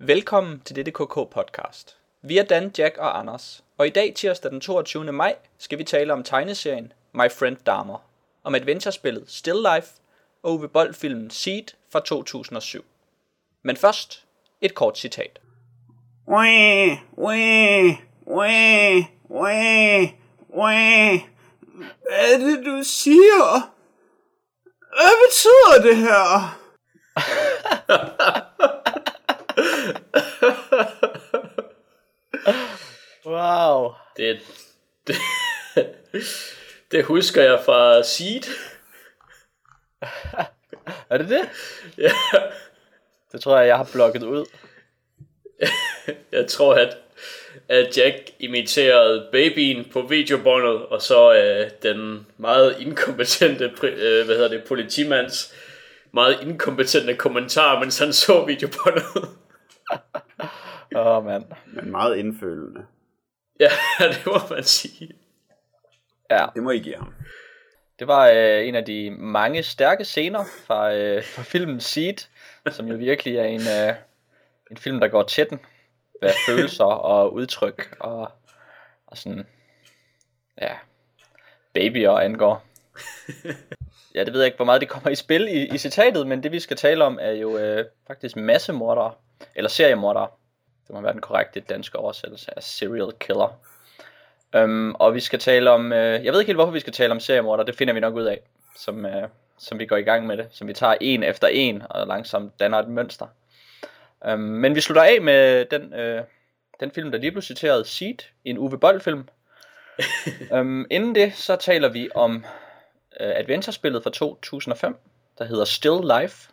Velkommen til dette KK podcast. Vi er Dan, Jack og Anders, og i dag tirsdag den 22. maj skal vi tale om tegneserien My Friend Dahmer, om adventurespillet Still Life og Uwe Boll-filmen Seed fra 2007. Men først et kort citat. Wah, wah, wah, wah, wah. Hvad er det, du siger? Hvad betyder det her? Wow. Det, det, det husker jeg fra Seed. Er det det? Ja, Det tror jeg, jeg har blokket ud. jeg tror, at, at Jack imiterede babyen på videobåndet, og så øh, den meget inkompetente øh, hvad hedder det, politimands meget inkompetente kommentar, mens han så videobåndet. Åh, oh, mand. Men meget indfølende. ja, det må man sige. Ja, Det må I give ham. det var øh, en af de mange stærke scener fra, øh, fra filmen Seed, som jo virkelig er en, øh, en film, der går til den. Hvad følelser og udtryk og, og sådan, ja, babyer angår. Ja, det ved jeg ikke, hvor meget det kommer i spil i, i citatet, men det vi skal tale om er jo øh, faktisk massemordere, eller seriemordere. Det må være den korrekte danske oversættelse af serial killer. Um, og vi skal tale om, øh, jeg ved ikke helt hvorfor vi skal tale om seriemordere, det finder vi nok ud af, som, øh, som vi går i gang med det, som vi tager en efter en og langsomt danner et mønster. Um, men vi slutter af med den, øh, den film, der lige blev citeret, Seed, en Uwe Boll film. um, inden det, så taler vi om øh, adventurespillet fra 2005, der hedder Still Life.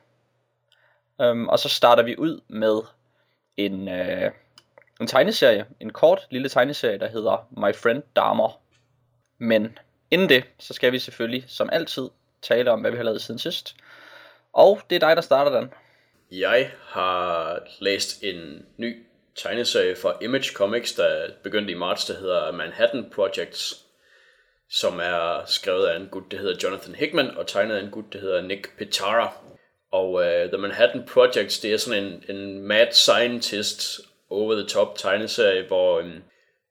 Um, og så starter vi ud med en, øh, en tegneserie, en kort lille tegneserie, der hedder My Friend Dahmer. Men inden det, så skal vi selvfølgelig, som altid, tale om, hvad vi har lavet siden sidst. Og det er dig, der starter den. Jeg har læst en ny tegneserie fra Image Comics, der begyndte i marts, der hedder Manhattan Projects, som er skrevet af en gut, der hedder Jonathan Hickman, og tegnet af en gut, der hedder Nick Pitara. Og øh, uh, The Manhattan Projects, det er sådan en, en mad scientist over-the-top tegneserie, hvor, um,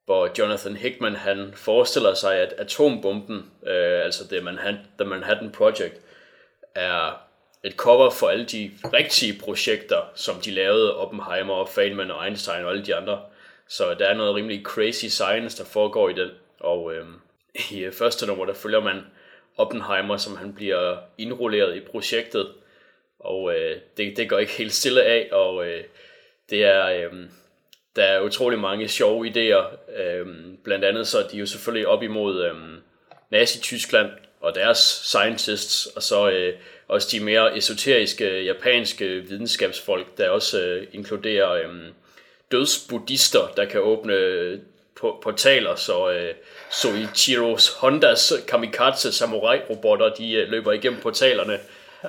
hvor Jonathan Hickman han forestiller sig, at atombomben, uh, altså The Manhattan, The Manhattan Project, er et cover for alle de rigtige projekter, som de lavede, Oppenheimer, og Feynman og Einstein og alle de andre. Så der er noget rimelig crazy science, der foregår i den. Og øhm, i første nummer, der følger man Oppenheimer, som han bliver indrulleret i projektet. Og øh, det, det går ikke helt stille af, og øh, det er... Øh, der er utrolig mange sjove idéer. øh, blandt andet så er de jo selvfølgelig op imod øh, Nazi-Tyskland og deres scientists, og så øh, også de mere esoteriske japanske videnskabsfolk, der også øh, inkluderer øh, dødsbuddhister, der kan åbne øh, portaler, så øh, Soichiros Hondas kamikaze samurai robotter, de øh, løber igennem portalerne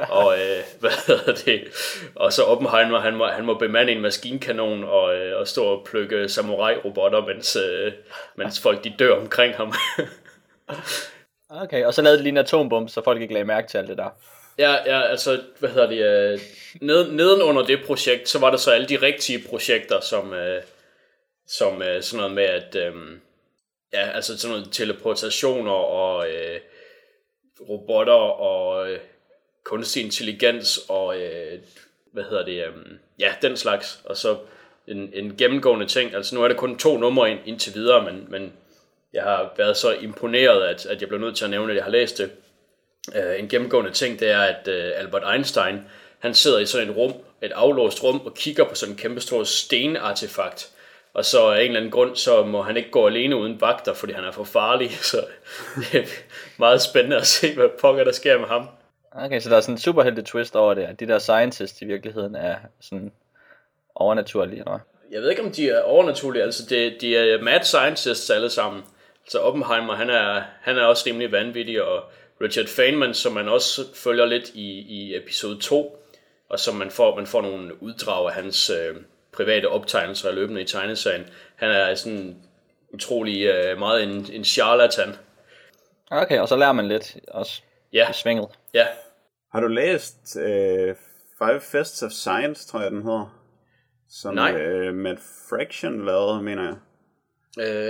og øh, hvad hedder det? Og så Oppenheimer, han må, han må bemande en maskinkanon og, øh, og stå og plukke samurai robotter, mens, øh, mens folk de dør omkring ham. Okay, og så lavede de lige en atombombe, så folk ikke lagde mærke til alt det der. Ja, ja, altså, hvad hedder det, øh, ned, nedenunder det projekt, så var der så alle de rigtige projekter, som, øh, som øh, sådan noget med, at, øh, ja, altså sådan noget teleportationer og øh, robotter og øh, kunstig intelligens og, øh, hvad hedder det, øh, ja, den slags, og så en, en gennemgående ting, altså nu er det kun to numre ind, indtil videre, men, men jeg har været så imponeret, at, at jeg blev nødt til at nævne, at jeg har læst det, Øh, en gennemgående ting, det er, at øh, Albert Einstein, han sidder i sådan et rum, et aflåst rum, og kigger på sådan en kæmpe stor stenartefakt. Og så af en eller anden grund, så må han ikke gå alene uden vagter, fordi han er for farlig. Så det er meget spændende at se, hvad pokker der sker med ham. Okay, så der er sådan en superhelte twist over det, at de der scientists i virkeligheden er sådan overnaturlige, eller? Jeg ved ikke, om de er overnaturlige, altså det, de er mad scientists alle sammen. Så Oppenheimer, han er, han er også rimelig vanvittig, og Richard Feynman, som man også følger lidt i, i episode 2, og som man får, man får nogle uddrag af hans øh, private optegnelser løbende i tegneserien. Han er sådan utrolig øh, meget en, en charlatan. Okay, og så lærer man lidt også Ja, i svinget. ja. Har du læst øh, Five Fists of Science, tror jeg den hedder? Som Nej. øh, Matt Fraction lavede, mener jeg.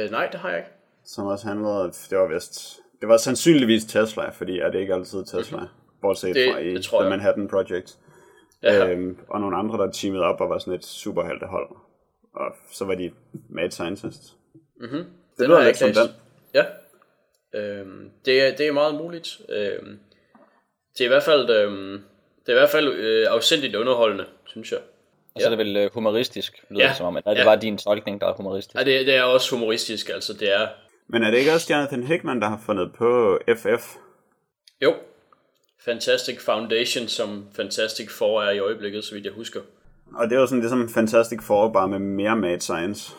Øh, nej, det har jeg ikke. Som også handlede, det var vist, det var sandsynligvis Tesla, fordi er det ikke altid Tesla, mm-hmm. bortset. Det- fra i det tror The jeg. Manhattan Project. Ja. Øhm, og nogle andre, der teamede op og var sådan et superheltehold. Og så var de mad scientists. Mm-hmm. Det lyder lidt som den. Ja. Øhm, det, er, det er meget muligt. Øhm, det er i hvert fald, øhm, det er i hvert fald øh, afsindigt underholdende, synes jeg. Og så er det vel øh, humoristisk, lyder Ja. det som om. Eller er det Ja. bare din tolkning, der er humoristisk? Ja, det, det er også humoristisk, altså det er... Men er det ikke også Jonathan Hickman, der har fundet på FF? Jo, Fantastic Foundation, som Fantastic Four er i øjeblikket, så vidt jeg husker. Og det er jo sådan ligesom Fantastic Four, bare med mere mad science.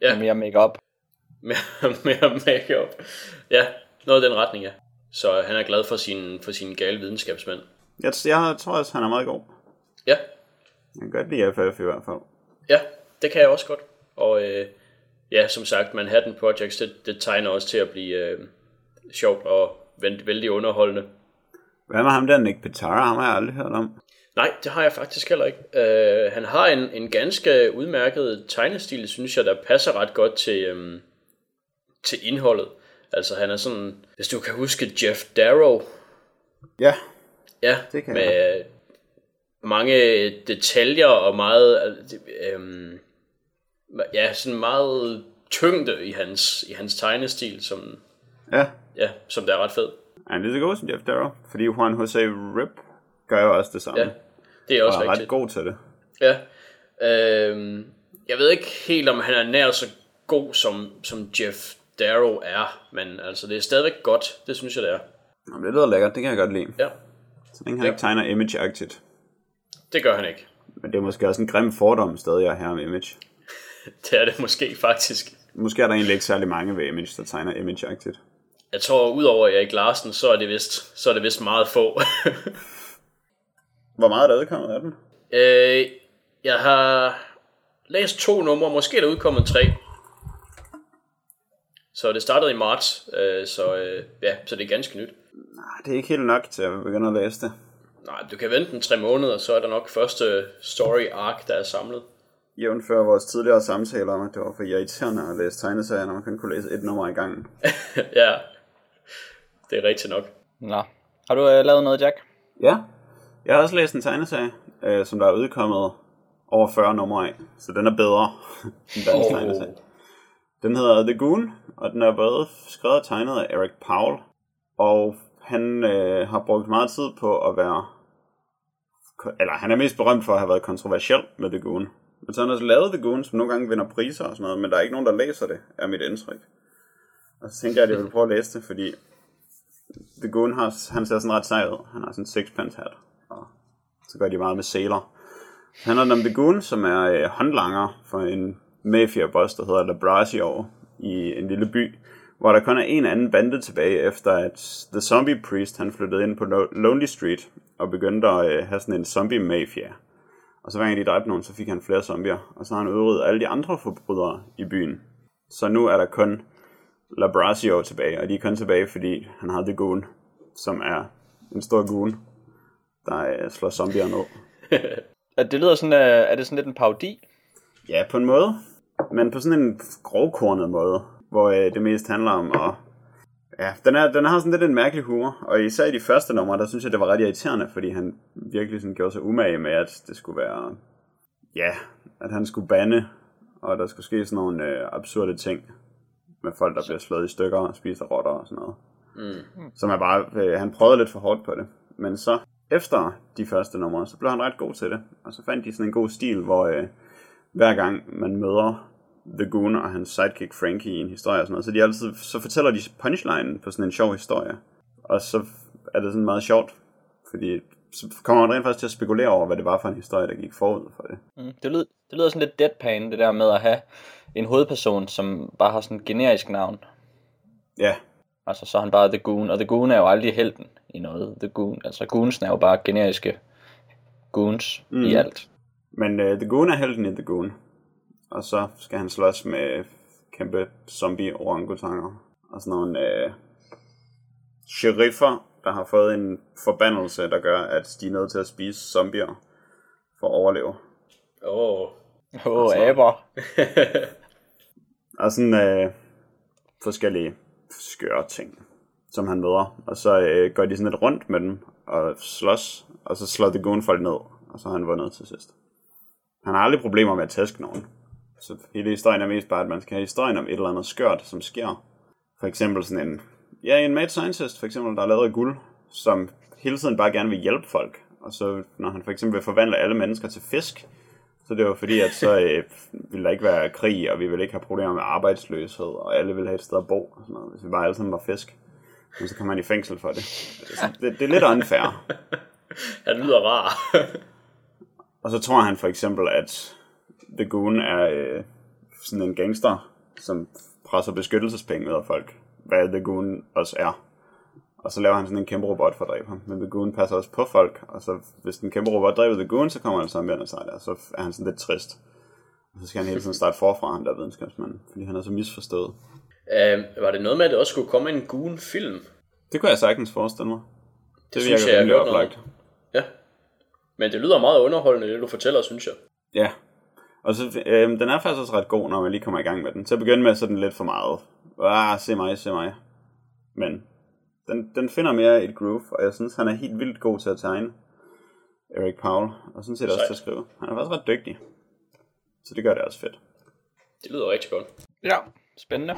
Ja, Og mere make-up. mere, mere make-up. Ja, noget i den retning, ja. Så han er glad for sin, for sin gale videnskabsmænd. Jeg, jeg tror også, han er meget god. Ja, Jeg kan godt lide FF i hvert fald. ja, det kan jeg også godt. Og øh, ja, som sagt, Manhattan Projects, det, det tegner også til at blive øh, sjovt og vældig, vældig underholdende. Hvad med ham der Nick Petara? Ham har jeg aldrig hørt om. Nej, det har jeg faktisk heller ikke. Øh, han har en, en ganske udmærket tegnestil, synes jeg, der passer ret godt til, øhm, til indholdet. Altså han er sådan, hvis du kan huske Jeff Darrow, Ja, ja, Det kan med mange detaljer og meget, øh, øhm, ja, sådan meget tyngde i hans, i hans tegnestil, som, ja. ja, som der er ret fed. Han er lige så god som Jeff Darrow, fordi Juan Jose Rip gør jo også det samme. Ja, det er også og er rigtigt. ret god til det. Ja. Øhm, jeg ved ikke helt, om han er nær så god, som, som Jeff Darrow er, men altså, det er stadigvæk godt. Det synes jeg, det er. Jamen, det lyder lækkert, det kan jeg godt lide. Ja, Så længe han Ja. ikke tegner image-agtigt. det gør han ikke. Men det er måske også en grim fordom stadig at have om image. Det er det måske faktisk. Måske er der egentlig ikke særlig mange ved image, der tegner image-agtigt. Jeg tror, udover Erik Larsen, så er det vist, så er det vist meget få. Hvor meget er der udkommet af den? øh, jeg har læst to numre, måske er der udkommet tre. Så det startede i marts, øh, så, øh, ja, så det er ganske nyt. Ah, Det er ikke helt nok til at begynde at læse det. Nej, du kan vente en tre måneder, så er der nok første story arc, der er samlet. Jævnfør vores tidligere samtaler om, at det var for irriterende at læse tegneserier, når man kun kunne læse et nummer i gangen. ja, det er rigtigt nok. Nå. Har du øh, lavet noget, Jack? Ja, jeg har også læst en tegneserie, øh, som der er udkommet over 40 numre af, så den er bedre end dansk oh. tegneserie. Den hedder The Goon, og den er både skrevet og tegnet af Eric Powell, og han øh, har brugt meget tid på at være, eller han er mest berømt for at have været kontroversiel med The Goon. Men så har han også lavet The Goon, som nogle gange vinder priser og sådan noget, men der er ikke nogen, der læser det, er mit indtryk. Og så tænker jeg, at jeg vil prøve at læse det, fordi The Goon har, han ser sådan ret sej ud. Han har sådan en sixpence hat, og så gør de meget med sailor. Han handler om The Goon, som er øh, håndlanger for en mafia-boss, der hedder Labrazio, i en lille by, hvor der kun er en anden bande tilbage, efter at The Zombie Priest, han flyttede ind på Lo- Lonely Street, og begyndte at øh, have sådan en zombie-mafia. Og så hver gang de dræbte nogen, så fik han flere zombier, og så har han udryddet alle de andre forbrydere i byen. Så nu er der kun Labrazio tilbage, og de er kun tilbage, fordi han har The Goon, som er en stor goon, der øh, slår zombier ned. Det lyder sådan, øh, er det sådan lidt en parodi? Ja, på en måde, men på sådan en grovkornet måde, hvor øh, det mest handler om at... Ja, den, er, den har sådan lidt en mærkelig humor, og især i de første numre, der synes jeg, det var ret irriterende, fordi han virkelig sådan gjorde sig umage med, at det skulle være... Ja, at han skulle bande, og der skulle ske sådan nogle øh, absurde ting med folk, der bliver slået i stykker og spiser rotter og sådan noget. Mm. Som er bare, øh, han prøvede lidt for hårdt på det. Men så, efter de første numre, så blev han ret god til det. Og så fandt de sådan en god stil, hvor øh, hver gang man møder The Goon og hans sidekick Frankie i en historie og sådan noget, så, de altid, så fortæller de punchline på sådan en sjov historie. Og så er det sådan meget sjovt, fordi så kommer man rent faktisk til at spekulere over, hvad det var for en historie, der gik forud for det. Mm. Det, lyder, det lyder sådan lidt deadpan, det der med at have en hovedperson, som bare har sådan et generisk navn. Ja, Altså, så er han bare The Goon, og The Goon er jo aldrig helten i noget. The Goon, altså Goons er jo bare generiske Goons mm. i alt. men øh, The Goon er helten i The Goon. Og så skal han slås med kæmpe zombie orangutanger og sådan nogle øh, sheriffer, der har fået en forbandelse, der gør, at de er nødt til at spise zombier for at overleve. Åh, oh, Åh, oh, aber. Og sådan øh, forskellige skøre ting, som han møder. Og så øh, går de sådan lidt rundt med dem og slås, og så slår The Goon folk ned, og så har han vundet til sidst. Han har aldrig problemer med at tæske nogen. Så hele historien er mest bare, at man skal have historien om et eller andet skørt, som sker. For eksempel sådan en, ja, en mad scientist, for eksempel, der er lavet af guld, som hele tiden bare gerne vil hjælpe folk. Og så når han for eksempel vil forvandle alle mennesker til fisk, så det var fordi, at så øh, ville der ikke være krig, og vi ville ikke have problemer med arbejdsløshed, og alle ville have et sted at bo, og sådan noget, hvis vi bare alle sammen var fisk. Men så kan man i fængsel for det. Så det, det er lidt unfair. Han lyder rar. Og så tror han for eksempel, at The Goon er øh, sådan en gangster, som presser beskyttelsespenge ud af folk. Hvad The Goon også er. Og så laver han sådan en kæmpe robot for at dræbe ham. Men The Goon passer også på folk. Og så hvis den kæmpe robot dræber The Goon, så kommer han sammen med sig der. Så er han sådan lidt trist. Og så skal han hele tiden starte forfra, ham der videnskabsmand. Fordi han er så misforstået. Uh, var det noget med, at det også skulle komme en Goon-film? Det kunne jeg sagtens forestille mig. Det, det synes jeg, jeg noget oplagt. Ja. Men det lyder meget underholdende, det du fortæller, synes jeg. Ja. Og så, øh, den er faktisk også ret god, når man lige kommer i gang med den. Til at begynde med, så er den lidt for meget. Ah, se mig, se mig. Men den, den finder mere et groove, og jeg synes, han er helt vildt god til at tegne. Eric Powell, og sådan set også Sejt. til at skrive. Han er faktisk ret dygtig. Så det gør det også fedt. Det lyder rigtig godt. Ja, spændende.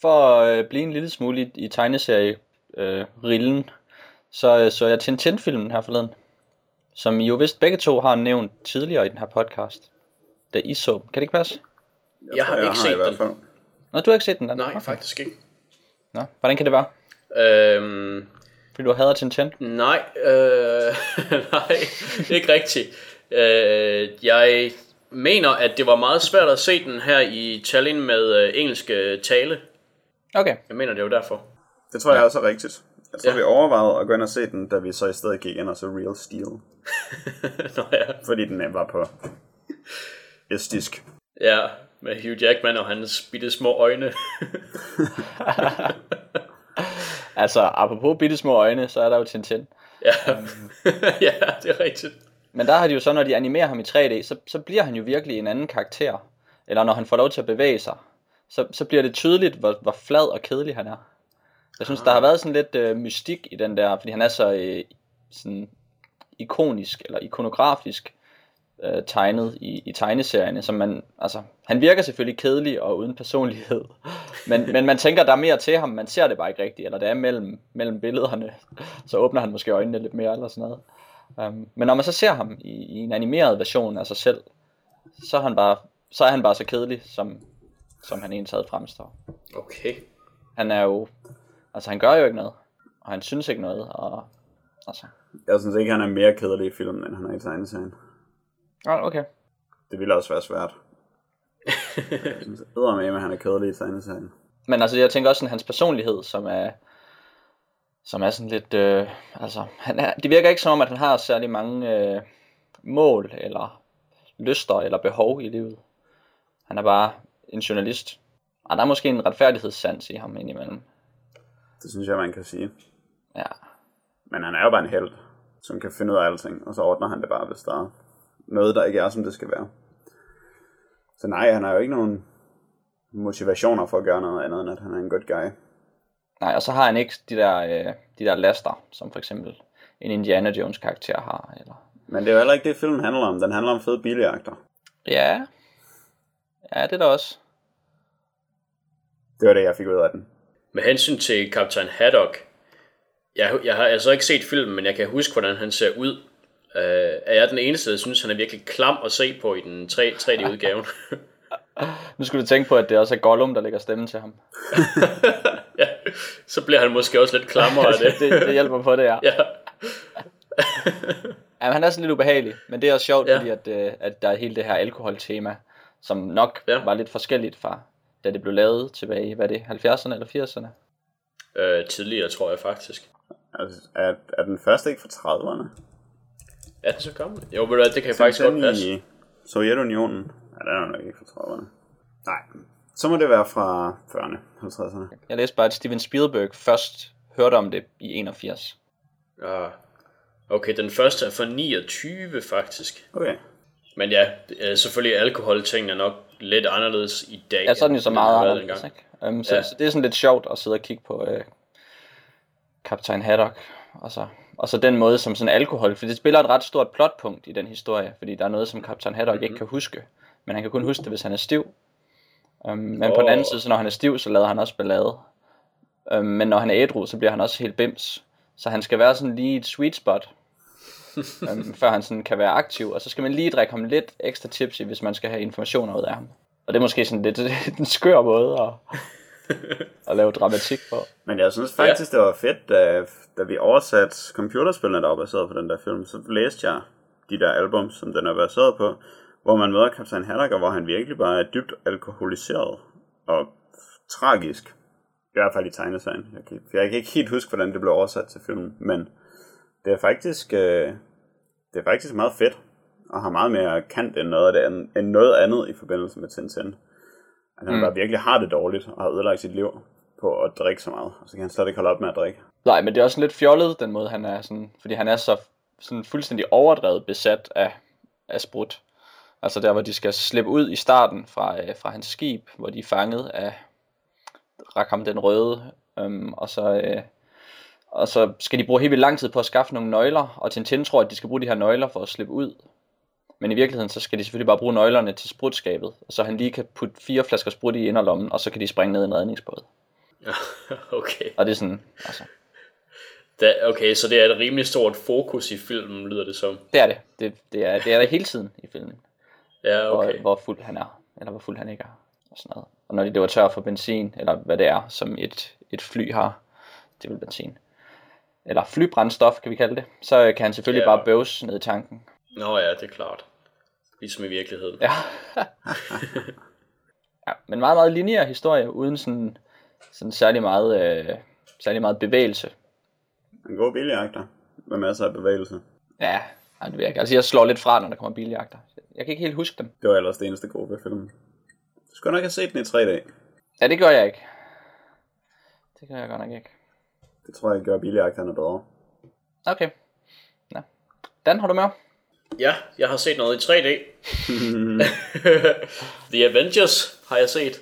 For at øh, blive en lille smule i, i tegneserie øh, rillen, så øh, så jeg Tintin-filmen her forleden, som I jo vist begge to har nævnt tidligere i den her podcast, da I så den. Kan det ikke passe? Jeg har ikke i set hvert den. Nå, du har ikke set den? Dan? Nej, Okay. faktisk ikke. Nå, hvordan kan det være? Øhm, Fordi du hader Tintin? nej, øh, nej, ikke rigtigt. Øh, jeg mener, at det var meget svært at se den her i Tallinn med øh, engelske tale. Okay. Jeg mener, det var derfor. Det tror jeg også er rigtigt. Jeg tror, Ja. vi overvejede at gå ind og se den, da vi så i stedet gik ind og så Real Steel. Nå ja. Fordi den øh, var på estisk. Ja, med Hugh Jackman og hans bitte små øjne. Altså, apropos bitte små øjne, så er der jo Tintin. ja. ja, det er rigtigt. Men der har de jo så, når de animerer ham i 3D, så, så bliver han jo virkelig en anden karakter. Eller når han får lov til at bevæge sig, så, så bliver det tydeligt, hvor, hvor flad og kedelig han er. Jeg synes, der har været sådan lidt øh, mystik i den der, fordi han er så øh, sådan ikonisk, eller ikonografisk øh, tegnet i, i tegneserierne, som man, altså, han virker selvfølgelig kedelig og uden personlighed, men, men man tænker, der er mere til ham, man ser det bare ikke rigtigt, eller det er mellem, mellem billederne, så åbner han måske øjnene lidt mere, eller sådan noget. Um, men når man så ser ham i, i en animeret version af sig selv, så er han bare, så er han bare så kedelig, som, som han egentlig taget fremstår. Okay. Han er jo, altså han gør jo ikke noget, og han synes ikke noget, og altså, Jeg synes ikke, han er mere kedelig i filmen, end han er i tegneserien. Oh, okay. Det ville også være svært. jeg synes med, at han er kedelig i tegneserien. Men altså, jeg tænker også sådan hans personlighed, som er, som er sådan lidt, øh, altså, han er, det virker ikke som om, at han har særlig mange øh, mål, eller lyster, eller behov i livet. Han er bare en journalist. Og der er måske en retfærdighedssans i ham indimellem. Det synes jeg, man kan sige. Ja, Men han er jo bare en held, som kan finde ud af alting, og så ordner han det bare, hvis der er noget, der ikke er, som det skal være. Så nej, han har jo ikke nogen motivationer for at gøre noget andet, end at han er en good guy. Nej, og så har han ikke de der, øh, de der laster, som for eksempel en Indiana Jones karakter har. Eller... Men det er jo heller ikke det, filmen handler om. Den handler om fede biljagter. Ja, ja, det er der også. Det var det, jeg fik ud af den. Med hensyn til Kaptajn Haddock, jeg, jeg har altså ikke set filmen, men jeg kan huske, hvordan han ser ud. Uh, er jeg den eneste, der synes, han er virkelig klam at se på i den 3, 3D-udgaven? Nu skulle du tænke på, at det også er Gollum, der lægger stemmen til ham. ja, så bliver han måske også lidt klammer af det. det, det hjælper på det, ja. ja. ja han er sådan lidt ubehagelig, men det er også sjovt, Ja. fordi at, øh, at der er hele det her alkoholtema, som nok Ja. var lidt forskelligt fra, da det blev lavet tilbage i, hvad det, 70'erne eller 80'erne? Uh, tidligere, tror jeg faktisk. Altså, er, er den første ikke fra 30'erne? Er den så gammel? Jo, ved du det kan jeg faktisk godt passe. i Sovjetunionen. Ja, den er nok ikke fra 30'erne. Nej, så må det være fra 40'erne, 50'erne. Jeg læste bare, at Steven Spielberg først hørte om det i 81. Ah. Okay, den første er fra 29 faktisk. Okay. Men ja, øh, selvfølgelig alkoholtingene er nok lidt anderledes i dag. Ja, så er den jo så meget anderledes, dengang. ikke? Um, så, ja. så det er sådan lidt sjovt at sidde og kigge på øh, Kaptajn Haddock, og så, og så den måde som sådan alkohol, for det spiller et ret stort plotpunkt i den historie, fordi der er noget, som Kaptajn Haddock mm-hmm. ikke kan huske, men han kan kun huske det, hvis han er stiv. Um, men oh. på den anden side, så når han er stiv, så lader han også ballade. Um, men når han er ædru, så bliver han også helt bims. Så han skal være sådan lige et sweet spot, um, før han sådan kan være aktiv, og så skal man lige drikke ham lidt ekstra tipsy, hvis man skal have informationer ud af ham. Og det er måske sådan lidt en skør måde at, at lave dramatik på. Men jeg synes faktisk, ja. det var fedt, da, da vi oversatte computerspillene, der var baseret på den der film, så læste jeg de der album, som den er baseret på, hvor man møder Kaptajn Haddock, og hvor han virkelig bare er dybt alkoholiseret og tragisk. I hvert fald i tegneserien. Jeg kan, jeg kan ikke helt huske, hvordan det blev oversat til filmen, men det er faktisk, øh, det er faktisk meget fedt, og har meget mere kant end noget, af det andet, end noget andet i forbindelse med Tintin. At han mm. bare virkelig har det dårligt, og har ødelagt sit liv på at drikke så meget, og så kan han slet ikke holde op med at drikke. Nej, men det er også lidt fjollet, den måde han er sådan, fordi han er så sådan fuldstændig overdrevet besat af, af sprut. Altså der, hvor de skal slippe ud i starten fra, øh, fra hans skib, hvor de er fanget af Rakam den Røde, øhm, og så... Øh, og så skal de bruge helt vildt lang tid på at skaffe nogle nøgler, og Tintin tror, at de skal bruge de her nøgler for at slippe ud. Men i virkeligheden, så skal de selvfølgelig bare bruge nøglerne til sprutskabet, så han lige kan putte fire flasker sprut i inderlommen, og så kan de springe ned i en redningsbåd. Ja, okay. Og det er sådan, altså, Da, okay, så det er et rimelig stort fokus i filmen, lyder det som. det er det. Det, det, er, det er der hele tiden i filmen, Ja, okay. hvor, hvor fuld han er, eller hvor fuld han ikke er, og sådan noget. Og når de løber tør for benzin, eller hvad det er, som et, et fly har, det er vel benzin, eller flybrændstof, kan vi kalde det, så kan han selvfølgelig Ja. bare bøvse ned i tanken. Nå ja, det er klart. Ligesom i virkeligheden. Ja. ja, men meget, meget lineær historie, uden sådan, sådan særlig, meget, øh, særlig meget bevægelse. En god biljagter med masser af bevægelse. Ja, ej, det virker. Altså, jeg slår lidt fra, når der kommer biljagter. Jeg kan ikke helt huske dem. Det var ellers det eneste gode ved filmen. Du skulle nok have set den i 3D. Ja, det gør jeg ikke. Det gør jeg godt nok ikke. Det tror jeg gør biljagterne bedre. Okay. Ja. Dan, har du med? Ja, jeg har set noget i 3D. The Avengers har jeg set.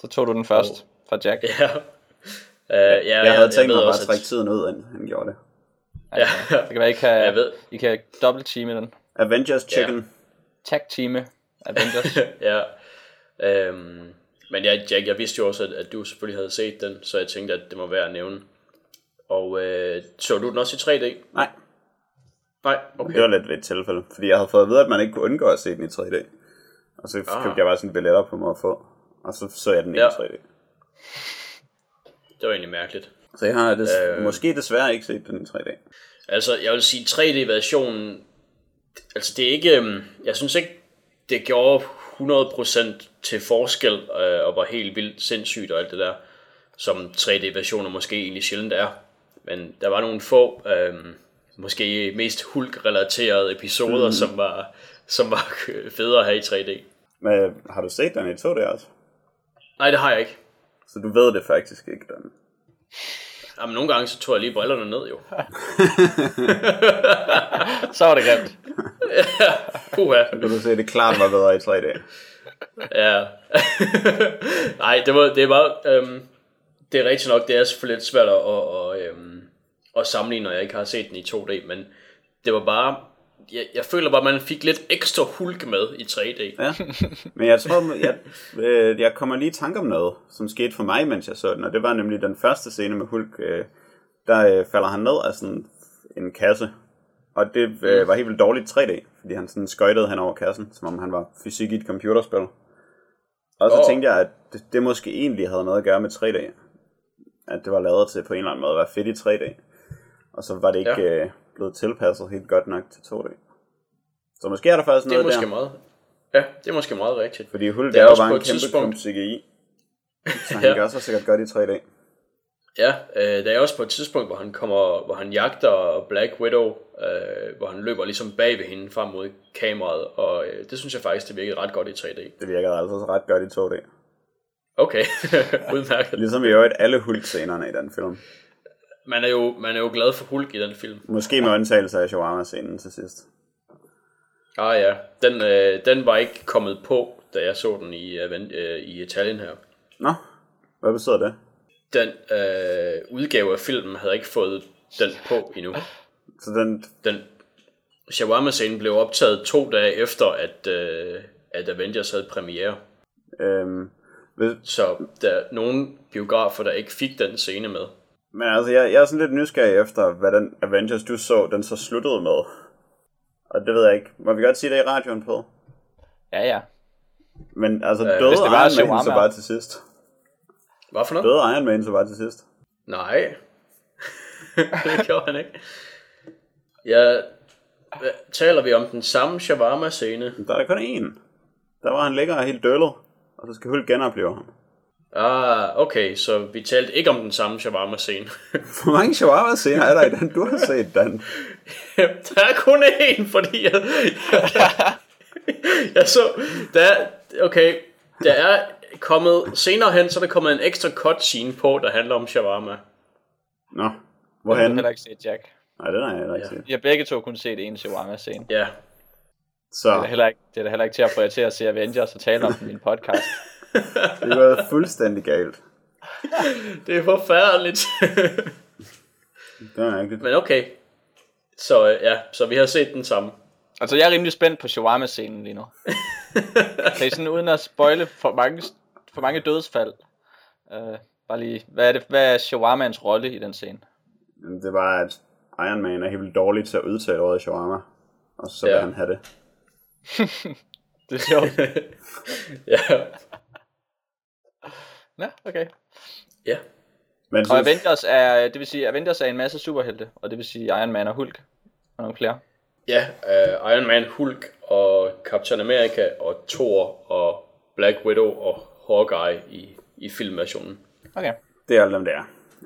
Så tog du den først fra Jack. Ja. Uh, ja, Jeg havde tænkt ved mig bare at trække tiden ud, inden han gjorde det. Ja, Det kan være, I kan, Jeg ved. I kan dobbelt teame den. Avengers Chicken. Tag teame Avengers. ja. Øhm, men ja, Jack, jeg vidste jo også, at, at du selvfølgelig havde set den, så jeg tænkte, at det må være at nævne. Og øh, så du den også i 3D? Nej, Nej, okay. det var lidt ved et tilfælde. Fordi jeg havde fået at vide, at man ikke kunne undgå at se den i 3D. Og så Ah. købte jeg bare sådan billetter på mig at få. Og så så jeg den ikke Ja. i 3D. Det var egentlig mærkeligt. Så jeg har des- Øh. måske desværre ikke set den i 3D. Altså, jeg vil sige, 3D-versionen, altså det er ikke, øhm, jeg synes ikke, det gjorde 100% til forskel, øh, og var helt vildt sindssygt og alt det der, som 3D-versioner måske egentlig sjældent er. Men der var nogle få, øhm, måske mest Hulk-relaterede episoder, mm. som var som var federe at have i 3D. Men har du set den i 2D også? Nej, det har jeg ikke. Så du ved det faktisk ikke, Dan. Jamen, nogle gange så tog jeg lige brillerne ned, jo. Så var det grimt. Puha. Kan du se, det klart var bedre i 3D. Ja. Nej, det, var, det er bare... Øhm, det er rigtigt nok, det er selvfølgelig lidt svært at, at, at, øhm, at sammenligne, når jeg ikke har set den i 2D, men det var bare... Jeg, jeg føler bare, at man fik lidt ekstra hulk med i 3D. Ja. Men jeg tror, jeg, øh, jeg kommer lige i tanke om noget, som skete for mig, mens jeg så den. Og det var nemlig den første scene med Hulk. Øh, der øh, falder han ned af sådan en kasse. Og det øh, var helt vildt dårligt 3D, fordi han sådan skøjtede hen over kassen, som om han var fysik i et computerspil. Og så oh. tænkte jeg, at det, det måske egentlig havde noget at gøre med 3D. At det var lavet til på en eller anden måde at være fedt i 3D. Og så var det ikke Ja. øh, blevet tilpasset helt godt nok til 2D. Så måske er der faktisk Det er noget måske der. meget... Ja, det er måske meget rigtigt. Fordi Hulk Det er, er jo bare en kæmpe tidspunkt- CGI. Så han Ja. gør sig sikkert godt i 3D. Ja, øh, der er også på et tidspunkt, hvor han kommer, hvor han jagter Black Widow, øh, hvor han løber ligesom bag ved hende frem mod kameraet, og øh, det synes jeg faktisk, det virkede ret godt i 3D. Det virker altså også ret godt i 2D. Okay, udmærket. Ligesom i øvrigt alle Hulk-scenerne i den film. Man er, jo, man er jo glad for Hulk i den film. Måske med undtagelse af shawarma-scenen til sidst. Ah ja, den, øh, den var ikke kommet på, da jeg så den i, øh, i Italien her. Nå, hvad betyder det? Den øh, udgave af filmen havde ikke fået den på endnu. Så den, Den shawarma-scenen blev optaget to dage efter, at, øh, at Avengers havde premiere. øhm, hvis, Så der er nogle biografer, der ikke fik den scene med. Men altså, jeg, jeg er sådan lidt nysgerrig efter, hvad den Avengers, du så, den så sluttede med. Og det ved jeg ikke. Må vi godt sige det i radioen på? Ja, ja. Men altså, Øh, døde hvis det var Iron Man shawarma. så bare til sidst. Hvad for noget? Døde Iron Man så bare til sidst. Nej. det gjorde han ikke. Ja, taler vi om den samme shawarma-scene? Der er der kun én. Der var han ligger helt døllet, og så skal Hulk genopleve ham. Ah, okay, så vi talte ikke om den samme shawarma-scene. Hvor mange shawarma scener er der i den, du har set, Dan? der er kun én, fordi jeg, jeg så, der er, okay, der er kommet, senere hen, så er der kommet en ekstra cut scene på, der handler om shawarma. Nå, Jeg har hvorhen? heller ikke set Jack. Nej, den har jeg heller ikke set. Vi har begge to kun set en shawarma-scene. Ja, Så Det er, da heller ikke, det er da heller ikke til at få jer til at se Avengers og tale om den i min podcast. Det var fuldstændig galt. det er forfærdeligt. Det er rigtigt. Men okay, så øh, ja, så vi har set den samme. Altså, jeg er rimelig spændt på shawarma-scenen lige nu. er sådan uden at spoile for mange, for mange dødsfald. Uh, bare lige, hvad er, det, hvad er shawarmans rolle i den scene? Det var, at Iron Man er helt vildt dårlig til at udtale ordet shawarma. Og så vil Ja. han have det. Det er sjovt. Ja, Nå, okay. ja. Men Og Avengers er, det vil sige, Avengers er en masse superhelte, og det vil sige Iron Man og Hulk og nogle flere. Ja, uh, Iron Man, Hulk og Captain America og Thor og Black Widow og Hawkeye i, i filmversionen. Okay. det er alle dem der.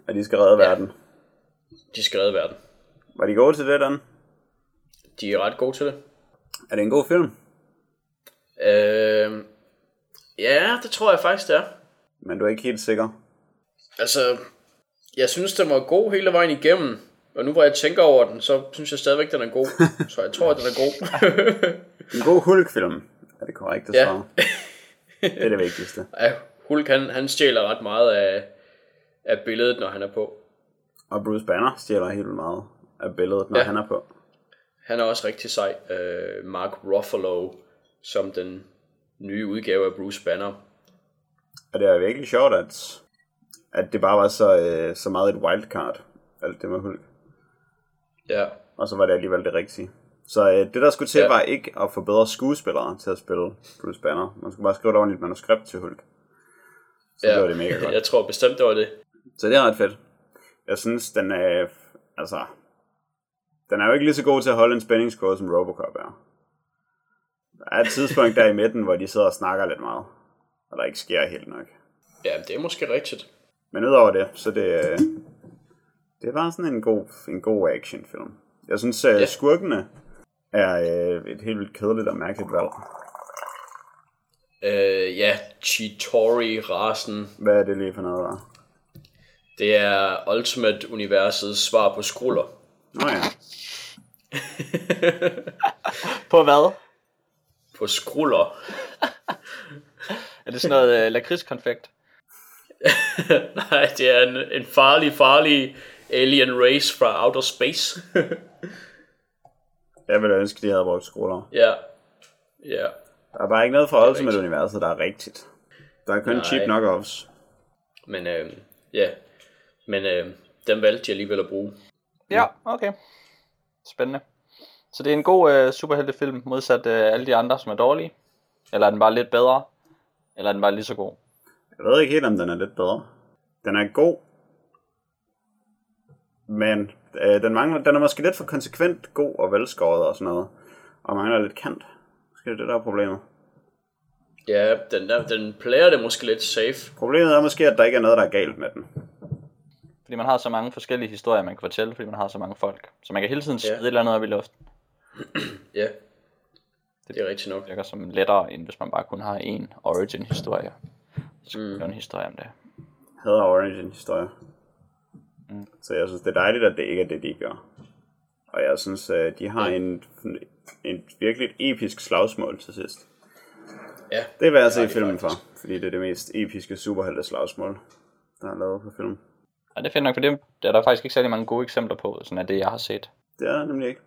Og de skal redde verden. De skal redde verden. Var de gode til det, Dan? De er ret gode til det. Er det en god film? Uh, ja, det tror jeg faktisk, det er. Men du er ikke helt sikker. Altså, jeg synes, den var god hele vejen igennem. Og nu hvor jeg tænker over den, så synes jeg stadigvæk, den er god. Så jeg tror, at den er god. En god Hulk-film. Er det korrekt at Ja. svare? Det er det vigtigste. ja, Hulk, han, han stjæler ret meget af, af billedet, når han er på. Og Bruce Banner stjæler helt meget af billedet, når Ja. han er på. Han er også rigtig sej. Uh, Mark Ruffalo, som den nye udgave af Bruce Banner. Og det er virkelig sjovt, at, at det bare var så, øh, så meget et wildcard, alt det med Hulk. Ja, Og så var det alligevel det rigtige. Så øh, det der skulle til Ja. var ikke at få bedre skuespillere til at spille Bruce Banner. Man skulle bare skrive et ordentligt manuskript til Hulk. Så ja. det var det mega godt. jeg tror bestemt, det var det. Så det er ret fedt. Jeg synes, den er... Altså... Den er jo ikke lige så god til at holde en spændingskurve, som Robocop er. Der er et tidspunkt der i midten, hvor de sidder og snakker lidt meget. Og der ikke sker helt nok. Ja, det er måske rigtigt. Men udover det, så det, øh, det er bare sådan en god, en god actionfilm. Jeg synes, at Ja. skurkene er øh, et helt vildt kedeligt og mærkeligt valg. Uh, ja, Chitori-rasen. Hvad er det lige for noget, der? Det er Ultimate-universets svar på skruller. Nå ja, På hvad? På skruller. Er det sådan noget uh, lakridskonfekt? Nej, det er en, en farlig, farlig alien race fra outer space. jeg ville ønske, de havde brugt skruller. ja. Ja. Der er bare ikke noget fra er Ultimate-universet, der er rigtigt. Der er kun Nej. cheap knockoffs. Men øh, ja. Men øh, den valgte de alligevel at bruge. Ja, okay. Spændende. Så det er en god uh, superheltefilm, modsat uh, alle de andre, som er dårlige? Eller er den bare lidt bedre? Eller er den bare lige så god? Jeg ved ikke helt, om den er lidt bedre. Den er god. Men øh, den, mangler, den er måske lidt for konsekvent god og velskåret og sådan noget. Og mangler lidt kant. Måske er det det, der er problemet. Ja, den, der, den player det måske lidt safe. Problemet er måske, at der ikke er noget, der er galt med den. Fordi man har så mange forskellige historier, man kan fortælle, fordi man har så mange folk. Så man kan hele tiden smide Ja. et eller andet op i luften. Ja. Det er rigtigt nok. Det virker som lettere, end hvis man bare kun har en origin-historie. Så skal Mm. en historie om det. Hader Origin historie. Mm. Så jeg synes, det er dejligt, at det ikke er det, de gør. Og jeg synes, øh, de har en en virkelig episk slagsmål til sidst. Ja, Det vil jeg se filmen faktisk. for, fordi det er det mest episke superhelte slagsmål, der er lavet på film. Ja, det er fedt nok, for det der er der faktisk ikke særlig mange gode eksempler på, sådan af det, jeg har set. Det er nemlig ikke.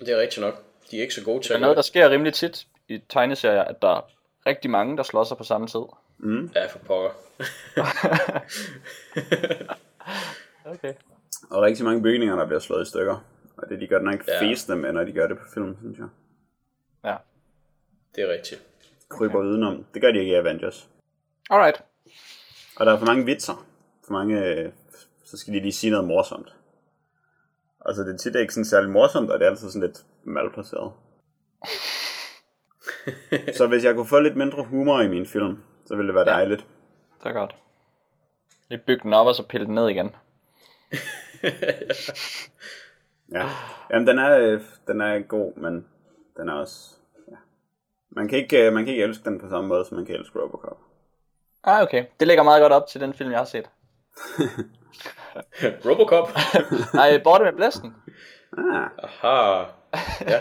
det er rigtigt nok. De er ikke så gode til Det er noget, der sker rimelig tit i tegneserier, at der er rigtig mange, der slår sig på samme tid. Ja, for pokker. Okay. Og rigtig mange bygninger, der bliver slået i stykker. Og det de gør den ikke Ja. fæsende med, når de gør det på film, synes jeg. Ja. Det er rigtigt. Kryber udenom. Det gør de ikke i Avengers. Alright. Og der er for mange vitser. For mange, øh, så skal de lige sige noget morsomt. Og så det er tit ikke sådan særlig morsomt, og det er altid sådan lidt malplaceret. så hvis jeg kunne få lidt mindre humor i min film, så ville det være Ja. dejligt. Det er godt. Lige bygge den op, og så pille den ned igen. Ja. Jamen, den er, øh, den er god, men den er også... Ja. Man, kan ikke, øh, man kan ikke elske den på samme måde, som man kan elske Robocop. Ah, okay. Det ligger meget godt op til den film, jeg har set. Robocop. Nej, Borte med Blæsten. Ah, Aha. Ja.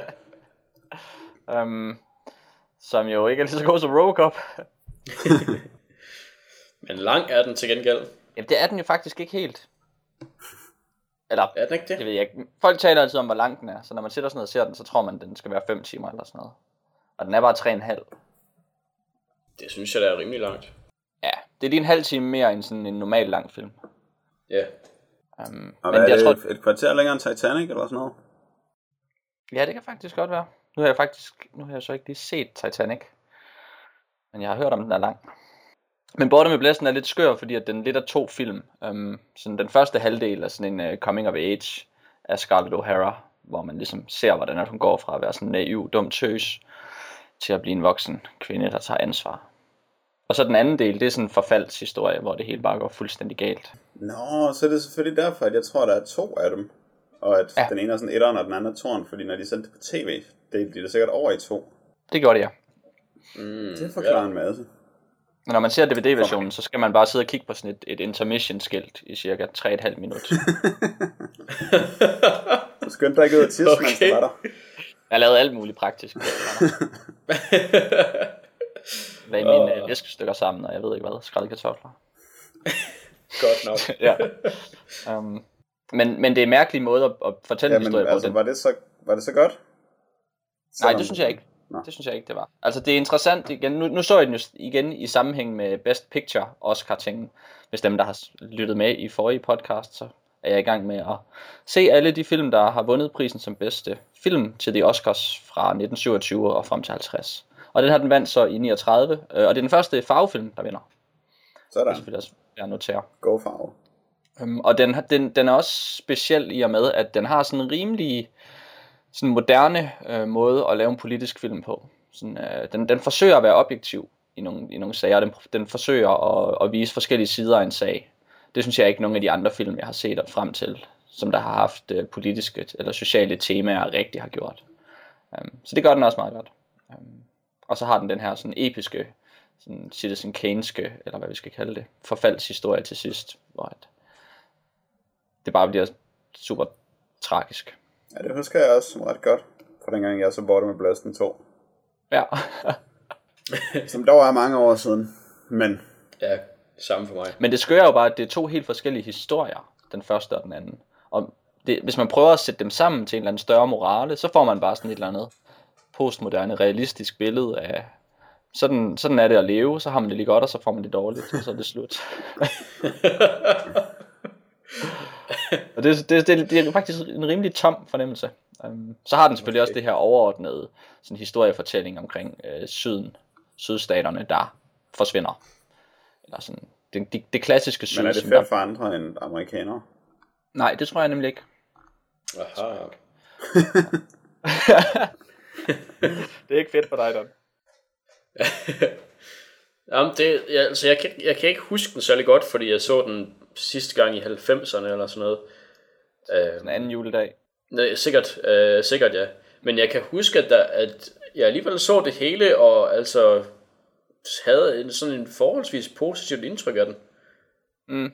Um, som jo ikke er lige så god som Robocop. Men lang er den til gengæld. Jamen, det er den jo faktisk ikke helt. Eller, Er den ikke det det? ved jeg ikke. Folk taler altid om, hvor lang den er. Så når man sætter sådan noget og ser den, så tror man, den skal være 5 timer eller sådan noget. Og den er bare 3,5. Det synes jeg, der er rimelig langt. Det er lige en halv time mere end sådan en normal lang film. Ja. Um, og men er jeg det, tror, et, et kvarter længere end Titanic, eller sådan noget? ja, det kan faktisk godt være. Nu har jeg faktisk, nu har jeg så ikke lige set Titanic. Men jeg har hørt om, den er lang. Men Borte med Blæsten er lidt skør, fordi at den lidt er to film. Um, sådan den første halvdel er sådan en uh, coming of age af Scarlett O'Hara, hvor man ligesom ser, hvordan at hun går fra at være sådan en naiv, dum tøs, til at blive en voksen kvinde, der tager ansvar. Og så den anden del, det er sådan en forfaldshistorie, hvor det hele bare går fuldstændig galt. Nå, så er det selvfølgelig derfor, at jeg tror, der er to af dem. Og at Ja. ja. den ene er sådan etteren, og den anden er toren, fordi når de sendte det på tv, det bliver det sikkert over i to. Det gjorde det, ja. Mm, Det forklarer en masse. Men når man ser DVD-versionen, så skal man bare sidde og kigge på sådan et, et intermission-skilt i cirka 3,5 minutter. Du skyndte dig ikke ud af tisse, okay. mens du var der. Jeg lavede alt muligt praktisk. Lagde mine øh, viskestykker sammen, og jeg ved ikke hvad, skrællede kartofler. Godt nok. Ja. um, men, men det er en mærkelig måde at, at fortælle en Jamen, historie på. altså, Den, var det så, var det så godt? nej, Selvom- det synes jeg ikke. Nå. Det synes jeg ikke, det var. Altså, det er interessant igen. Nu, nu så jeg den jo igen i sammenhæng med Best Picture Oscar-tingen. Hvis dem, der har lyttet med i forrige podcast, så er jeg i gang med at se alle de film, der har vundet prisen som bedste film til de Oscars fra 1927 og frem til 50. Og den her, den vandt så i 39, øh, og det er den første farvefilm, der vinder. Det er Sådan, selvfølgelig også værd notere. go farve. Um, og den, har- den, den er også speciel i og med, at den har sådan en rimelig sådan moderne øh, måde at lave en politisk film på. Sådan, øh, den, den forsøger at være objektiv i nogle, i nogle sager. Den, den forsøger at, at vise forskellige sider af en sag. Det synes jeg ikke, nogen af de andre film, jeg har set op frem til, som der har haft øh, politiske eller sociale temaer, rigtig har gjort. Um, så det gør den også meget godt. Um, og så har den den her sådan episke, sådan Citizen Kane'ske, eller hvad vi skal kalde det, forfaldshistorie til sidst, hvor at det bare bliver super tragisk. Ja, det husker jeg også ret godt, fra dengang jeg så borte med Blæsten 2. Ja. Som dog er mange år siden. Men Ja, samme for mig. Men det skører jo bare, at det er to helt forskellige historier, den første og den anden. Og det, hvis man prøver at sætte dem sammen til en eller anden større morale, så får man bare sådan et eller andet postmoderne, realistisk billede af, sådan, sådan er det at leve, så har man det lige godt, og så får man det dårligt, og så er det slut. og det, det, det, det er faktisk en rimelig tom fornemmelse. Um, så har den selvfølgelig okay. også det her overordnede sådan historiefortælling omkring øh, syden, sydstaterne, der forsvinder. Eller sådan, det, det, det klassiske syd. Men er det som der- fedt for andre end amerikanere? Nej, det tror jeg nemlig ikke. Aha. Det er ikke fedt for dig, Don. Jamen, det, ja, altså, jeg, kan, jeg kan ikke huske den særlig godt, fordi jeg så den sidste gang i 90'erne eller sådan noget. Øh, En anden juledag. nej, sikkert, øh, sikkert ja. Men jeg kan huske, at, der, at jeg alligevel så det hele, og altså havde en, sådan en forholdsvis positivt indtryk af den. Mm.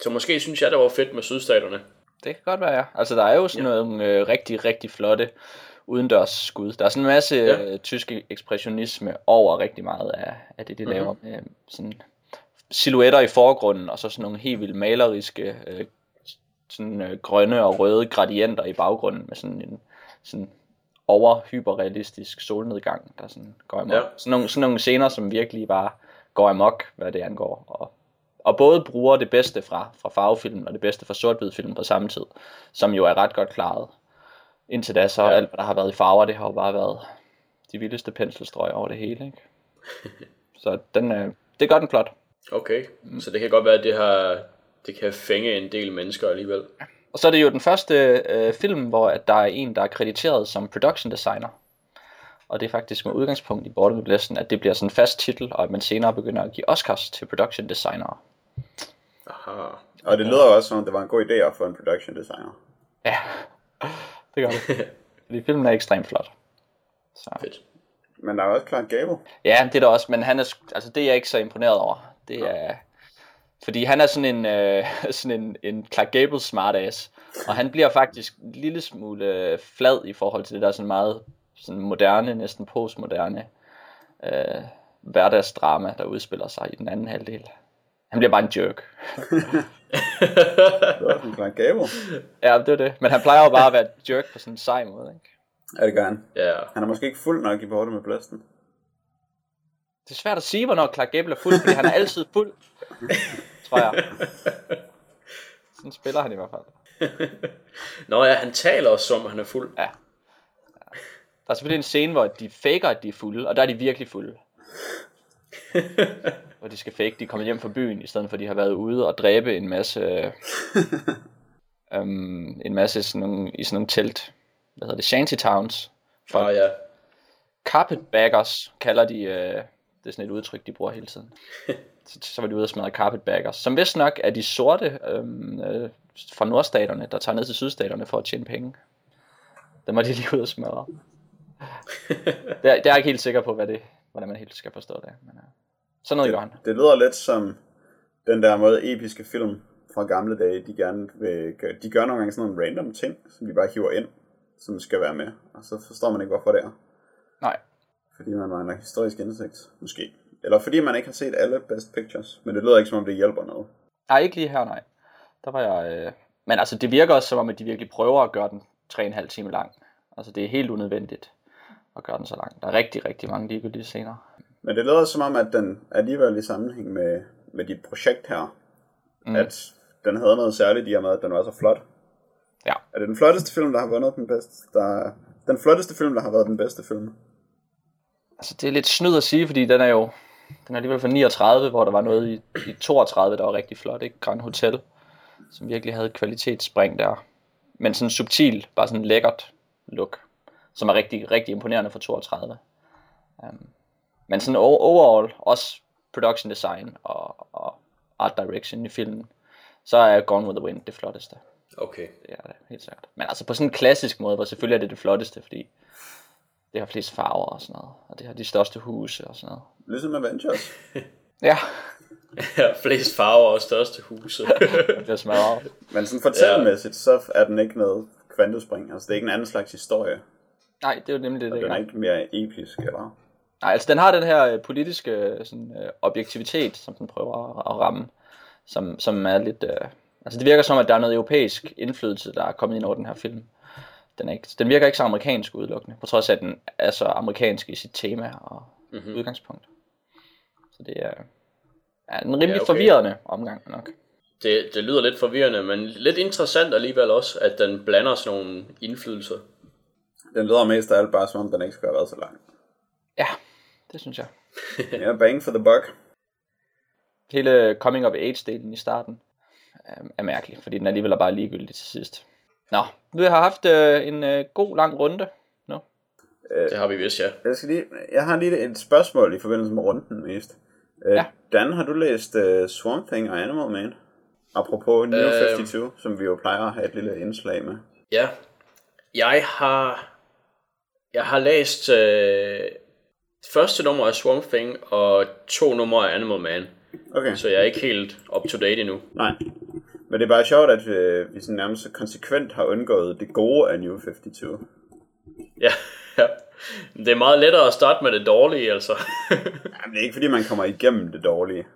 Så måske synes jeg, det var fedt med sydstaterne. Det kan godt være, ja. Altså, der er jo sådan ja. nogle øh, rigtig, rigtig flotte udendørs skud. Der er sådan en masse Ja. ja. tysk ekspressionisme over rigtig meget af, af det, de mm-hmm. laver. Med sådan silhuetter i forgrunden, og så sådan nogle helt vildt maleriske øh, sådan, øh, grønne og røde gradienter i baggrunden, med sådan en sådan overhyperrealistisk solnedgang, der sådan går amok. Ja. Sådan, nogle, sådan nogle scener, som virkelig bare går amok, hvad det angår. Og, og både bruger det bedste fra, fra farvefilm og det bedste fra sort film på samme tid, som jo er ret godt klaret. Indtil da, så Ja. alt, hvad der har været i farver, det har jo bare været de vildeste penselstrøg over det hele. Ikke? så den, øh, det gør den flot. Okay, så det kan godt være, at det, har, det kan fænge en del mennesker alligevel. Og så er det jo den første øh, film, hvor at der er en, der er krediteret som production designer. Og det er faktisk med udgangspunkt i Border Blessing, at det bliver sådan en fast titel, og at man senere begynder at give Oscars til production designer. Aha. Og det lyder også som, om det var en god idé at få en production designer. Ja, det gør det. Fordi filmen er ekstremt flot. Så. Fedt. Men der er også Clark Gable. Ja, det er der også, men han er, altså, det er jeg ikke så imponeret over. Det er, fordi han er sådan en, øh, sådan en, en Clark Gable smartass, og han bliver faktisk en lille smule øh, flad i forhold til det der sådan meget sådan moderne, næsten postmoderne øh, hverdagsdrama, der udspiller sig i den anden halvdel. Han bliver bare en jerk. Clark Gable. Ja, det er det. Men han plejer jo bare at være jerk på sådan en sej måde, ikke? Ja, det gør han. Ja, Han er måske ikke fuld nok i bordet med blæsten. Det er svært at sige, hvornår Clark Gable er fuld, fordi han er altid fuld, tror jeg. Sådan spiller han i hvert fald. Nå ja, han taler også som, han er fuld. Ja. Der er selvfølgelig en scene, hvor de faker, at de er fulde, og der er de virkelig fulde. hvor de skal fake, de kommer hjem fra byen, i stedet for at de har været ude og dræbe en masse, øhm, en masse sådan nogle, i sådan nogle telt, hvad hedder det, shantytowns. For Ah, ja. carpetbaggers kalder de, øh, det er sådan et udtryk, de bruger hele tiden. så, så var de ude og smadre carpetbaggers, som vist nok er de sorte øhm, øh, fra nordstaterne, der tager ned til sydstaterne for at tjene penge. Dem var de lige ude og smadre. det, er, det er jeg ikke helt sikker på, hvad det, hvordan man helt skal forstå det. Men, øh, sådan noget gør han. Det lyder lidt som den der måde episke film fra gamle dage, de gerne vil gøre. De gør nogle gange sådan nogle random ting, som de bare hiver ind, som skal være med. Og så forstår man ikke, hvorfor det er. Nej, Fordi man mangler historisk indsigt, måske. Eller fordi man ikke har set alle Best Pictures. Men det lyder ikke, som om det hjælper noget. nej, ikke lige her, nej. Der var jeg... Øh... Men altså, det virker også som om, at de virkelig prøver at gøre den 3,5 time lang. Altså, det er helt unødvendigt at gøre den så lang. Der er rigtig, rigtig mange ligegyldige scener. Men det lyder som om, at den alligevel i sammenhæng med, med dit projekt her, mm. at den havde noget særligt i og med, at den var så flot. Ja. Er det den flotteste film, der har vundet den bedste? Der, den flotteste film, der har været den bedste film? Altså, det er lidt snyd at sige, fordi den er jo... Den er alligevel fra 39, hvor der var noget i, i 32, der var rigtig flot, ikke? Grand Hotel, som virkelig havde et kvalitetsspring der. Men sådan subtil, bare sådan lækkert look, som er rigtig, rigtig imponerende for 32. Um, men sådan overall, også production design og, og art direction i filmen, så er Gone with the Wind det flotteste. Okay. Det er det, helt sikkert. Men altså på sådan en klassisk måde, hvor selvfølgelig er det det flotteste, fordi det har flest farver og sådan noget, og det har de største huse og sådan noget. Ligesom Avengers. Ja, Ja, flest farver og største huse. det bliver smadret. Men sådan fortællemæssigt, så er den ikke noget kvantespring. Altså, det er ikke en anden slags historie. Nej, det er jo nemlig det, det Den er ikke mere episk, eller? Nej, altså den har den her øh, politiske øh, sådan, øh, objektivitet, som den prøver at, at ramme, som, som er lidt... Øh, altså det virker som, at der er noget europæisk indflydelse, der er kommet ind over den her film. Den, er ikke, den virker ikke så amerikansk udelukkende, på trods af, at den er så amerikansk i sit tema og mm-hmm. udgangspunkt. Så det er, er en rimelig Ja, okay. forvirrende omgang nok. det, det lyder lidt forvirrende, men lidt interessant alligevel også, at den blander sådan nogle indflydelser. Den lyder mest af alt bare, som om den ikke skulle have været så lang. Ja, det synes jeg. Ja, bang for the buck. Hele coming of age delen i starten øh, er mærkelig, fordi den alligevel er bare ligegyldig til sidst. Nå, vi har haft øh, en øh, god lang runde nu. Det har vi vist, ja. Jeg, skal lige, jeg har lige et spørgsmål i forbindelse med runden mest. Uh, Ja. Dan, har du læst uh, Swamp Thing og Animal Man? Apropos New Øhm. 52, som vi jo plejer at have et lille indslag med. Ja. Jeg har... Jeg har læst øh, første nummer af Swamp Thing og to numre af Animal Man. Okay, Så jeg er ikke helt up to date endnu. nej. Men det er bare sjovt, at uh, vi sådan nærmest så konsekvent har undgået det gode af New 52. Ja, ja. Det er meget lettere at starte med det dårlige, altså. Jamen, det er ikke fordi, man kommer igennem det dårlige.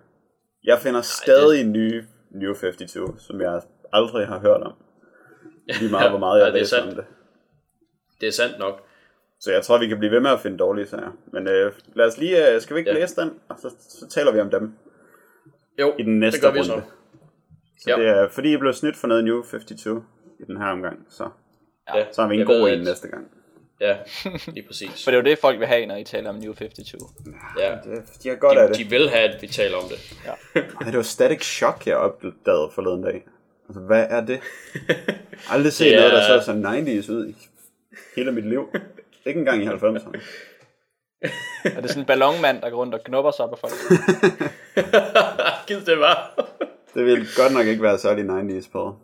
Jeg finder stadig det... nye New 52, som jeg aldrig har hørt om. Lige meget, hvor meget jeg Ja, det er læser om det. Det er sandt nok. Så jeg tror, vi kan blive ved med at finde dårlige sager. Men øh, lad os lige, øh, skal vi ikke Ja. ja. læse den, og så, så taler vi om dem Jo, i den næste det gør vi runde. så. Så Ja. det er, fordi I blev snydt for noget New 52 i den her omgang, så, Ja, så har vi en jeg god ved, en at- næste gang. Ja, lige præcis. For det er jo det, folk vil have, når I taler om New 52. Ja. Det, de har godt af De, det. de vil have, at vi taler om det. Ej, det var Static Shock, jeg opdagede forleden dag. Altså, hvad er det? Aldrig set Det noget, der er- så så 90's ud i hele mit liv. Ikke engang i 90'erne. Er det sådan en ballonmand, der går rundt og knupper sig på folk? Gid det var. Det ville godt nok ikke være særlig 90's på.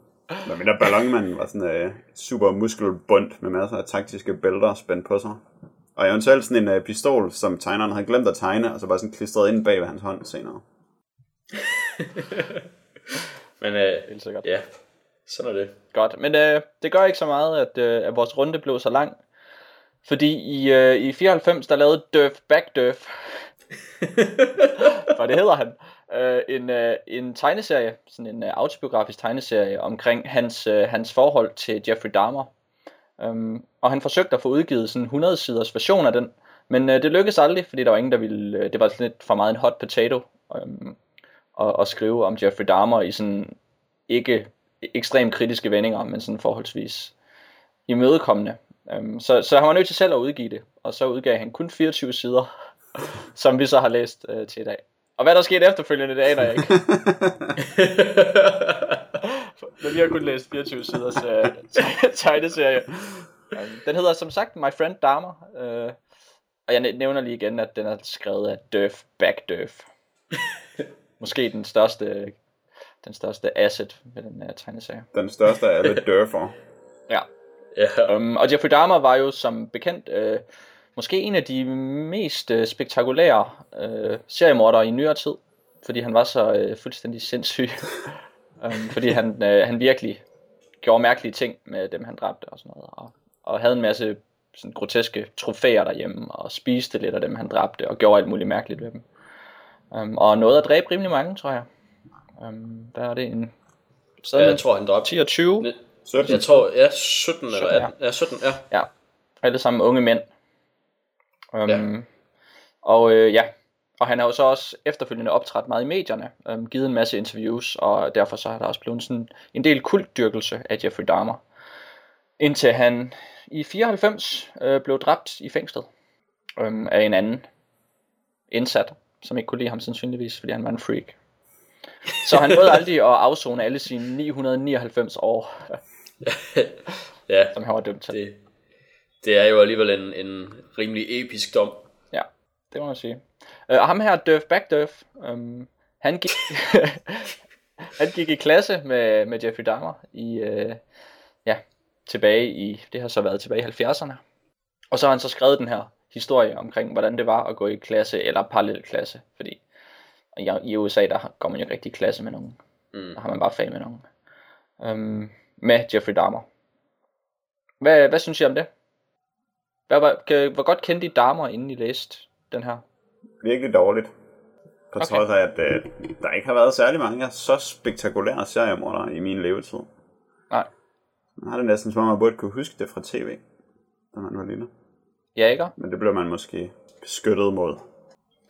Men min der ballonmanden var sådan en uh, super muskelbund med masser af taktiske bælter spændt på sig. Og eventuelt sådan en uh, pistol, som tegneren havde glemt at tegne, og så bare sådan klistret ind bag ved hans hånd senere. Men øh, ja, sådan er det. Godt, men øh, det gør ikke så meget, at, øh, at vores runde blev så lang. Fordi i, øh, i 94, der lavede Døf Back Døf, for det hedder han, øh, en, øh, en tegneserie, sådan en øh, autobiografisk tegneserie omkring hans, øh, hans forhold til Jeffrey Dahmer. Um, og han forsøgte at få udgivet sådan en 100 siders version af den, men øh, det lykkedes aldrig, fordi der var ingen, der ville, øh, det var sådan lidt for meget en hot potato um, at, at skrive om Jeffrey Dahmer i sådan ikke ekstremt kritiske vendinger, men sådan forholdsvis imødekommende. Um, så, så han var nødt til selv at udgive det, og så udgav han kun 24 sider, som vi så har læst uh, til i dag. Og hvad der skete efterfølgende, det aner jeg ikke. Men vi har kun læst 24 siders uh, tegneserie. Um, den hedder som sagt My Friend Dahmer, uh, og jeg næ- nævner lige igen, at den er skrevet af Døf Back Døf. Måske den største, den største asset ved den uh, tegneserie. Den største af alle dørfer. Ja. Ja, Um, og Jeffrey Dahmer var jo som bekendt øh, måske en af de mest øh, spektakulære øh, seriemordere i nyere tid, fordi han var så øh, fuldstændig sindssyg. um, fordi han, øh, han virkelig gjorde mærkelige ting med dem, han dræbte og sådan noget. Og, og havde en masse sådan, groteske trofæer derhjemme, og spiste lidt af dem, han dræbte, og gjorde alt muligt mærkeligt ved dem. Um, og nåede at dræbe rimelig mange, tror jeg. Um, hvad er det? En, ja jeg tror, han dræbte. 10 og 20? 17. Jeg tror, ja, 17 eller 17, ja. 18. Ja, 17, ja. Ja, alle sammen unge mænd. Um, Ja. Og øh, ja, og han har jo så også efterfølgende optrådt meget i medierne, um, givet en masse interviews, og derfor så har der også blevet sådan en del kultdyrkelse af Jeffrey Dahmer. Indtil han i 94 øh, blev dræbt i fængslet um, af en anden indsat, som ikke kunne lide ham sandsynligvis, fordi han var en freak. Så han nåede aldrig at afzone alle sine 999 år, Ja, som han var dømt til. det, det er jo alligevel en, en rimelig episk dom. Ja, det må man sige. Øh, og ham her, Døf Back Døf, øhm, han, gik, han gik i klasse med, med Jeffrey Dahmer i, øh, ja, tilbage i, det har så været tilbage i 70'erne. Og så har han så skrevet den her historie omkring, hvordan det var at gå i klasse, eller parallel klasse, fordi i, i USA, der går man jo rigtig i klasse med nogen. Mm. Der har man bare fag med nogen. Øhm, med Jeffrey Dahmer. Hvad, hvad synes I om det? Hvad, var, kan, hvor godt kendte I Dahmer, inden I læste den her? Virkelig dårligt. På Okay. trods af, at øh, der ikke har været særlig mange så spektakulære seriemordere i min levetid. Nej. Man har det næsten som om, man burde kunne huske det fra tv, da man var lille. Jager? Men det blev man måske beskyttet mod.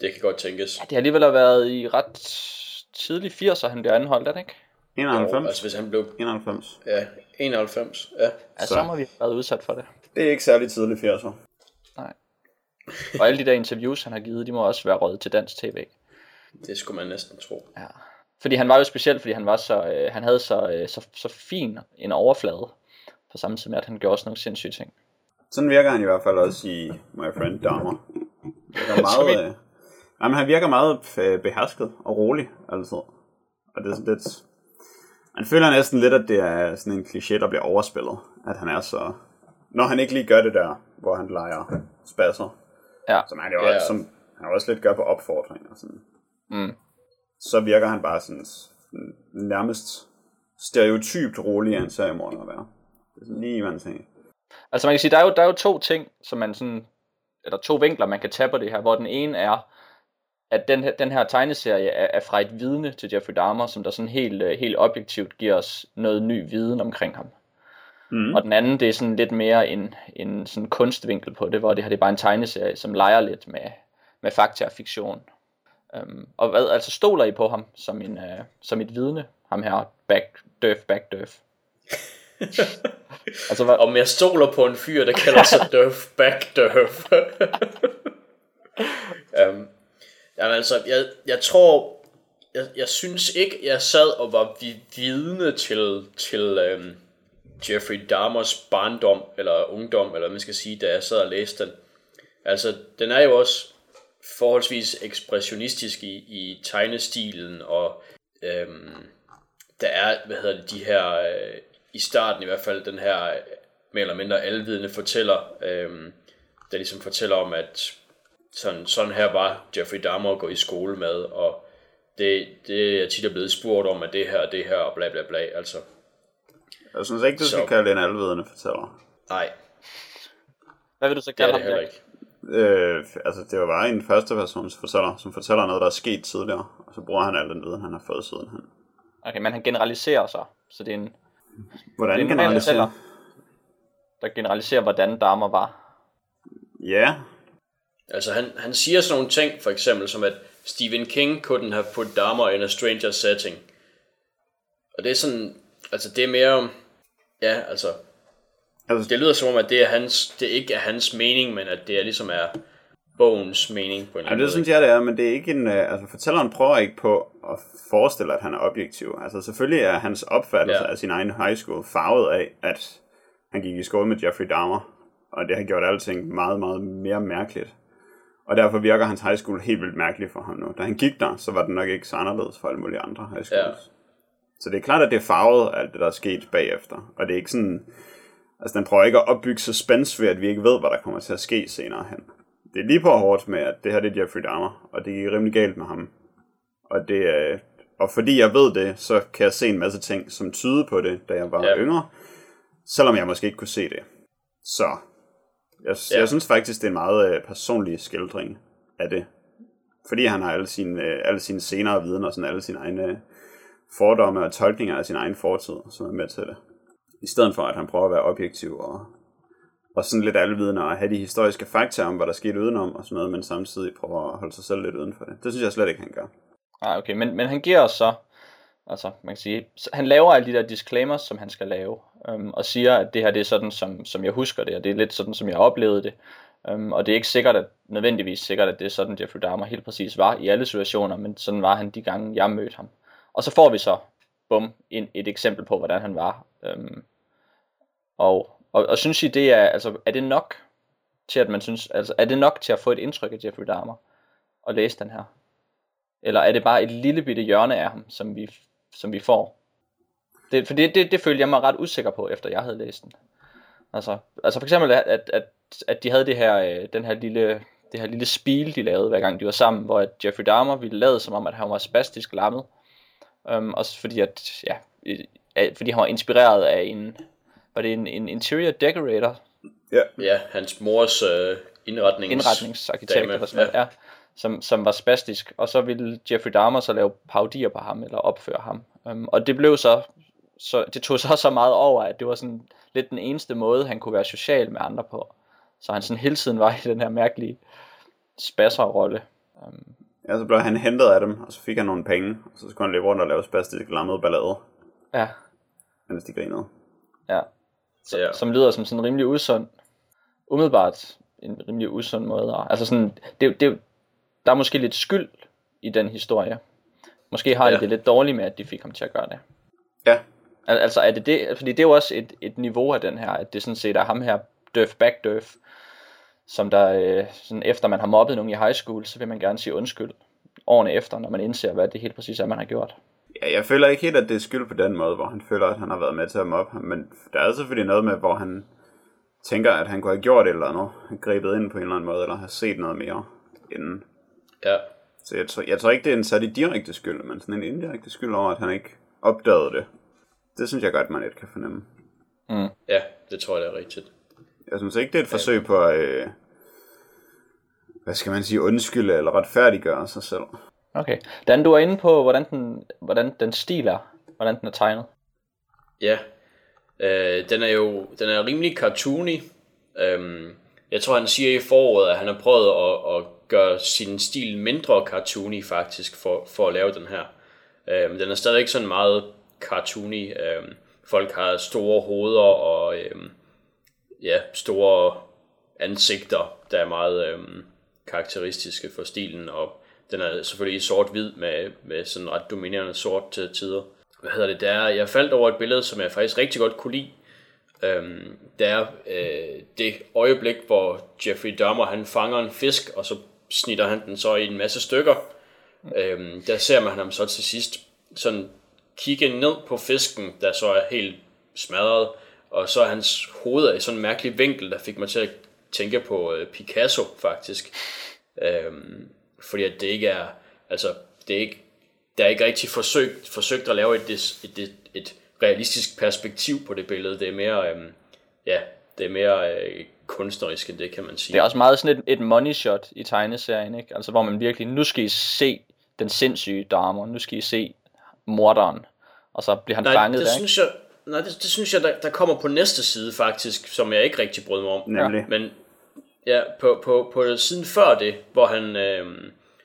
Det kan godt tænkes. Det har alligevel været i ret tidlig 80'er, han bliver anholdt, er det ikke? 91? Jo, altså hvis han blev 91. ja, 91, ja. Ja, så, Så. så må vi have været udsat for det. Det er ikke særlig tidligt 80'er. Nej. Og alle de der interviews, han har givet, de må også være røget til dansk tv. Det skulle man næsten tro. Ja. Fordi han var jo speciel, fordi han var så, øh, han havde så, øh, så, så fin en overflade, på samme tid med, at han gjorde også nogle sindssyge ting. Sådan virker han i hvert fald også i My Friend Dahmer. Virker Som meget, øh, jamen, han virker meget øh, behersket og rolig altid. Og det er sådan lidt... Man føler næsten lidt, at det er sådan en kliché, der bliver overspillet. At han er så... Når han ikke lige gør det der, hvor han leger spasser. Ja. Som han jo Ja. også, som han også lidt gør på opfordring. Og sådan. Mm. Så virker han bare sådan, sådan nærmest stereotypt rolig af en seriemorder at være. Det er sådan lige, han tænker. Altså man kan sige, der er jo, der er jo to ting, som man sådan, eller to vinkler, man kan tage på det her, hvor den ene er, at den her, den her tegneserie er, er fra et vidne til Jeffrey Dahmer, som der sådan helt, øh, helt objektivt giver os noget ny viden omkring ham. Mm. Og den anden, det er sådan lidt mere en, en sådan kunstvinkel på det, hvor det her det er bare en tegneserie, som leger lidt med, med fakta og fiktion. Um, og hvad, altså stoler I på ham som, en, uh, som et vidne, ham her, back, døf, back, døf? altså, hvad? Om jeg stoler på en fyr, der kalder sig døf, back, døf. um, jamen altså, jeg, jeg tror, jeg, jeg synes ikke, jeg sad og var vidne til, til øhm, Jeffrey Dahmers barndom, eller ungdom, eller hvad man skal sige, da jeg sad og læste den. Altså, den er jo også forholdsvis ekspressionistisk i, i tegnestilen, og øhm, der er, hvad hedder det, de her, øh, i starten i hvert fald, den her øh, mere eller mindre alvidende fortæller, øhm, der ligesom fortæller om, at sådan, sådan her var Jeffrey Dahmer at gå i skole med, og det, det er tit er blevet spurgt om, at det her og det her, og bla bla bla, altså. Jeg synes ikke, du skal så... kalde det en alvidende fortæller. Nej. Hvad vil du så kalde det ham, heller ikke. Øh, altså, det var bare en første persons fortæller, som fortæller noget, der er sket tidligere, og så bruger han al den viden, han har fået siden han. Okay, men han generaliserer så, så det er en... Hvordan det er en generaliserer? Der generaliserer, hvordan damer var. Ja. Altså, han, han siger sådan nogle ting, for eksempel som at Stephen King couldn't have put damer in a stranger setting. Og det er sådan, altså det er mere, ja, altså, Altså, det lyder som om, at det, er hans, det ikke er hans mening, men at det er ligesom er bogens mening på en eller anden ja, det synes jeg, det er, men det er ikke en... Øh, altså, fortælleren prøver ikke på at forestille, at han er objektiv. Altså, selvfølgelig er hans opfattelse ja. af sin egen high school farvet af, at han gik i skole med Jeffrey Dahmer, og det har gjort alting meget, meget mere mærkeligt. Og derfor virker hans high school helt vildt mærkeligt for ham nu. Da han gik der, så var det nok ikke så anderledes for alle mulige andre high schools. Ja. Så det er klart, at det er farvet alt det, der er sket bagefter. Og det er ikke sådan Altså, den prøver ikke at opbygge suspense ved, at vi ikke ved, hvad der kommer til at ske senere hen. Det er lige på hårdt med, at det her det er Jeffrey Dahmer, og det gik rimelig galt med ham. Og, det, øh, og fordi jeg ved det, så kan jeg se en masse ting, som tyder på det, da jeg var ja. yngre, selvom jeg måske ikke kunne se det. Så jeg, ja. jeg synes faktisk, det er en meget øh, personlig skildring af det. Fordi han har alle sine, øh, alle sine senere viden og sådan alle sine egne fordomme og tolkninger af sin egen fortid, som er med til det i stedet for at han prøver at være objektiv og, og sådan lidt alvidende og have de historiske fakta om, hvad der skete udenom og sådan noget, men samtidig prøver at holde sig selv lidt uden for det. Det synes jeg slet ikke, han gør. Ah, okay, men, men han giver os så, altså man kan sige, han laver alle de der disclaimers, som han skal lave, øhm, og siger, at det her det er sådan, som, som jeg husker det, og det er lidt sådan, som jeg oplevede det. Øhm, og det er ikke sikkert, at, nødvendigvis sikkert, at det er sådan, Jeffrey Dahmer helt præcis var i alle situationer, men sådan var han de gange, jeg mødte ham. Og så får vi så, bum, en, et eksempel på, hvordan han var. Øhm, og, og, og synes I, det er, altså, er det nok til, at man synes, altså, er det nok til at få et indtryk af Jeffrey Dahmer og læse den her? Eller er det bare et lille bitte hjørne af ham, som vi, som vi får? Det, for det, det, det følte jeg mig ret usikker på, efter jeg havde læst den. Altså, altså for eksempel, at, at, at de havde det her, øh, den her lille, det her lille spil, de lavede, hver gang de var sammen, hvor at Jeffrey Dahmer ville lade som om, at han var spastisk lammet. Um, også fordi, at, ja, fordi han var inspireret af en, var det en, en interior decorator? Ja. Ja, hans mors uh, indretnings... indretningsarkitekt eller sådan noget, ja. ja. Som, som var spastisk, og så ville Jeffrey Dahmer så lave paudier på ham, eller opføre ham. Um, og det blev så, så, det tog så så meget over, at det var sådan lidt den eneste måde, han kunne være social med andre på. Så han sådan hele tiden var i den her mærkelige spasserrolle. Um, ja, så blev han hentet af dem, og så fik han nogle penge, og så skulle han løbe rundt og lave spastisk lammet ballade. Ja. Mens de grinede. Ja ja. som lyder som sådan en rimelig usund, umiddelbart en rimelig usund måde. Altså sådan, det, det, der er måske lidt skyld i den historie. Måske har ja. de det lidt dårligt med, at de fik ham til at gøre det. Ja. Al- altså er det det, fordi det er jo også et, et niveau af den her, at det sådan set er ham her, Døf Back Døf, som der, øh, sådan efter man har mobbet nogen i high school, så vil man gerne sige undskyld årene efter, når man indser, hvad det helt præcis er, man har gjort. Ja, jeg føler ikke helt, at det er skyld på den måde, hvor han føler, at han har været med til at mobbe ham, men der er selvfølgelig noget med, hvor han tænker, at han kunne have gjort et eller andet, grebet ind på en eller anden måde, eller har set noget mere inden. Ja. Så jeg tror, jeg tror ikke, det er en særlig direkte skyld, men sådan en indirekte skyld over, at han ikke opdagede det. Det synes jeg godt, man lidt kan fornemme. Mm. Ja, det tror jeg, det er rigtigt. Jeg synes ikke, det er et forsøg på at, øh, hvad skal man sige, undskylde eller retfærdiggøre sig selv. Okay. Dan, du er inde på, hvordan den, hvordan den stil er. Hvordan den er tegnet. Ja, øh, den er jo den er rimelig cartoony. Øhm, jeg tror, han siger i foråret, at han har prøvet at, at gøre sin stil mindre cartoony faktisk, for, for at lave den her. Øhm, den er stadig ikke sådan meget cartoony. Øhm, folk har store hoveder og øhm, ja, store ansigter, der er meget øhm, karakteristiske for stilen, og den er selvfølgelig i sort-hvid med, med sådan ret dominerende sort til tider. Hvad hedder det? Der, jeg faldt over et billede, som jeg faktisk rigtig godt kunne lide. Øhm, det er øh, det øjeblik, hvor Jeffrey Dahmer han fanger en fisk, og så snitter han den så i en masse stykker. Øhm, der ser man ham så til sidst sådan kigge ned på fisken, der så er helt smadret, og så er hans hoved er i sådan en mærkelig vinkel, der fik mig til at tænke på øh, Picasso faktisk. Øhm, fordi at det ikke er, altså det er ikke, der er ikke rigtig forsøgt, forsøgt at lave et, et, et, et realistisk perspektiv på det billede. Det er mere, øhm, ja, det er mere øh, kunstnerisk end det, kan man sige. Det er også meget sådan et, et money shot i tegneserien, ikke? Altså hvor man virkelig, nu skal I se den sindssyge damer, nu skal I se morderen, og så bliver han nej, fanget det der, synes jeg, nej, det, det synes jeg, der, der kommer på næste side faktisk, som jeg ikke rigtig brød mig om. Nemlig. Men ja, på, på, på siden før det, hvor han... Øh,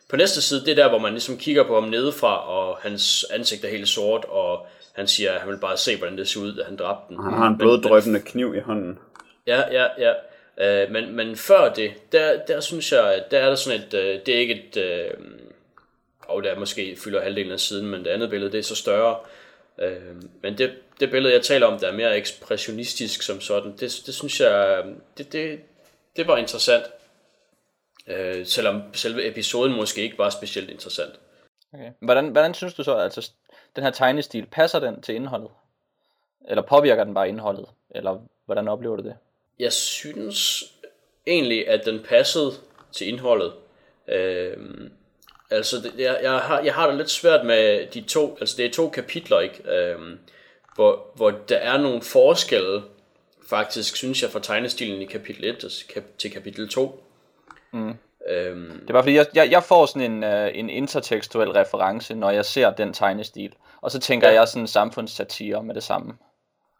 på næste side, det er der, hvor man ligesom kigger på ham nedefra, og hans ansigt er helt sort, og han siger, at han vil bare se, hvordan det ser ud, da han dræbte den. Han har en bloddrøbende kniv i hånden. Ja, ja, ja. Øh, men, men før det, der, der synes jeg, at der er der sådan et, øh, det er ikke et, øh, og der måske fylder halvdelen af siden, men det andet billede, det er så større. Øh, men det, det billede, jeg taler om, der er mere ekspressionistisk som sådan, det, det synes jeg, det, det, det var interessant. Øh, selvom selve episoden måske ikke var specielt interessant. Okay. Hvordan, hvordan synes du så, altså den her tegnestil, passer den til indholdet? Eller påvirker den bare indholdet? Eller hvordan oplever du det? Jeg synes egentlig, at den passede til indholdet. Øh, altså, det, jeg, jeg, har, jeg har det lidt svært med de to, altså det er to kapitler, ikke? Øh, hvor, hvor der er nogle forskelle, faktisk, synes jeg, fra tegnestilen i kapitel 1 til kapitel 2. Mm. Øhm. Det er bare fordi, jeg, jeg, jeg får sådan en, uh, en intertekstuel reference, når jeg ser den tegnestil. Og så tænker ja. jeg sådan en samfundssatire med det samme.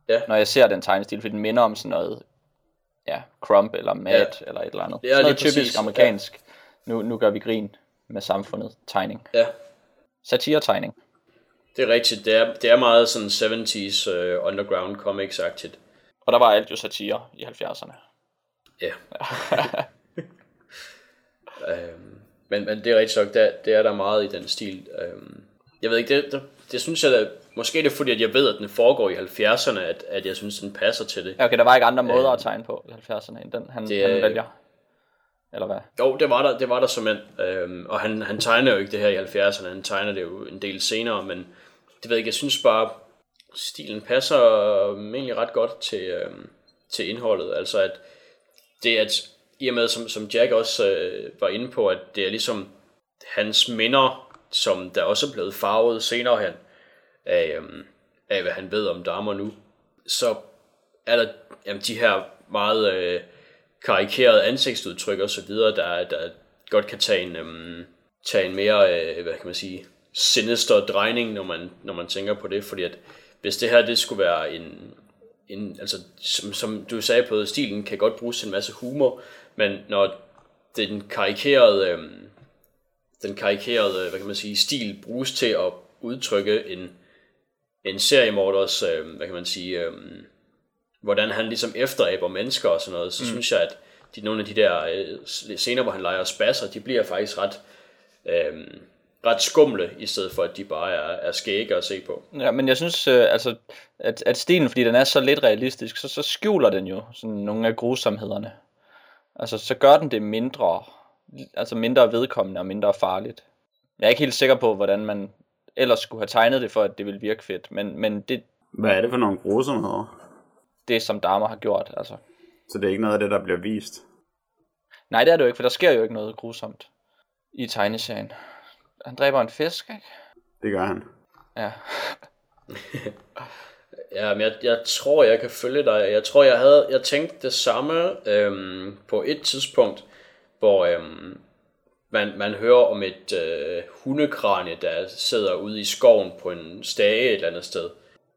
Ja. Når jeg ser den tegnestil, fordi den minder om sådan noget, ja, Crump eller Mad ja. eller et eller andet. Ja, sådan noget præcis. typisk amerikansk. Ja. Nu, nu gør vi grin med samfundet tegning. Ja. Satire-tegning. Det er rigtigt. Det er, det er meget sådan 70's uh, øh, underground comics-agtigt. Og der var alt jo satire i 70'erne. Ja. øhm, men, men det er rigtigt nok, der, det er der meget i den stil. Øhm, jeg ved ikke, det, det, det synes jeg, da, måske det er fordi, at jeg ved, at den foregår i 70'erne, at, at jeg synes, den passer til det. Okay, der var ikke andre måder at tegne på i 70'erne, end den han, det, han vælger. Eller hvad? Jo, det var der, det var der som en, øhm, og han, han tegner jo ikke det her i 70'erne, han tegner det jo en del senere, men det ved jeg ikke, jeg synes bare, stilen passer egentlig ret godt til, øhm, til indholdet. Altså at det at i og med, som, som Jack også øh, var inde på, at det er ligesom hans minder, som der også er blevet farvet senere hen, af, øhm, af hvad han ved om damer nu, så er der jamen, de her meget øh, karikerede ansigtsudtryk og så videre, der, der godt kan tage en, øhm, tage en mere, øh, hvad kan man sige, sinister drejning, når man, når man tænker på det, fordi at hvis det her det skulle være en, en altså som, som du sagde på stilen, kan godt bruges til en masse humor, men når den karikerede, øh, den karikerede, hvad kan man sige, stil bruges til at udtrykke en, en seriemorders, øh, hvad kan man sige, øh, hvordan han ligesom efteraber mennesker og sådan noget, så mm. synes jeg, at de, nogle af de der øh, scener, hvor han leger spasser, de bliver faktisk ret, øh, ret skumle, i stedet for at de bare er, er skægge at se på. Ja, men jeg synes, øh, altså, at, at stilen, fordi den er så lidt realistisk, så, så skjuler den jo sådan nogle af grusomhederne. Altså, så gør den det mindre, altså mindre vedkommende og mindre farligt. Jeg er ikke helt sikker på, hvordan man ellers skulle have tegnet det, for at det ville virke fedt, men, men det... Hvad er det for nogle grusomheder? Det, som damer har gjort, altså. Så det er ikke noget af det, der bliver vist? Nej, det er det jo ikke, for der sker jo ikke noget grusomt i tegneserien. Han dræber en fisk, ikke? Det gør han. Ja. Ja, men jeg, jeg tror, jeg kan følge dig. Jeg tror, jeg havde jeg tænkte det samme øhm, på et tidspunkt, hvor øhm, man, man hører om et øh, hundekranie, der sidder ude i skoven på en stage et eller andet sted.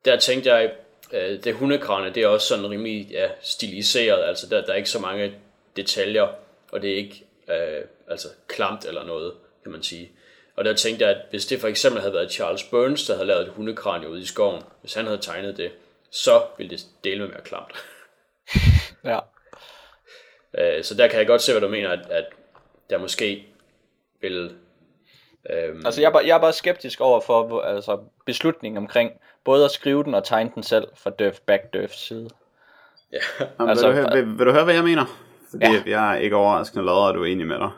Der tænkte jeg, øh, det hundekranie, det er også sådan rimelig ja, stiliseret, altså der, der er ikke så mange detaljer, og det er ikke øh, altså klamt eller noget, kan man sige. Og der tænkte jeg, at hvis det for eksempel havde været Charles Burns, der havde lavet et hundekranie ude i skoven, hvis han havde tegnet det, så ville det dele med mere klamt. Ja. Øh, så der kan jeg godt se, hvad du mener, at, at der måske vil... Øhm, Altså, jeg er, bare, jeg er bare skeptisk over for hvor- altså, beslutningen omkring både at skrive den og tegne den selv fra Døf Back Døfs side. ja, Jamen, Altså, vil, du høre, vil, vil du høre, hvad jeg mener? Fordi Ja. jeg er ikke overraskende lader, at du er enig med dig.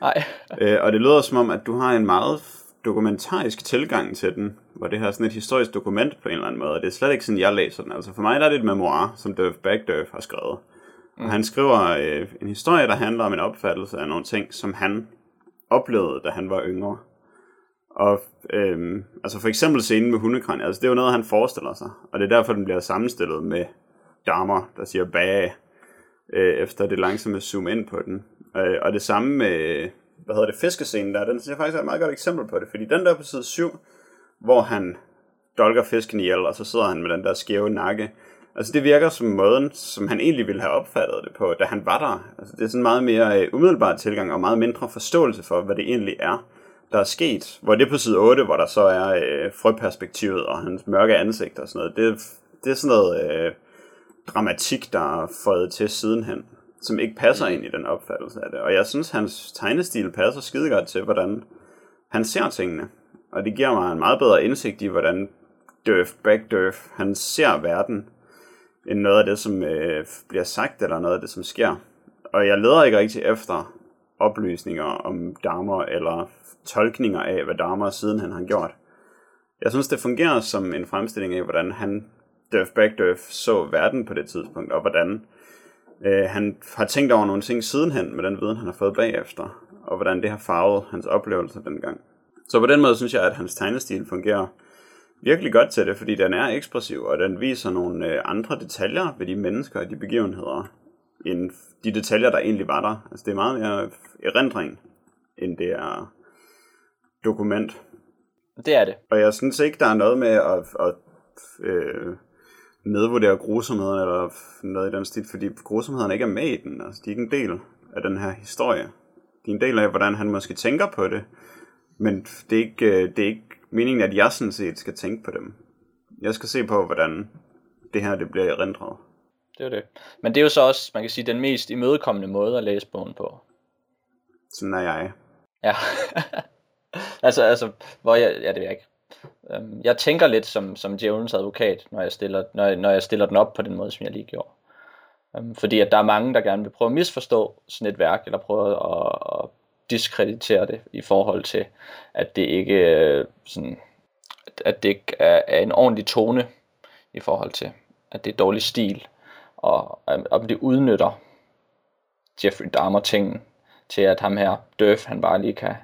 Nej. Øh, og det lyder som om, at du har en meget dokumentarisk tilgang til den, hvor det her er sådan et historisk dokument på en eller anden måde. Det er slet ikke sådan, jeg læser den. Altså for mig der er det et memoir, som Døf Bagdøf har skrevet. Mm. Og han skriver øh, en historie, der handler om en opfattelse af nogle ting, som han oplevede, da han var yngre. Og øhm, altså for eksempel scenen med hundekranje, altså det er jo noget, han forestiller sig. Og det er derfor, den bliver sammenstillet med damer, der siger bag, øh, efter det langsomme zoom ind på den. Øh, og det samme med, hvad hedder det, fiskescenen der, den synes jeg faktisk er et meget godt eksempel på det, fordi den der på side 7, hvor han dolker fisken ihjel, og så sidder han med den der skæve nakke, altså det virker som måden, som han egentlig ville have opfattet det på, da han var der. Altså det er sådan meget mere øh, umiddelbar tilgang, og meget mindre forståelse for, hvad det egentlig er, der er sket. Hvor det på side 8, hvor der så er øh, frøperspektivet og hans mørke ansigt og sådan noget, det, det er sådan noget... Øh, dramatik, der er fået til sidenhen, som ikke passer ind i den opfattelse af det. Og jeg synes, hans tegnestil passer skide godt til, hvordan han ser tingene. Og det giver mig en meget bedre indsigt i, hvordan Døf Bagdøf, han ser verden, end noget af det, som øh, bliver sagt, eller noget af det, som sker. Og jeg leder ikke rigtig efter oplysninger om damer, eller tolkninger af, hvad damer siden han har gjort. Jeg synes, det fungerer som en fremstilling af, hvordan han Døf Bagdøf så verden på det tidspunkt, og hvordan øh, han har tænkt over nogle ting sidenhen med den viden, han har fået bagefter, og hvordan det har farvet hans oplevelser dengang. Så på den måde synes jeg, at hans tegnestil fungerer virkelig godt til det, fordi den er ekspressiv, og den viser nogle øh, andre detaljer ved de mennesker og de begivenheder, end de detaljer, der egentlig var der. Altså det er meget mere erindring, end det er dokument. Det er det. Og jeg synes ikke, der er noget med at, at øh, nedvurdere grusomheden eller noget i den stil, fordi grusomheden ikke er med i den. Altså, de er ikke en del af den her historie. De er en del af, hvordan han måske tænker på det, men det er ikke, øh, det er ikke meningen, at jeg sådan set skal tænke på dem. Jeg skal se på, hvordan det her det bliver erindret. Det er det. Men det er jo så også, man kan sige, den mest imødekommende måde at læse bogen på. Sådan er jeg. Ja. altså, altså, hvor jeg, ja, det ved jeg ikke. Øhm, Jeg tænker lidt som, som Jones advokat, når jeg, stiller, når, jeg, når jeg stiller den op på den måde, som jeg lige gjorde. Øhm, Fordi at der er mange, der gerne vil prøve at misforstå sådan et værk, eller prøve at, at diskreditere det i forhold til, at det ikke øh, sådan, at det ikke er, er en ordentlig tone i forhold til, at det er dårlig stil, og øh, om det udnytter Jeffrey Dahmer tingen til, at ham her, Døf, han bare lige kan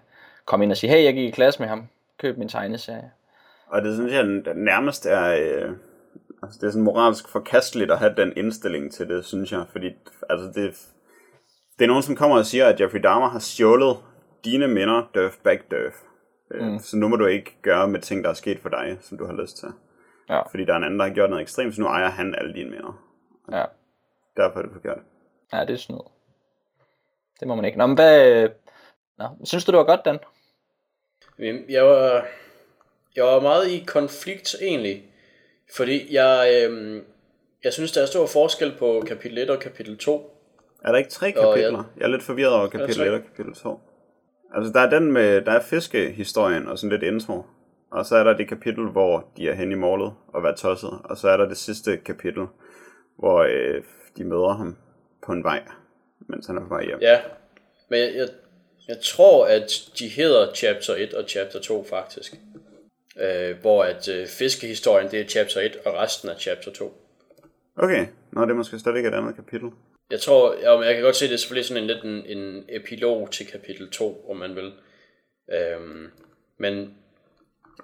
komme ind og sige, hey, jeg gik i klasse med ham, køb min tegneserie. Og det synes jeg nærmest er, øh, altså det er sådan moralsk forkasteligt at have den indstilling til det, synes jeg. Fordi altså det, det er nogen, som kommer og siger, at Jeffrey Dahmer har stjålet dine minder, døf back døf. Mm. Så nu må du ikke gøre med ting, der er sket for dig, som du har lyst til. Ja. Fordi der er en anden, der har gjort noget ekstremt, så nu ejer han alle dine minder. Ja, Derfor er det forkert. ja det er snyd. Det må man ikke. Nå, men hvad... Nå, synes du, det var godt, Dan? Jamen, Jeg var, jeg var meget i konflikt egentlig, fordi jeg, øhm, jeg synes, der er stor forskel på kapitel 1 og kapitel 2. Er der ikke tre kapitler? ja. Jeg er lidt forvirret over kapitel tre? 1 og kapitel 2. Altså, der er den med, der er fiskehistorien og sådan lidt intro. Og så er der det kapitel, hvor de er hen i målet og være tosset. Og så er der det sidste kapitel, hvor øh, de møder ham på en vej, mens han er på vej hjem. Ja, men jeg, jeg, jeg tror, at de hedder chapter 1 og chapter 2 faktisk. Øh, hvor at øh, fiskehistorien, det er chapter 1, og resten er chapter 2. Okay, nå, det er måske slet ikke et andet kapitel. Jeg tror, ja, men jeg kan godt se, det er selvfølgelig sådan en lidt en, en epilog til kapitel 2, om man vil. Øhm, men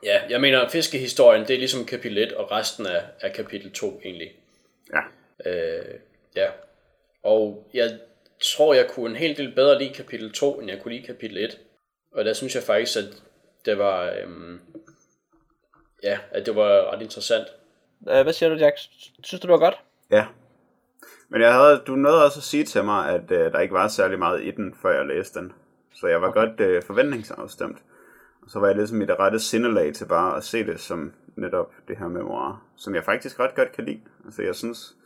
Ja, jeg mener, fiskehistorien, det er ligesom kapitel 1, og resten er, er kapitel 2 egentlig. Ja. Øh, ja. Og jeg tror, jeg kunne en hel del bedre lide kapitel 2, end jeg kunne lide kapitel 1. Og der synes jeg faktisk, at det var, øhm, ja, at det var ret interessant. Øh, hvad siger du, Jack? Synes du, det var godt? Ja. Men jeg havde, du nåede også at sige til mig, at øh, der ikke var særlig meget i den, før jeg læste den. Så jeg var okay. godt øh, forventningsafstemt. Og så var jeg ligesom i det rette sindelag til bare at se det som netop det her memoir, som jeg faktisk ret godt kan lide. Altså jeg synes,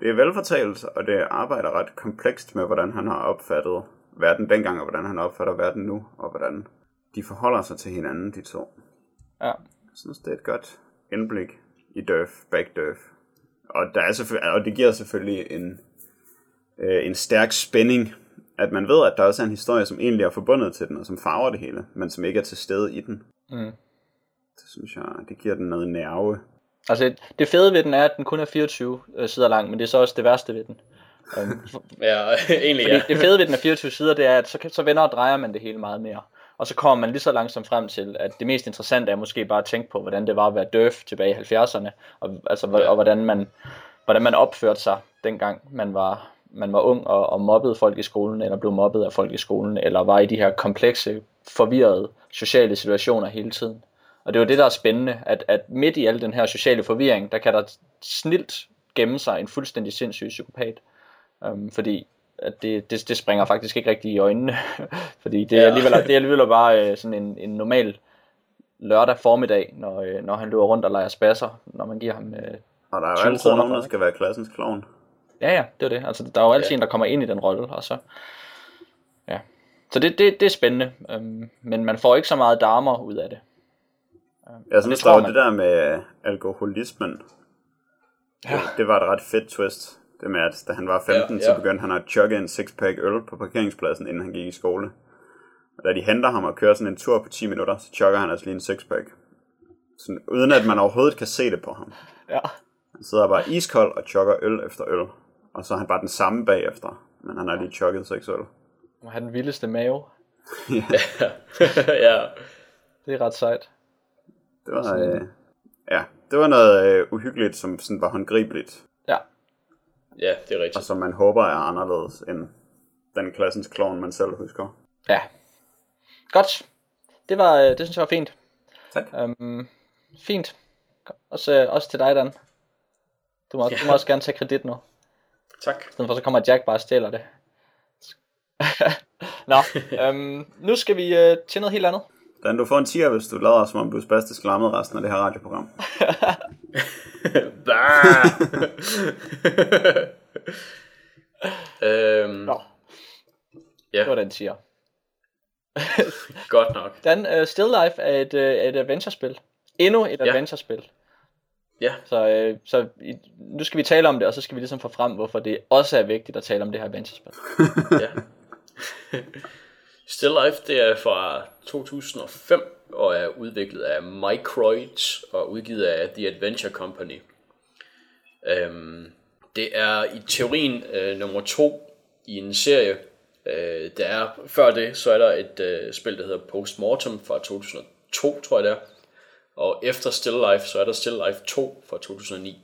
det er velfortalt, og det arbejder ret komplekst med, hvordan han har opfattet verden dengang, og hvordan han opfatter verden nu, og hvordan de forholder sig til hinanden, de to. Ja. Jeg synes, det er et godt indblik i Durf, Back Durf. Og, der er selvfølgelig, og det giver selvfølgelig en, øh, en stærk spænding, at man ved, at der også er en historie, som egentlig er forbundet til den, og som farver det hele, men som ikke er til stede i den. Mm. Det synes jeg, det giver den noget nerve. Altså, det fede ved den er, at den kun er 24 øh, sider lang, men det er så også det værste ved den. Um, Ja, egentlig ja. det fede ved den er 24 sider, det er, at så, så vender og drejer man det hele meget mere. Og så kommer man lige så langsomt frem til, at det mest interessante er måske bare at tænke på, hvordan det var at være døf tilbage i 70'erne, og, altså, og hvordan, man, hvordan man opførte sig, dengang man var, man var ung og, og mobbede folk i skolen, eller blev mobbet af folk i skolen, eller var i de her komplekse, forvirrede sociale situationer hele tiden. Og det er jo det, der er spændende, at, at midt i al den her sociale forvirring, der kan der snilt gemme sig en fuldstændig sindssyg psykopat. Um, fordi at det, det, det springer faktisk ikke rigtig i øjnene. fordi det er alligevel, det er alligevel bare øh, sådan en, en normal lørdag formiddag, når, øh, når han løber rundt og leger spasser, når man giver ham... Øh, Og der er jo 20 altid nogen, der det. skal være klassens klovn. ja, ja, det er det. Altså, der er jo altid Ja. en, der kommer ind i den rolle, og så... Ja. Så det, det, det er spændende, um, men man får ikke så meget darmer ud af det. Jeg synes, tror der var det der med alkoholismen. Ja. Det, det var et ret fedt twist. Det med, at da han var 15, Ja, så ja. begyndte han at chugge en sixpack øl på parkeringspladsen, inden han gik i skole. Og da de henter ham og kører sådan en tur på 10 minutter, så chugger han altså lige en sixpack. Sådan, uden at man overhovedet kan se det på ham. Ja. Han sidder bare iskold og chugger øl efter øl. Og så er han bare den samme bagefter. Men han har lige chugget seks øl. Man har den vildeste mave. ja. Det er ret sejt. Det var, øh, ja, det var noget øh, uhyggeligt, som sådan var håndgribeligt. Ja. det er Og rigtigt. som man håber er anderledes end den klassens klovn, man selv husker. Ja. Godt. Det var, øh, det synes jeg var fint. Tak. Um, fint. Også, øh, også til dig, Dan. Du må, ja. du må også gerne tage kredit nu. Tak. I stedet for så kommer Jack bare og stjæler det. Nå, um, nu skal vi øh, til noget helt andet. Dan, du får en 10'er, hvis du lader som om du er spastisk lammet resten af det her radioprogram. Bah! øhm, Nå, ja, det var den siger. godt nok. Dan, uh, Still Life er et, uh, et adventure-spil. Endnu et Ja. adventure-spil. Ja, Så, øh, så i, nu skal vi tale om det, og så skal vi ligesom få frem, hvorfor det også er vigtigt at tale om det her adventure-spil. ja. Still Life, det er fra 2005 og er udviklet af Microids og udgivet af The Adventure Company. Øhm, det er i teorien øh, nummer to i en serie. Øh, der er, før det, så er der et øh, spil, der hedder Postmortem fra 2002, tror jeg det er. Og efter Still Life, så er der Still Life 2 fra 2009.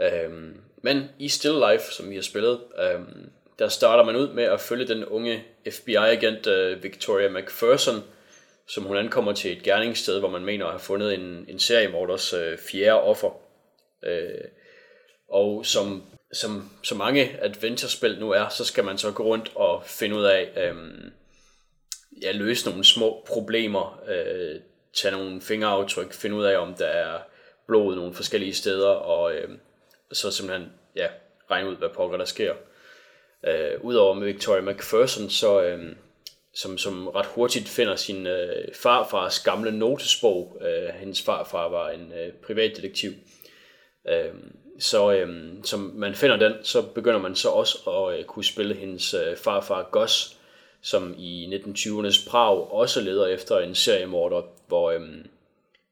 Øhm, men i Still Life, som vi har spillet, øhm, der starter man ud med at følge den unge FBI-agent øh, Victoria McPherson, som hun ankommer til et gerningssted, hvor man mener at have fundet en, en seriemorders øh, fjerde offer. Øh, og som, som så mange adventurespil nu er, så skal man så gå rundt og finde ud af, øh, ja, løse nogle små problemer, øh, tage nogle fingeraftryk, finde ud af, om der er blod nogle forskellige steder, og øh, så simpelthen, ja, regne ud, hvad pokker der sker. Øh, Udover med Victoria McPherson, så, øh, som, som ret hurtigt finder sin øh, farfars gamle notesbog. Øh, hendes farfar var en øh, privatdetektiv. Øh, så øh, som man finder den, så begynder man så også at øh, kunne spille hendes øh, farfar Goss, som i 1920'ernes Prag også leder efter en seriemorder, hvor, øh,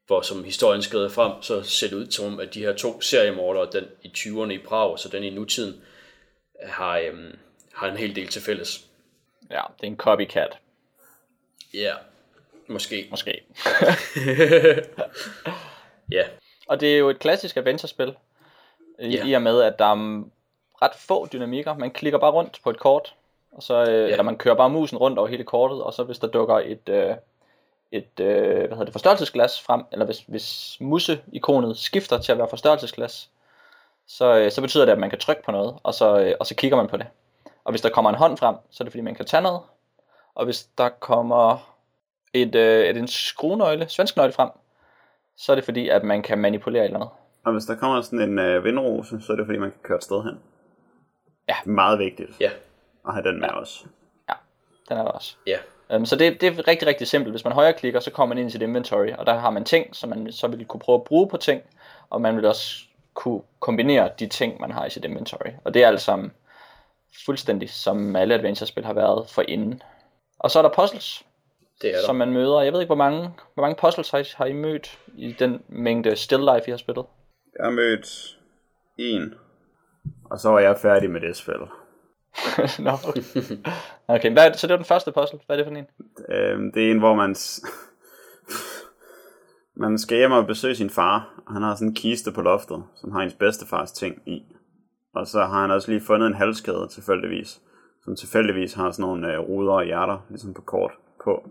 hvor som historien skrider frem, så ser det ud til, om, at de her to seriemordere, den i 20'erne i Prag, og så den i nutiden, har, øh, har en hel del til fælles. Ja, det er en copycat. Ja, Måske. måske. Ja. Og det er jo et klassisk adventure-spil, i, Ja. i og med, at der er ret få dynamikker. Man klikker bare rundt på et kort, og så, øh, eller man kører bare musen rundt over hele kortet, og så hvis der dukker et, øh, et øh, hvad hedder det, forstørrelsesglas frem, eller hvis, hvis museikonet skifter til at være forstørrelsesglas, så, øh, så betyder det, at man kan trykke på noget, og så, øh, og så kigger man på det. Og hvis der kommer en hånd frem, så er det fordi, man kan tage noget. Og hvis der kommer et, øh, et en skruenøgle, svensk nøgle frem, så er det fordi, at man kan manipulere et eller andet. Og hvis der kommer sådan en øh, vindrose, så er det fordi, man kan køre et sted hen. Ja. Meget vigtigt Ja. at have den med os. Den er der også. Ja. Um, så det, det er rigtig, rigtig simpelt. Hvis man højreklikker, så kommer man ind i sit inventory, og der har man ting, som man så vil kunne prøve at bruge på ting, og man vil også kunne kombinere de ting, man har i sit inventory. Og det er alt sammen fuldstændig, som alle adventure-spil har været for inden. Og så er der puzzles, Det er der. som man møder. Jeg ved ikke, hvor mange, hvor mange puzzles har I, har I mødt i den mængde still life, I har spillet? Jeg har mødt en, og så var jeg færdig med det spil. Nå, okay. okay hvad er det, så det var den første puzzle. Hvad er det for en? Øhm, det er en, hvor man... man skal hjem og besøge sin far, og han har sådan en kiste på loftet, som har ens bedstefars ting i. Og så har han også lige fundet en halskæde tilfældigvis, som tilfældigvis har sådan nogle øh, ruder og hjerter, ligesom på kort på.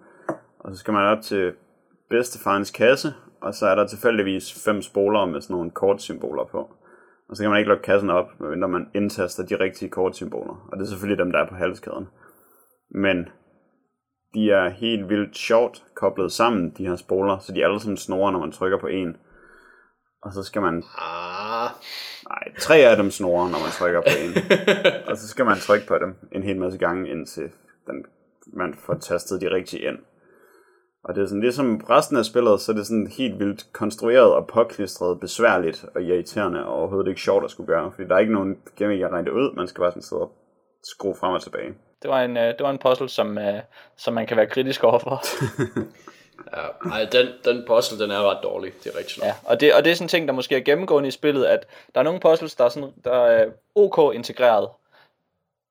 Og så skal man op til bedstefarens kasse, og så er der tilfældigvis fem spoler med sådan nogle kortsymboler på. Og så kan man ikke lukke kassen op, medmindre man indtaster de rigtige kortsymboler. Og det er selvfølgelig dem, der er på halskæden. Men de er helt vildt sjovt koblet sammen, de her spoler, så de alle sammen snorer, når man trykker på en. Og så skal man, Ah, nej, tre af dem snurrer, når man trykker på en. og så skal man trykke på dem en hel masse gange, indtil den, man får tastet de rigtige ind. Og det er sådan, ligesom resten af spillet, så er det sådan helt vildt konstrueret og påklistret, besværligt og irriterende, og overhovedet ikke sjovt at skulle gøre, fordi der er ikke nogen gimmick, jeg regner ud, man skal bare sådan sidde og skrue frem og tilbage. Det var en, øh, det var en puzzle, som, øh, som man kan være kritisk overfor. ja. Ej, den, den puzzle, den er ret dårlig. Det er rigtigt nok. Ja, og det, og det er sådan en ting, der måske er gennemgående i spillet, at der er nogle puzzles, der er, sådan, der er ok integreret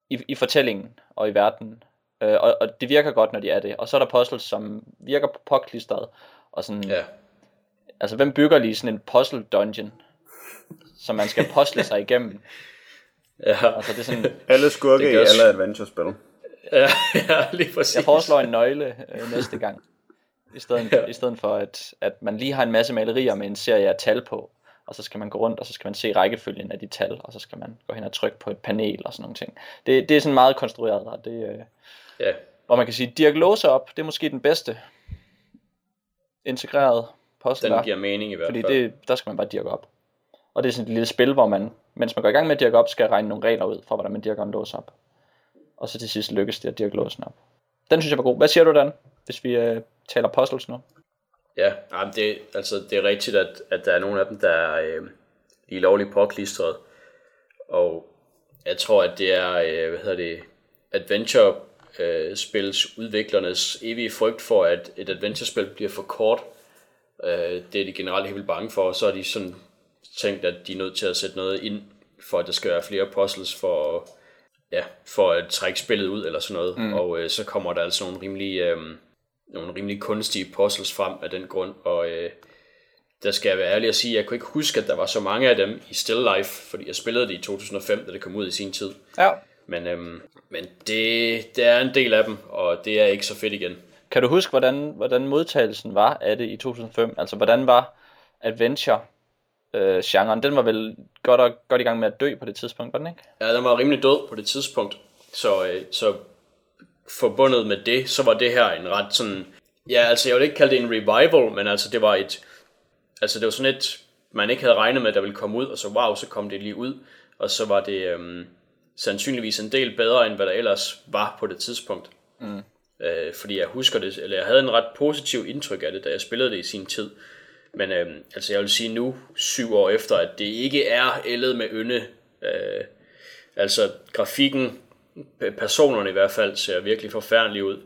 i, i fortællingen og i verdenen. Øh, og, og det virker godt, når de er det. Og så er der puzzles, som virker påklistret. Og sådan, Ja. Altså, hvem bygger lige sådan en puzzle dungeon, som man skal puzzle sig igennem? Ja. Altså, det er sådan, Alle skurke Det i alle adventure-spil. ja, ja, lige præcis. jeg foreslår en nøgle øh, næste gang. I stedet, ja. i stedet for, at, at man lige har en masse malerier med en serie af tal på. Og så skal man gå rundt, og så skal man se rækkefølgen af de tal, og så skal man gå hen og trykke på et panel og sådan nogle ting. Det, det er sådan meget konstrueret, og det, øh, Ja. hvor man kan sige, diagnose op, det er måske den bedste integrerede puzzle, Den giver mening i hvert Fordi fald. det, der skal man bare dirke op. Og det er sådan et lille spil, hvor man, mens man går i gang med at dirke op, skal regne nogle regler ud for, hvordan man dirker en lås op. Og så til sidst lykkes det at dirke låsen op. Den synes jeg var god. Hvad siger du, Dan, hvis vi øh, taler puzzles nu? Ja, jamen det, altså, det er rigtigt, at, at der er nogle af dem, der er øh, lige lovligt påklistret. Og jeg tror, at det er, øh, hvad hedder det, adventure øh, spils udviklernes evige frygt for, at et adventure-spil bliver for kort. Øh, det er de generelt helt vildt bange for, og så har de sådan tænkt, at de er nødt til at sætte noget ind, for at der skal være flere puzzles for, ja, for at trække spillet ud eller sådan noget. Mm. Og øh, så kommer der altså nogle rimelig, øh, nogle rimelig kunstige puzzles frem af den grund, og øh, der skal jeg være ærlig at sige, at jeg kunne ikke huske, at der var så mange af dem i Still Life, fordi jeg spillede det i 2005, da det kom ud i sin tid. Ja. Men, øhm, men det, det er en del af dem, og det er ikke så fedt igen. Kan du huske, hvordan, hvordan modtagelsen var af det i 2005? Altså, hvordan var adventure øh, genren? Den var vel godt, og, godt i gang med at dø på det tidspunkt, var den ikke? Ja, den var rimelig død på det tidspunkt, så, øh, så forbundet med det, så var det her en ret sådan, ja, altså jeg vil ikke kalde det en revival, men altså det var et, altså det var sådan et, man ikke havde regnet med, at der ville komme ud, og så wow, så kom det lige ud, og så var det øhm, sandsynligvis en del bedre, end hvad der ellers var på det tidspunkt. Mm. Øh, fordi jeg husker det, eller jeg havde en ret positiv indtryk af det, da jeg spillede det i sin tid. Men øhm, altså jeg vil sige nu, syv år efter, at det ikke er ældet med ynde. Øh, altså grafikken, personerne i hvert fald, ser virkelig forfærdelige ud.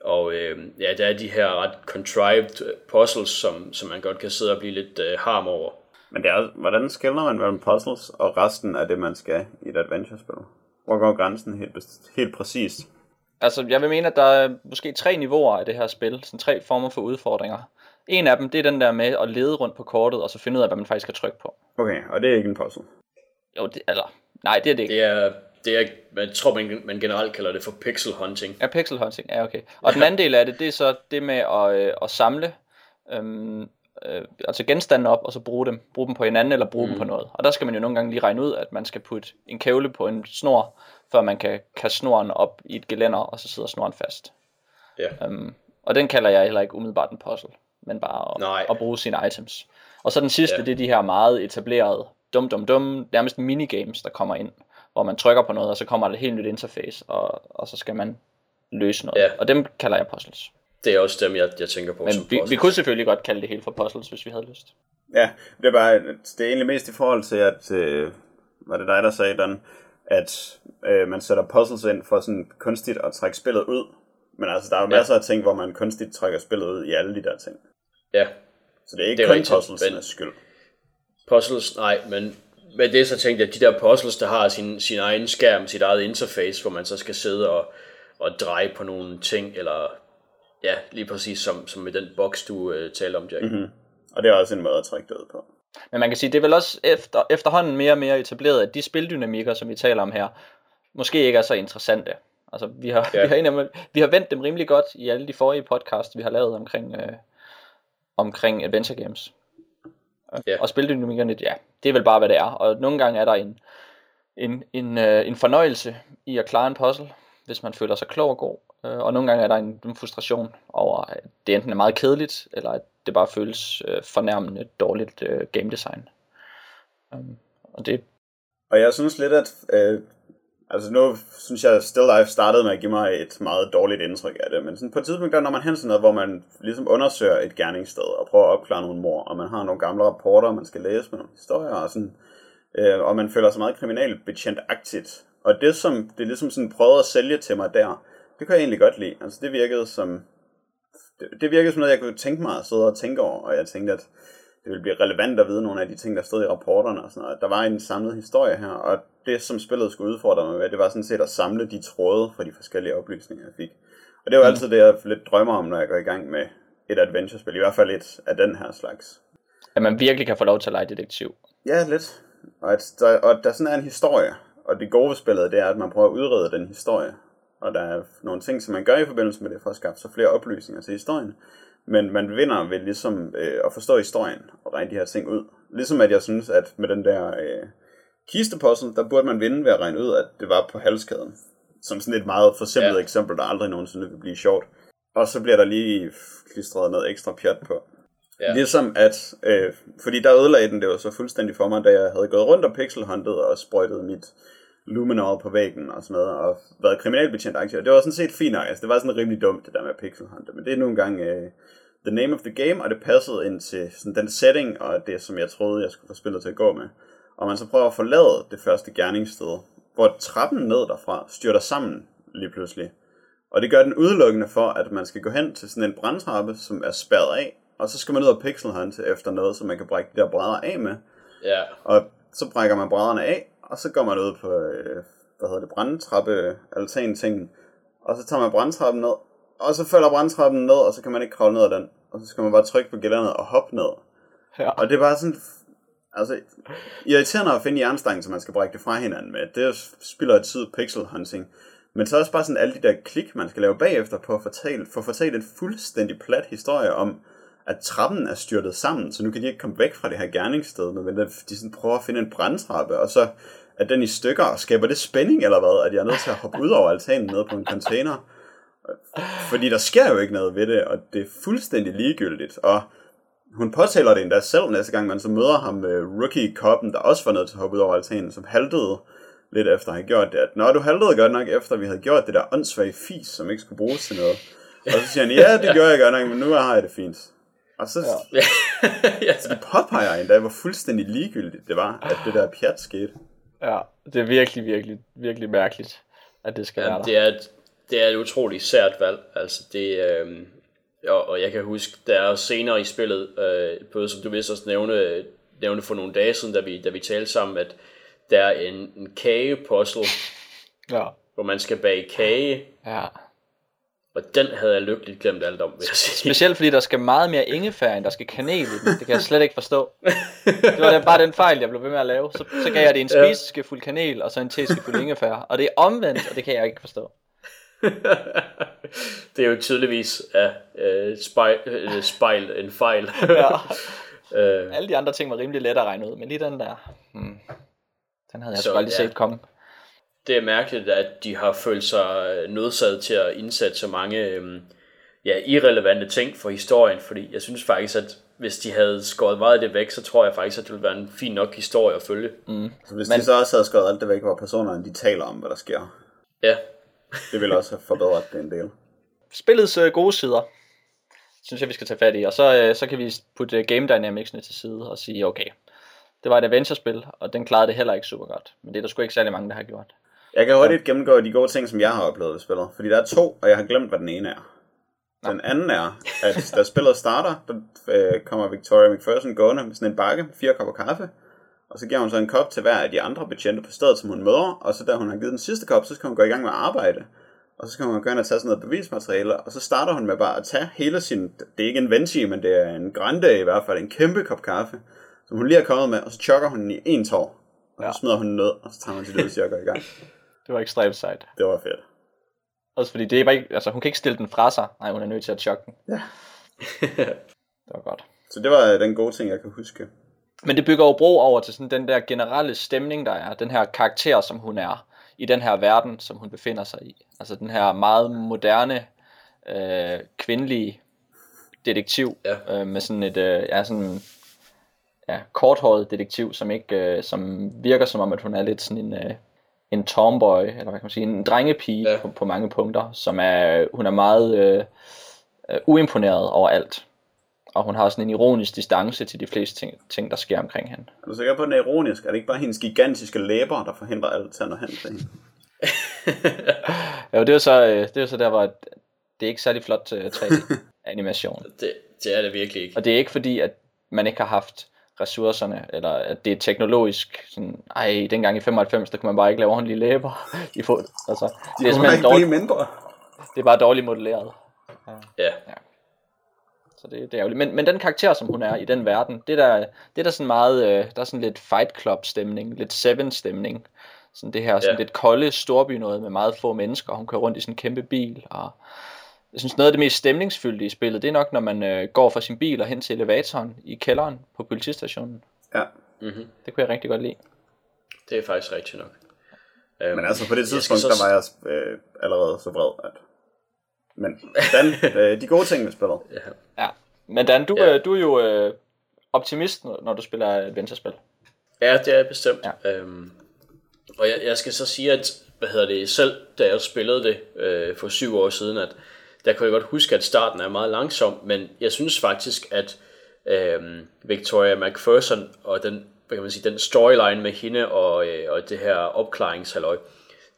Og øh, ja, der er de her ret contrived øh, puzzles, som, som man godt kan sidde og blive lidt øh, harm over. Men det er, hvordan skiller man mellem puzzles og resten af det, man skal i et adventure-spil? Hvor går grænsen helt, helt præcist? Altså, jeg vil mene, at der er måske tre niveauer af det her spil. Sådan tre former for udfordringer. En af dem, det er den der med at lede rundt på kortet, og så finde ud af, hvad man faktisk skal trykke på. Okay, og det er ikke en puzzle. Jo, det, eller, nej, det er det ikke. Det er, det er, man tror, man, man generelt kalder det for pixel hunting. Ja, pixel hunting, ja okay. Og den anden del af det, det er så det med at, øh, at samle øhm, øh, altså genstande op, og så bruge dem. Bruge dem på hinanden, eller bruge mm. dem på noget. Og der skal man jo nogle gange lige regne ud, at man skal putte en kævle på en snor, før man kan kaste snoren op i et gelænder, og så sidder snoren fast. Ja. Øhm, og den kalder jeg heller ikke umiddelbart en puzzle, men bare at, Nej. at bruge sine items. Og så den sidste, Ja. det er de her meget etablerede, dum dum dum, nærmest minigames, der kommer ind, hvor man trykker på noget, og så kommer der et helt nyt interface, og, og så skal man løse noget. Ja. Og dem kalder jeg puzzles. Det er også dem, jeg, jeg tænker på Men som vi, vi puzzles. kunne selvfølgelig godt kalde det hele for puzzles, hvis vi havde lyst. Ja, det er bare, det er egentlig mest i forhold til, at, øh, var det dig, der sagde den, at øh, man sætter puzzles ind for sådan kunstigt at trække spillet ud. Men altså, der er jo Ja. masser af ting, hvor man kunstigt trækker spillet ud i alle de der ting. Ja, Så det er ikke Det er kun rigtigt, puzzles men- skyld. puzzles, nej, men med det så tænkte jeg, at de der puzzles, der har sin, sin egen skærm, sit eget interface, hvor man så skal sidde og, og dreje på nogle ting, eller ja, lige præcis som, som med den boks, du øh, talte om, Jack. Mm-hmm. Og det er også en måde at trække det ud på. Men man kan sige, det er vel også efter, efterhånden mere og mere etableret, at de spildynamikker, som vi taler om her, måske ikke er så interessante. Altså, vi har, Ja. vi har, indimellem- vi har vendt dem rimelig godt i alle de forrige podcast, vi har lavet omkring, øh, omkring adventure games. Ja. Og spildynamikkerne, ja, det er vel bare, hvad det er. Og nogle gange er der en, en, en, øh, en fornøjelse i at klare en puzzle, hvis man føler sig klog og god. Øh, og nogle gange er der en, en frustration over, at det enten er meget kedeligt, eller at det bare føles øh, fornærmende dårligt øh, game design. Um, og det, Og jeg synes lidt, at... Øh, altså nu synes jeg, Still Life startede med at give mig et meget dårligt indtryk af det. Men sådan på et tidspunkt, der når man hen til noget, hvor man ligesom undersøger et gerningssted og prøver at opklare nogle mor, og man har nogle gamle rapporter, man skal læse med nogle historier, og, sådan, øh, og man føler sig meget kriminalbetjentagtigt. Og det, som det ligesom sådan prøvede at sælge til mig der, det kunne jeg egentlig godt lide. Altså det virkede som... Det, det virkede som noget, jeg kunne tænke mig at sidde og tænke over, og jeg tænkte, at det ville blive relevant at vide nogle af de ting, der stod i rapporterne og sådan noget. Der var en samlet historie her, og det, som spillet skulle udfordre mig med, det var sådan set at samle de tråde fra de forskellige oplysninger, jeg fik. Og det er jo altid det, jeg lidt drømmer om, når jeg går i gang med et adventure-spil, i hvert fald et af den her slags. at man virkelig kan få lov til at lege detektiv. Ja, lidt. Og at der, og der sådan er en historie, og det gode ved spillet, det er, at man prøver at udrede den historie. Og der er nogle ting, som man gør i forbindelse med det, for at skaffe sig flere oplysninger til historien. Men man vinder ved ligesom øh, at forstå historien og regne de her ting ud. Ligesom at jeg synes, at med den der øh, kistepuzzle, der burde man vinde ved at regne ud, at det var på halskæden. Som sådan et meget forsimplet ja. Eksempel, der aldrig nogensinde vil blive sjovt. Og så bliver der lige klistret noget ekstra pjat på. Ja. Ligesom at, øh, fordi der ødelagde den det var så fuldstændig for mig, da jeg havde gået rundt og pixelhuntet og sprøjtet mit luminol på væggen og sådan noget, og været kriminalbetjent aktiv. Det var sådan set fint nok, altså det var sådan rimelig dumt det der med pixelhunte, men det er nogle gange øh, the name of the game, og det passede ind til sådan den setting, og det som jeg troede, jeg skulle få spillet til at gå med. Og man så prøver at forlade det første gerningssted, hvor trappen ned derfra styrter sammen lige pludselig. Og det gør den udelukkende for, at man skal gå hen til sådan en brandtrappe, som er spærret af, og så skal man ud og pixelhunte efter noget, som man kan brække de der brædder af med. Ja, Og så brækker man brædderne af, og så går man ud på, øh, hvad hedder det, brandtrappe, altan ting, og så tager man brandtrappen ned, og så falder brandtrappen ned, og så kan man ikke kravle ned ad den, og så skal man bare trykke på gælderne og hoppe ned. Ja. Og det er bare sådan, altså, irriterende at finde jernstangen, som man skal brække det fra hinanden med. Det spiller et tid pixel hunting. Men så også bare sådan alle de der klik, man skal lave bagefter på at fortælle, for at fortælle en fuldstændig plat historie om, at trappen er styrtet sammen, så nu kan de ikke komme væk fra det her gerningssted, men de sådan prøver at finde en brandtrappe, og så er den i stykker, og skaber det spænding eller hvad, at jeg er nødt til at hoppe ud over altanen ned på en container. Fordi der sker jo ikke noget ved det, og det er fuldstændig ligegyldigt, og hun påtaler det endda selv næste gang, man så møder ham med rookie-koppen, der også var nødt til at hoppe ud over altanen, som haltede lidt efter at have gjort det. At, Nå, du haltede godt nok efter, at vi havde gjort det der åndssvage fis, som ikke skulle bruges til noget. Og så siger han, ja, det gjorde jeg godt nok, men nu har jeg det fint. Og så, ja. ja. så de påpeger endda, hvor fuldstændig ligegyldigt det var, at det der pjat skete. Ja, det er virkelig, virkelig, virkelig mærkeligt, at det skal Ja, være der. det er, et, det er et utroligt sært valg. Altså det, øh, og, og jeg kan huske, der er senere i spillet, øh, både som du vist også nævne, nævne for nogle dage siden, da vi, da vi talte sammen, at der er en, en kagepuzzle, Ja, hvor man skal bage kage, ja. Og den havde jeg lykkeligt glemt alt om, vil jeg sige. Specielt fordi der skal meget mere ingefær, end der skal kanel i den. Det kan jeg slet ikke forstå. Det var bare den fejl, jeg blev ved med at lave. Så, så gav jeg det en spiseskefuld kanel, og så en teskefuld ingefær. Og det er omvendt, og det kan jeg ikke forstå. det er jo tydeligvis ja, uh, spejl, uh, spejl en fejl. ja. Uh, Alle de andre ting var rimelig let at regne ud, men lige den der, hmm, den havde jeg så, sgu aldrig ja. set komme. Det er mærkeligt, at de har følt sig nødsaget til at indsætte så mange um, ja, irrelevante ting for historien, fordi jeg synes faktisk, at hvis de havde skåret meget af det væk, så tror jeg faktisk, at det ville være en fin nok historie at følge. Mm. Så hvis Men... de så også havde skåret alt det væk, hvor personerne de taler om, hvad der sker. Ja. det ville også have forbedret det en del. Spillets uh, gode sider, synes jeg, vi skal tage fat i, og så, uh, så kan vi putte uh, game dynamicsene til side og sige, okay, det var et adventure-spil, og den klarede det heller ikke super godt. Men det er der sgu ikke særlig mange, der har gjort. Jeg kan hurtigt gennemgå de gode ting, som jeg har oplevet ved spillet. Fordi der er to, og jeg har glemt, hvad den ene er. Den anden er, at da spillet starter, der øh, kommer Victoria McPherson gående med sådan en bakke fire kopper kaffe, og så giver hun så en kop til hver af de andre betjente på stedet, som hun møder, og så da hun har givet den sidste kop, så skal hun gå i gang med at arbejde. Og så skal hun gå ind og tage sådan noget bevismateriale, og så starter hun med bare at tage hele sin, det er ikke en venti, men det er en grande i hvert fald, en kæmpe kop kaffe, som hun lige har kommet med, og så chokker hun den i en tår, og ja. så smider hun ned, og så tager hun til det, og går i gang. Det var ekstremt sejt. Det var fedt. Også fordi det er bare ikke, altså hun kan ikke stille den fra sig. Nej, hun er nødt til at chokke den. Ja. det var godt. Så det var den gode ting, jeg kan huske. Men det bygger jo bro over til sådan den der generelle stemning, der er. Den her karakter, som hun er i den her verden, som hun befinder sig i. Altså den her meget moderne, øh, kvindelige detektiv, ja. øh, med sådan et, øh, ja, sådan, ja, korthåret detektiv, som ikke, øh, som virker som om, at hun er lidt sådan en, øh, en tomboy, eller hvad kan man sige, en drengepige ja. på, på mange punkter, som er, hun er meget øh, øh, uimponeret over alt. Og hun har sådan en ironisk distance til de fleste ting, ting der sker omkring hende. Er du sikker på, at den er ironisk? Er det ikke bare hendes gigantiske læber, der forhindrer alt til at nå hen til hende? ja, det er så, øh, det er så der, hvor det er ikke særlig flot 3D-animation. det, det er det virkelig ikke. Og det er ikke fordi, at man ikke har haft ressourcerne, eller at det er teknologisk, sådan, ej, dengang i 95, der kunne man bare ikke lave ordentlige læber. I få, altså, De det er ikke dårligt, mindre. Det er bare dårligt modelleret. Ja. ja. ja. Så det, det er ærgerligt. Men, men den karakter, som hun er i den verden, det der, det er der sådan meget, øh, der er sådan lidt Fight Club stemning, lidt Seven stemning. Sådan det her, sådan ja. lidt kolde storby noget med meget få mennesker. Hun kører rundt i sådan en kæmpe bil, og jeg synes noget af det mest stemningsfyldte i spillet, det er nok når man øh, går fra sin bil og hen til elevatoren i kælderen på politistationen. Ja. Mm-hmm. Det kunne jeg rigtig godt lide. Det er faktisk rigtigt nok. Um, Men altså på det tidspunkt, så... der var jeg øh, allerede så vred, at... Men Dan, øh, de gode ting med spillet. Ja. ja. Men Dan, du, ja. øh, du er jo øh, optimist, når du spiller adventure-spil. Ja, det er jeg bestemt. Ja. Um, og jeg, jeg skal så sige, at hvad hedder det, selv da jeg spillede det øh, for syv år siden, at der kunne jeg godt huske, at starten er meget langsom, men jeg synes faktisk, at øh, Victoria McPherson og den, hvad kan man sige, den storyline med hende og, øh, og det her opklaringshalløj,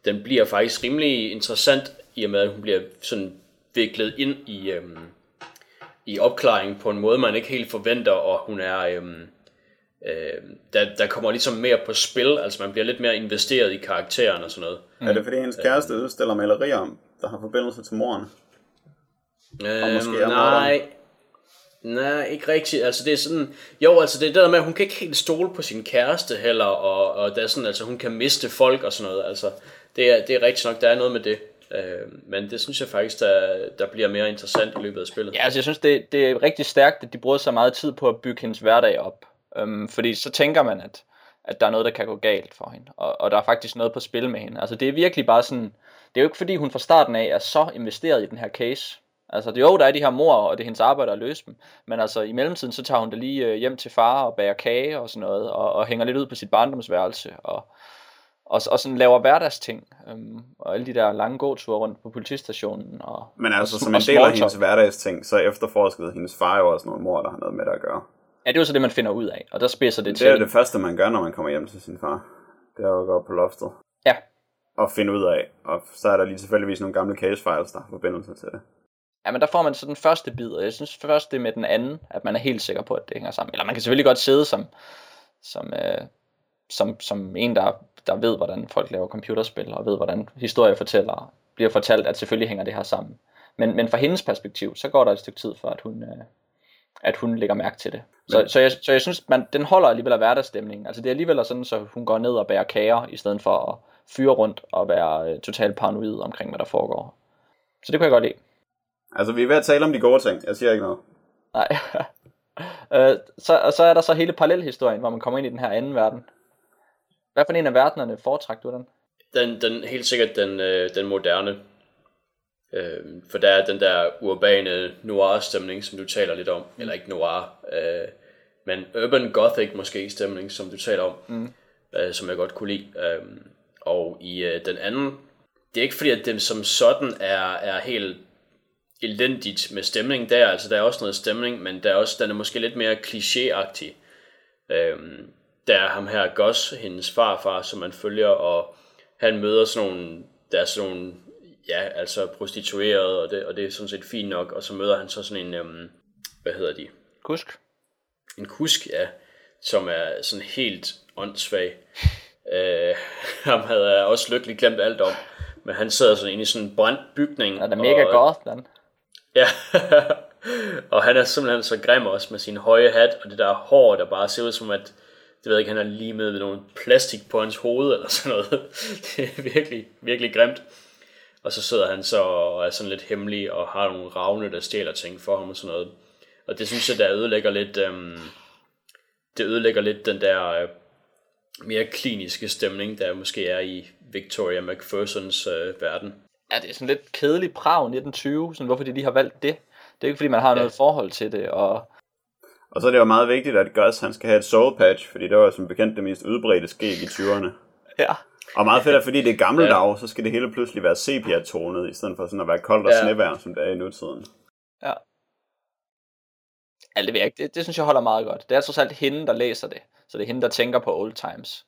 den bliver faktisk rimelig interessant, i og med at hun bliver sådan viklet ind i, øh, i opklaringen på en måde, man ikke helt forventer, og hun er... Øh, øh, der, der kommer ligesom mere på spil, altså man bliver lidt mere investeret i karakteren og sådan noget. Mm. Er det fordi hendes kæreste udstiller malerier, der har forbindelse til moren? Øh, måske nej, nej, ikke rigtigt. Altså det er sådan, jo, altså det er det der med, at hun kan ikke helt stole på sin kæreste heller, og, og der er sådan, altså hun kan miste folk og sådan noget. Altså det er, det er rigtigt nok, der er noget med det. Øh, men det synes jeg faktisk, der, der bliver mere interessant i løbet af spillet. Ja, altså jeg synes, det, det er rigtig stærkt, at de bruger så meget tid på at bygge hendes hverdag op. Øhm, fordi så tænker man, at, at der er noget, der kan gå galt for hende. Og, og der er faktisk noget på spil med hende. Altså det er virkelig bare sådan, det er jo ikke fordi hun fra starten af er så investeret i den her case. Altså, det, jo, der er de her mor, og det er hendes arbejde at løse dem. Men altså, i mellemtiden, så tager hun da lige øh, hjem til far og bager kage og sådan noget, og, og hænger lidt ud på sit barndomsværelse, og, og, og sådan laver hverdagsting, øhm, og alle de der lange gåture rundt på politistationen. Og, Men altså, og, som en del af hendes hverdagsting, så efterforskede hendes far jo også nogle mor, der har noget med det at gøre. Ja, det er jo så det, man finder ud af, og der spidser det, det til. Det er det første, man gør, når man kommer hjem til sin far. Det er jo at gå op på loftet. Ja. Og finde ud af, og så er der lige tilfældigvis nogle gamle case files, der har forbindelse til det. Ja, men der får man så den første bid, og jeg synes først det med den anden, at man er helt sikker på, at det hænger sammen. Eller man kan selvfølgelig godt sidde som, som, øh, som, som en, der, der ved, hvordan folk laver computerspil, og ved, hvordan historier fortæller, bliver fortalt, at selvfølgelig hænger det her sammen. Men, men fra hendes perspektiv, så går der et stykke tid for, at hun, øh, at hun lægger mærke til det. Så, så, jeg, så jeg synes, man, den holder alligevel af hverdagsstemningen. Altså det er alligevel sådan, så hun går ned og bærer kager, i stedet for at fyre rundt og være øh, totalt paranoid omkring, hvad der foregår. Så det kunne jeg godt lide. Altså, vi er ved at tale om de gode ting. Jeg siger ikke noget. Nej. øh, så, og så er der så hele parallelhistorien, hvor man kommer ind i den her anden verden. Hvad for en af verdenerne foretrækker du den? Den, den helt sikkert den, øh, den moderne. Øh, for der er den der urbane noir-stemning, som du taler lidt om. Mm. Eller ikke noir, øh, men urban gothic måske stemning, som du taler om. Mm. Øh, som jeg godt kunne lide. Øh, og i øh, den anden, det er ikke fordi, at den som sådan er, er helt elendigt med stemning der, altså der er også noget stemning, men der er også, den er måske lidt mere klichéagtig. Øhm, der er ham her Gus, hendes farfar, som man følger, og han møder sådan nogle, der er sådan nogle, ja, altså prostituerede, og det, og det er sådan set fint nok, og så møder han så sådan en, øhm, hvad hedder de? Kusk. En kusk, ja, som er sådan helt åndssvag. øh, ham havde jeg også lykkeligt glemt alt om, men han sidder sådan inde i sådan en brændt bygning. Ja, det er mega og, goth, den. Ja, og han er simpelthen så grim også med sin høje hat, og det der hår, der bare ser ud som at, det ved jeg ikke, han har lige med med nogle plastik på hans hoved, eller sådan noget. Det er virkelig, virkelig grimt. Og så sidder han så og er sådan lidt hemmelig, og har nogle ravne, der stjæler ting for ham og sådan noget. Og det synes jeg, der ødelægger lidt, øhm, det ødelægger lidt den der øh, mere kliniske stemning, der måske er i Victoria McPhersons øh, verden. Ja, det er sådan lidt kedelig prav 1920, sådan hvorfor de lige har valgt det. Det er ikke fordi, man har noget forhold til det, og Og så er det jo meget vigtigt, at Gus han skal have et soul patch, fordi det var som bekendt det mest udbredte skæg i 20'erne. ja, Og meget fedt er, fordi det er gammeldag, Ja. så skal det hele pludselig være sepia-tonet, i stedet for sådan at være koldt og Ja. snevejr, som det er i nutiden. ja. Alt det ved jeg ikke. Det, det synes jeg holder meget godt. Det er trods alt hende, der læser det. Så det er hende, der tænker på old times.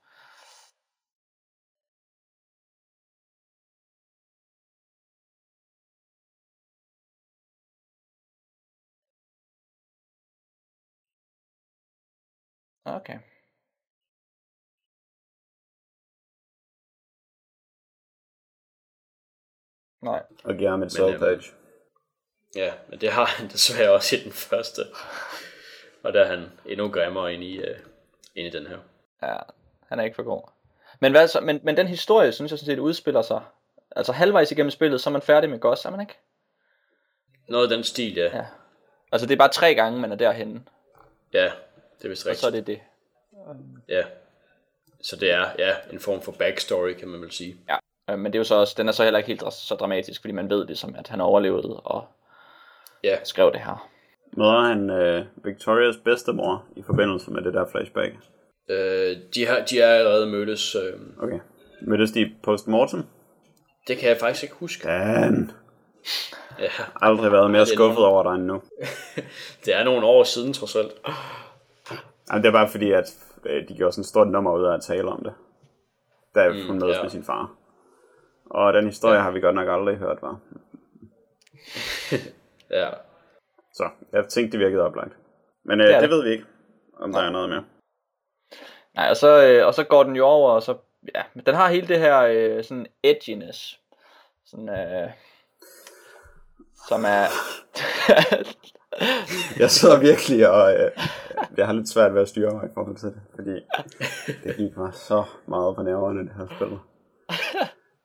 Okay. Nej. Og giver ham et soul øhm, patch. Ja, men det har han desværre også i den første. Og der er han endnu grimmere ind i, uh, ind i den her. Ja, han er ikke for god. Men, hvad så, men, men den historie, synes jeg sådan set udspiller sig. Altså halvvejs igennem spillet, så er man færdig med Gus, er man ikke? Noget af den stil, ja. Ja. Altså det er bare tre gange, man er derhenne. Ja, det er vist Og så er rigtigt. det det. Ja. Så det er ja, en form for backstory, kan man vel sige. Ja. Øh, Men det er jo så også, den er så heller ikke helt så dramatisk, fordi man ved ligesom, at han overlevede og Ja, skrev det her. Møder han øh, Victorias bedstemor i forbindelse med det der flashback. øh, de, har, de er allerede mødtes. Øh, Okay. Mødtes de postmortem? det kan jeg faktisk ikke huske. Dan. Ja, Aldrig været mere det er skuffet over dig end nu. det er nogle år siden, trods alt. Jamen, det er bare fordi, at øh, de gjorde sådan et stort nummer ud af at tale om det. Da mm, hun mødes ja. med sin far. Og den historie ja. har vi godt nok aldrig hørt, var. Ja, Så jeg tænkte, det virkede oplagt. Men øh, Det det, det ved vi ikke, om der er noget mere. Nej, og så, øh, og så går den jo over, og så, ja, men den har hele det her øh, sådan edginess. Sådan, øh, som er, Jeg sidder virkelig og øh, jeg har lidt svært ved at styre mig i forhold til det, fordi det gik mig så meget på nerverne, det her spil.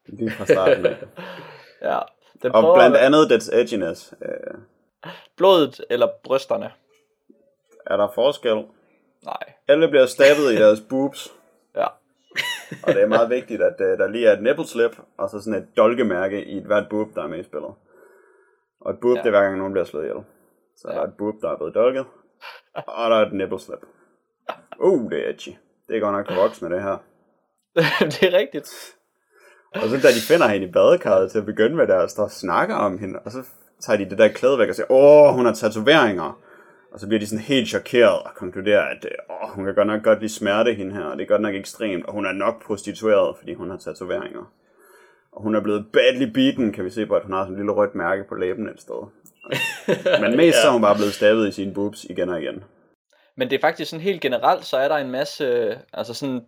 Lige fra starten af. ja, den Og prøver blandt andet dets edginess. Øh, blodet eller brysterne. er der forskel? Nej, Alle bliver stabbet i deres boobs, ja, og det er meget vigtigt, at øh, der lige er et nipple slip, og så sådan et dolkemærke i et hvert boob, der er med i spillet. Og et boob, ja. det er hver gang nogen bliver slået ihjel. Så ja. der er et boob, der er blevet dolket, og der er et nipple slip. Uh, det er edgy. Det er godt nok for voksne, det her. det er rigtigt. Og så da de finder hende i badekarret til at begynde med, der står og snakker om hende, og så tager de det der klæde væk og siger, åh, hun har tatoveringer. Og så bliver de sådan helt chokeret og konkluderer, at åh, hun kan godt nok godt lide smerte hende her, og det er godt nok ekstremt, og hun er nok prostitueret, fordi hun har tatoveringer. Og hun er blevet badly beaten, kan vi se på, at hun har sådan en lille rødt mærke på læben et sted. Men mest så er hun bare blevet stabbet i sine boobs igen og igen. Men det er faktisk sådan helt generelt, så er der en masse, øh, altså sådan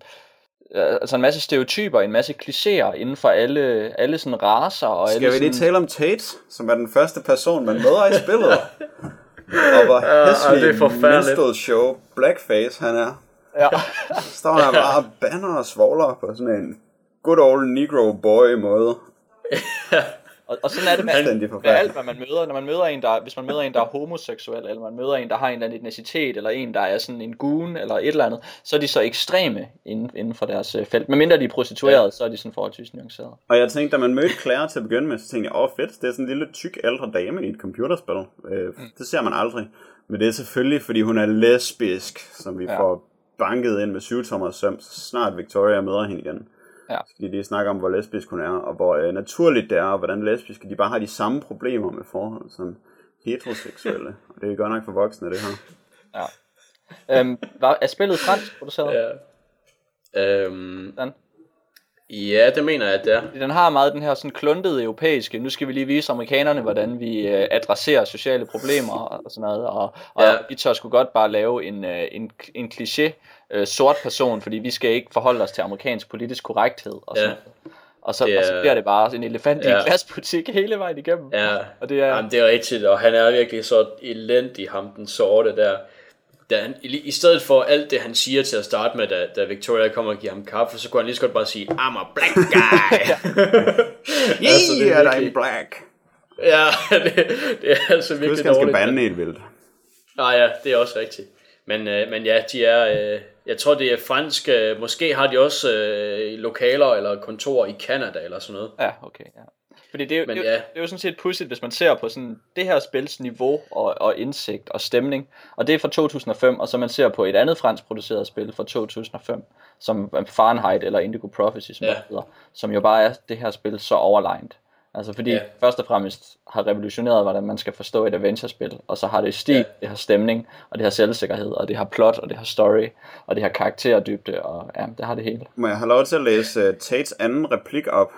øh, altså en masse stereotyper, en masse klichéer inden for alle, alle sådan raser. Og Skal alle vi lige sådan, tale om Tate, som er den første person, man møder i spillet? og hvor ja, det hæslig forfærdeligt. minstrel show blackface han er. Ja. Så står han bare og banner og svogler på sådan en good old negro boy måde. Og, og sådan er det med, Fuldstændig med alt, hvad man møder. Når man møder en, der, hvis man møder en, der er homoseksuel, eller man møder en, der har en eller anden etnicitet, eller en, der er sådan en goon, eller et eller andet, så er de så ekstreme inden, inden for deres øh, felt. Men mindre de er prostituerede, ja. så er de sådan forholdsvis nuancerede. Og jeg tænkte, da man mødte Claire til at begynde med, så tænkte jeg, åh fedt, det er sådan en lille tyk ældre dame i et computerspil. Øh, det ser man aldrig. Men det er selvfølgelig, fordi hun er lesbisk, som vi Ja. får banket ind med syvtommer søm, så snart Victoria møder hende igen. Ja. Fordi de snakker om, hvor lesbisk hun er, og hvor øh, naturligt det er, og hvordan lesbiske, de bare har de samme problemer med forhold som heteroseksuelle. Og det er godt nok for voksne, det her. Ja. Øhm, var, er spillet fransk produceret? Ja. Ja. Øhm, Den? ja, det mener jeg, at det er. Den har meget den her sådan kluntede europæiske, nu skal vi lige vise amerikanerne, hvordan vi øh, adresserer sociale problemer og sådan noget, og, og Ja. ja. vi tør sgu godt bare lave en, øh, en, en kliché øh, sort person, fordi vi skal ikke forholde os til amerikansk politisk korrekthed og sådan Ja. Og så, Det og så er- bliver det bare en elefant i Ja. en glasbutik hele vejen igennem. Ja, Og det er, Jamen, det er rigtigt, og han er virkelig så elendig, ham den sorte der. Da han, i, I stedet for alt det, han siger til at starte med, da, da Victoria kommer og giver ham kaffe, så kunne han lige så godt bare sige, I'm a black guy. Altså, det er Yeah, virkelig- I'm black. ja, det, det er altså Du virkelig skal, han skal dårligt. bande helt vildt. Nej, ja, det er også rigtigt. Men, øh, men ja, de er, øh, jeg tror det er fransk, øh, måske har de også øh, lokaler eller kontorer i Canada eller sådan noget. ja, okay. Ja. Fordi det er, jo, Men det, er, jo- ja. det er jo sådan set pudsigt, hvis man ser på sådan det her spils niveau og, og indsigt og stemning, og det er fra 2005, og så man ser på et andet fransk produceret spil fra 2005, som Fahrenheit eller Indigo Prophecy, som, ja. hedder, som jo bare er det her spil så overlegnet. Altså fordi Ja. ja. først og fremmest har revolutioneret, hvordan man skal forstå et adventure-spil, og så har det stil, Ja. ja. det har stemning, og det har selvsikkerhed, og det har plot, og det har story, og det har karakterdybde, og ja, det har det hele. Må jeg have lov til at læse uh, Tates anden replik op?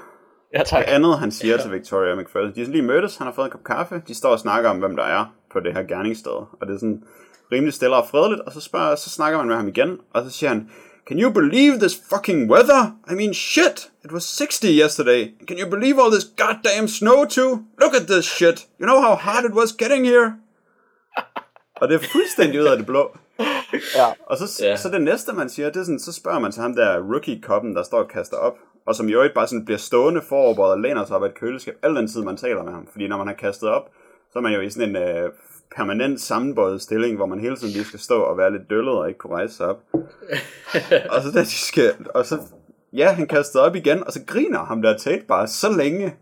Ja, tak. Det andet, han siger til Victoria McFadden, de har lige mødtes, han har fået en kop kaffe, de står og snakker om, hvem der er på det her gerningssted, og det er sådan rimelig stille og fredeligt, og så, spørger, så snakker man med ham igen, og så siger han, Can you believe this fucking weather? I mean, shit! It was 60 yesterday. Can you believe all this goddamn snow too? Look at this shit! You know how hard it was getting here? Og det er fuldstændig ud af det blå. Ja. Og så, Ja. så det næste, man siger, det er sådan, så spørger man til ham der rookie-koppen, der står og kaster op, og som jo ikke bare sådan bliver stående foroverbøjet og læner sig op af et køleskab, al den tid, man taler med ham. Fordi når man har kastet op, så er man jo i sådan en øh, permanent sammenbøjet stilling, hvor man hele tiden lige skal stå og være lidt døllet og ikke kunne rejse sig op. og så da de skal, og så, ja, han kastede op igen, og så griner ham der Tate bare så længe,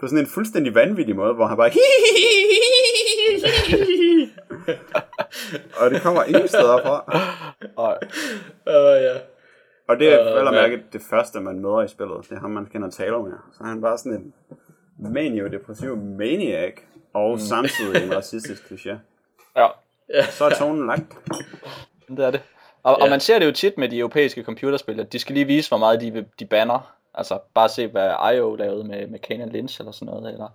på sådan en fuldstændig vanvittig måde, hvor han bare og det kommer ingen steder fra. Og, Uh, ja. Og det er Øh, vel at mærke det første, man møder i spillet. Det er ham, man skal tale med. Så er han bare sådan en manio-depressiv maniac, og mm. samtidig en racistisk kliché. ja, Så er tonen lagt. det er det. Og, Ja. og man ser det jo tit med de europæiske computerspil, at de skal lige vise, hvor meget de, de banner. Altså bare se, hvad IO lavede med, med Kanan Lynch eller sådan noget. Eller,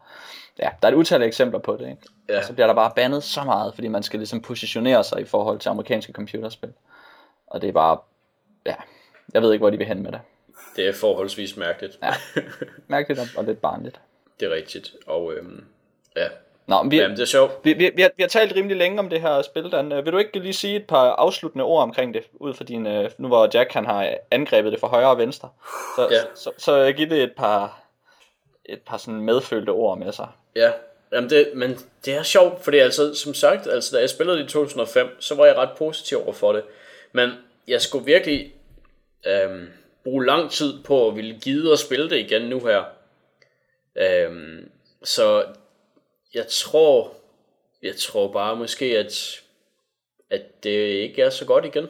ja, der er et utal af eksempler på det. Ikke? Ja. Og så bliver der bare bandet så meget, fordi man skal ligesom positionere sig i forhold til amerikanske computerspil. Og det er bare, ja, jeg ved ikke, hvor de vil hen med det. Det er forholdsvis mærkeligt. Ja. Mærkeligt og- og lidt barnligt. Det er rigtigt. Og øhm, ja, Nå, men vi, Jamen, det er sjovt. vi, vi, vi, har, vi har talt rimelig længe om det her spil, Dan. Øh, Vil du ikke lige sige et par afsluttende ord omkring det, ud fra din, øh, nu hvor Jack han har angrebet det fra højre og venstre, så, Ja. så, så, så giv det et par, et par sådan medfølte ord med sig. Ja, Jamen det, men det er sjovt, fordi altså, som sagt, altså, da jeg spillede det i 2005, så var jeg ret positiv over for det. Men jeg skulle virkelig øhm, bruge lang tid på at ville gide at spille det igen nu her. Øhm, så jeg tror, jeg tror bare måske, at, at det ikke er så godt igen.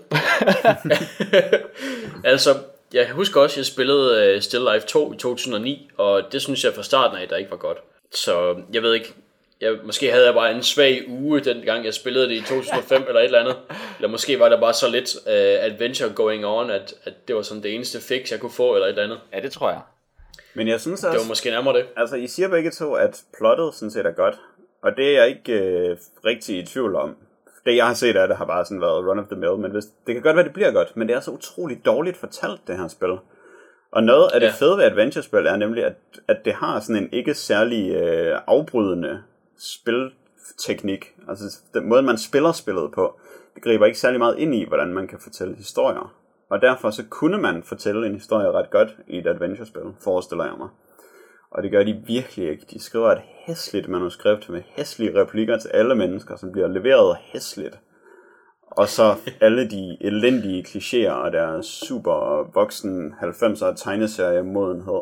altså, jeg husker også, at jeg spillede uh, Still Life 2 i 2009, og det synes jeg fra starten af, der ikke var godt. Så jeg ved ikke, jeg, måske havde jeg bare en svag uge, den gang jeg spillede det i 2005 eller et eller andet. Eller måske var der bare så lidt uh, adventure going on, at, at det var sådan det eneste fix, jeg kunne få eller et eller andet. Ja, det tror jeg. Men jeg synes Det også, var måske nærmere det. altså I siger begge to, at plottet sådan set er godt. Og det er jeg ikke øh, rigtig i tvivl om. det jeg har set af det har bare sådan været run of the mill, men hvis, det kan godt være, det bliver godt, men det er så utroligt dårligt fortalt, det her spil. Og noget af det Ja. fede ved adventure-spil er nemlig, at, at det har sådan en ikke særlig øh, afbrydende spilteknik. Altså den måde, man spiller spillet på, det griber ikke særlig meget ind i, hvordan man kan fortælle historier. Og derfor så kunne man fortælle en historie ret godt i et adventure-spil, forestiller jeg mig. Og det gør de virkelig ikke. De skriver et hæsligt manuskript med hæslige replikker til alle mennesker, som bliver leveret hæsligt. Og så alle de elendige klichéer og deres super voksen 90'er tegneserie modenhed.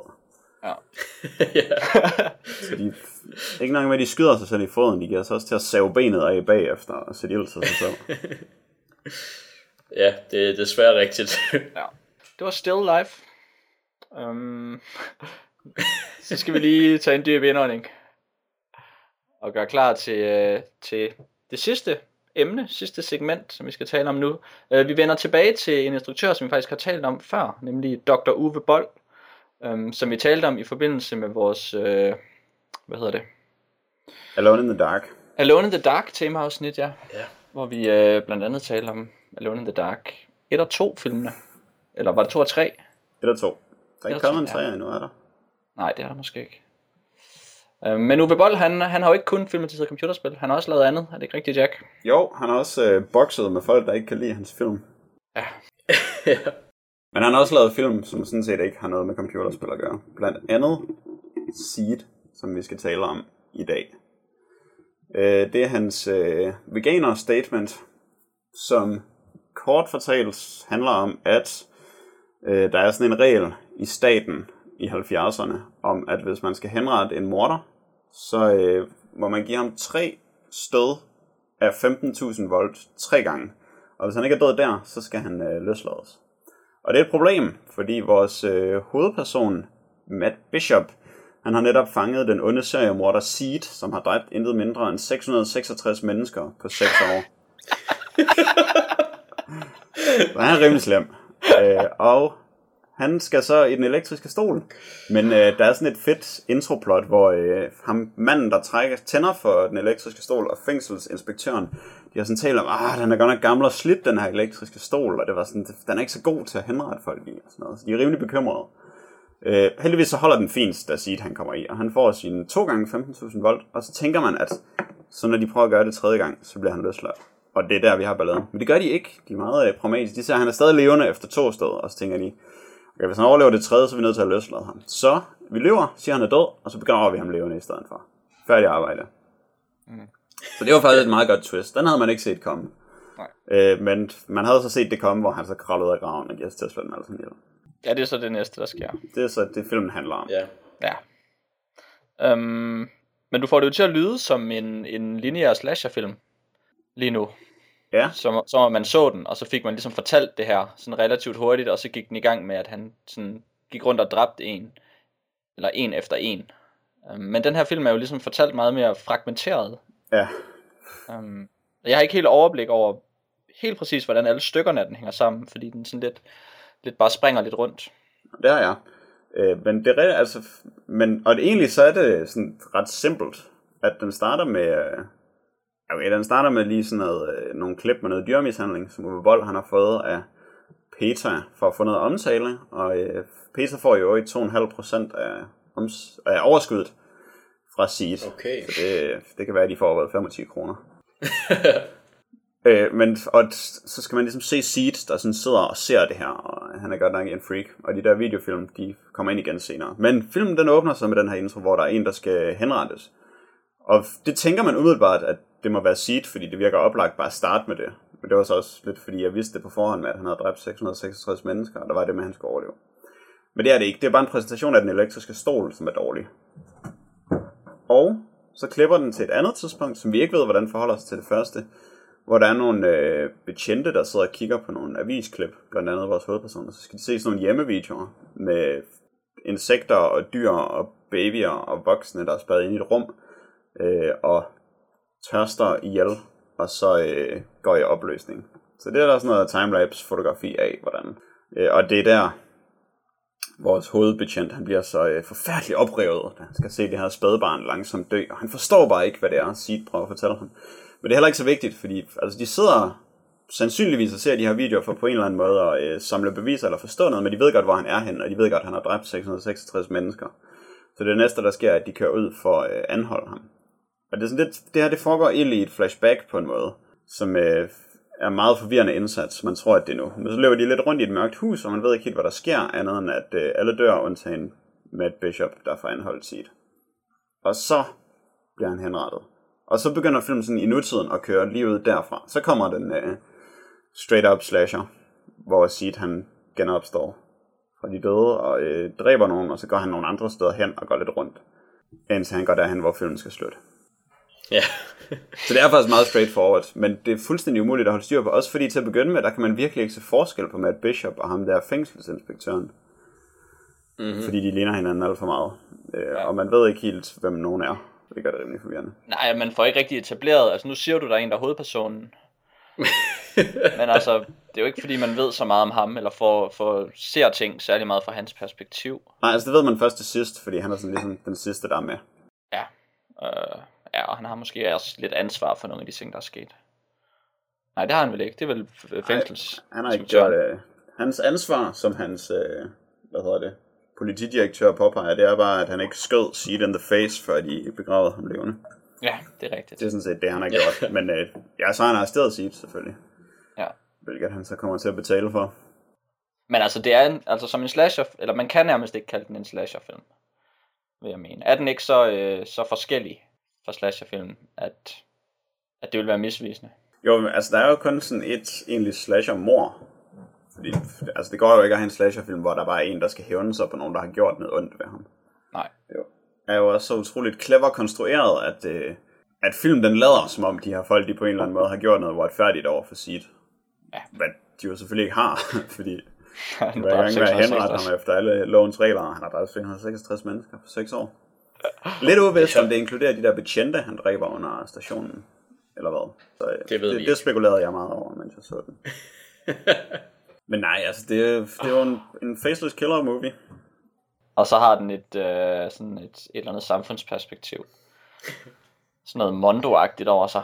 Ja. Så de, ikke nok med, at de skyder sig selv i foden, de giver sig også til at save benet af bagefter og sætte ild til sig selv. Ja, det er desværre rigtigt. ja. Det var Still Life. Um, så skal vi lige tage en dyb indånding. Og gøre klar til, øh, til det sidste emne, sidste segment, som vi skal tale om nu. Uh, vi vender tilbage til en instruktør, som vi faktisk har talt om før, nemlig Dr. Uwe Boll, um, som vi talte om i forbindelse med vores, uh, hvad hedder det, Alone in the Dark. Alone in the Dark temaafsnit, ja. Ja. Hvor vi øh, blandt andet talte om Alone in the Dark 1 og 2 filmene. Eller var det 2 og 3? Et eller to. Der er ikke kommet en to, ja. træer endnu, er der? Nej, det er der måske ikke. Øh, men Uwe Boll, han, han har jo ikke kun filmatiseret computerspil. Han har også lavet andet. Er det ikke rigtigt, Jack? Jo, han har også øh, bokset med folk, der ikke kan lide hans film. Ja. Men han har også lavet film, som sådan set ikke har noget med computerspil at gøre. Blandt andet Seed, som vi skal tale om i dag. Øh, det er hans øh, veganer statement, som kort fortalt handler om, at øh, der er sådan en regel i staten i 70'erne, om at hvis man skal henrette en morder, så øh, må man give ham tre stød af 15.000 volt tre gange. Og hvis han ikke er død der, så skal han øh, løslades. Og det er et problem, fordi vores øh, hovedperson, Matt Bishop, han har netop fanget den onde seriemorder Seed, som har dræbt intet mindre end 666 mennesker på 6 år. Så han er rimelig slem. Øh, og han skal så i den elektriske stol. Men øh, der er sådan et fedt introplot, hvor øh, ham, manden, der trækker tænder for den elektriske stol, og fængselsinspektøren, de har sådan talt om, ah, den er godt nok gammel og slidt, den her elektriske stol, og det var sådan, den er ikke så god til at henrette folk i, og sådan noget. Så de er rimelig bekymrede. Øh, heldigvis så holder den fint, da Seed han kommer i, og han får sine 2 gange 15.000 volt, og så tænker man, at så når de prøver at gøre det tredje gang, så bliver han løsladt. Og det er der, vi har balladen. Men det gør de ikke. De er meget øh, pragmatiske. De ser, at han er stadig levende efter to steder, og så tænker de, okay, hvis han overlever det tredje, så er vi nødt til at løslade ham. Så vi løber, siger han er død, og så begraver vi ham levende i stedet for. Færdig arbejde. Mm. Så det var faktisk et meget godt twist. Den havde man ikke set komme. Nej. Øh, men man havde så set det komme, hvor han så kravlede ud af graven, og slå den alle sammen ihjel. Ja, det er så det næste, der sker. Det er så det, filmen handler om. ja. Ja. Um, men du får det jo til at lyde som en, en lineær slasherfilm lige nu. Ja, Som, som om man så den, og så fik man ligesom fortalt det her sådan relativt hurtigt, og så gik den i gang med, at han sådan gik rundt og dræbte en, eller en efter en. Um, men den her film er jo ligesom fortalt meget mere fragmenteret. ja. Um, jeg har ikke helt overblik over helt præcis, hvordan alle stykkerne af den hænger sammen, fordi den sådan lidt, lidt bare springer lidt rundt. Det har jeg. Øh, men det er altså, men, og det, egentlig så er det sådan ret simpelt, at den starter med, øh, okay, den starter med lige sådan noget, øh, nogle klip med noget dyrmishandling, som Uwe Boll han har fået af PETA for at få noget omtale, og øh, PETA får jo ikke 2,5% af, oms- af overskuddet fra Seed. Okay. Så det, det kan være, at de får hvad, 25 kroner. øh, men og så skal man ligesom se Seed, der sådan sidder og ser det her, og han er godt nok en freak. Og de der videofilm, de kommer ind igen senere. Men filmen den åbner så med den her intro, hvor der er en, der skal henrettes. Og det tænker man umiddelbart, at det må være Seed, fordi det virker oplagt bare at starte med det. Men det var så også lidt, fordi jeg vidste det på forhånd med, at han havde dræbt 666 mennesker, og der var det med, at han skulle overleve. Men det er det ikke. Det er bare en præsentation af den elektriske stol, som er dårlig. Og så klipper den til et andet tidspunkt, som vi ikke ved, hvordan forholder sig til det første, hvor der er nogle øh, betjente, der sidder og kigger på nogle avisklip, blandt andet vores hovedpersoner. Så skal de se sådan nogle hjemmevideoer med insekter og dyr og babyer og voksne, der er spadet ind i et rum øh, og tørster ihjel, og så øh, går i opløsning. Så det er der sådan noget timelapse fotografi af, hvordan. Øh, og det er der, vores hovedbetjent, han bliver så øh, forfærdeligt oprevet, da han skal se det her spædbarn langsomt dø, og han forstår bare ikke, hvad det er, Sid prøver at fortælle ham. Men det er heller ikke så vigtigt, fordi altså, de sidder sandsynligvis og ser de her videoer for på en eller anden måde at øh, samle beviser eller forstå noget, men de ved godt, hvor han er hen, og de ved godt, at han har dræbt 666 mennesker. Så det næste, der sker, er, at de kører ud for at øh, anholde ham. Og det, er sådan lidt, det her det foregår egentlig i et flashback på en måde, som øh, er en meget forvirrende indsats. Man tror, at det er nu. Men så løber de lidt rundt i et mørkt hus, og man ved ikke helt, hvad der sker, andet end at øh, alle dør, undtagen Matt Bishop, der får anholdt sit. Og så bliver han henrettet. Og så begynder filmen sådan i nutiden at køre lige ud derfra. Så kommer den øh, straight up slasher, hvor Seed han genopstår fra de døde og øh, dræber nogen, og så går han nogle andre steder hen og går lidt rundt, indtil han går derhen, hvor filmen skal slutte. Ja. Så det er faktisk meget straightforward, men det er fuldstændig umuligt at holde styr på, også fordi til at begynde med, der kan man virkelig ikke se forskel på Matt Bishop og ham der fængselsinspektøren. Mm-hmm. Fordi de ligner hinanden alt for meget. Øh, ja. Og man ved ikke helt, hvem nogen er. Det gør det rimelig forvirrende. Nej, man får ikke rigtig etableret, altså nu siger du, der er en, der er hovedpersonen. Men altså, det er jo ikke fordi, man ved så meget om ham, eller får, får ser ting særlig meget fra hans perspektiv. Nej, altså det ved man først til sidst, fordi han er sådan ligesom den sidste, der er med. Ja, øh, ja og han har måske også lidt ansvar for nogle af de ting, der er sket. Nej, det har han vel ikke. Det er vel fængsels. Nej, han har ikke gjort det. Hans ansvar, som hans, øh, hvad hedder det, politidirektør påpeger, det er bare, at han ikke skød Seed in the face, før de begravede ham levende. Ja, det er rigtigt. Det er sådan set det, han har gjort. Men øh, ja, så har han arresteret Seed, selvfølgelig. Ja. Hvilket han så kommer til at betale for. Men altså, det er en, altså som en slasher, eller man kan nærmest ikke kalde den en slasherfilm, vil jeg mene. Er den ikke så, øh, så forskellig fra slasherfilm, at, at det vil være misvisende? Jo, altså der er jo kun sådan et egentlig slasher-mor. Fordi, altså det går jo ikke at have en slasherfilm, hvor der bare er en, der skal hævne sig på nogen, der har gjort noget ondt ved ham. Nej. Jo. Er jo også så utroligt clever konstrueret, at, øh, at filmen den lader som om de her folk, de på en eller anden måde har gjort noget uretfærdigt over for sit. Ja. Hvad de jo selvfølgelig ikke har, fordi Han hver gang at henrette ham efter alle lovens regler, han har dræbt 566 mennesker på 6 år. Lidt uvidst, om det inkluderer de der betjente, han dræber under stationen, eller hvad. Så, øh, Det ved det, vi det spekulerede jeg meget over, mens jeg så den. Men nej, altså det, er- det jo en, en faceless killer movie. Og så har den et, øh, sådan et, et eller andet samfundsperspektiv. Sådan noget Mondo-agtigt over sig.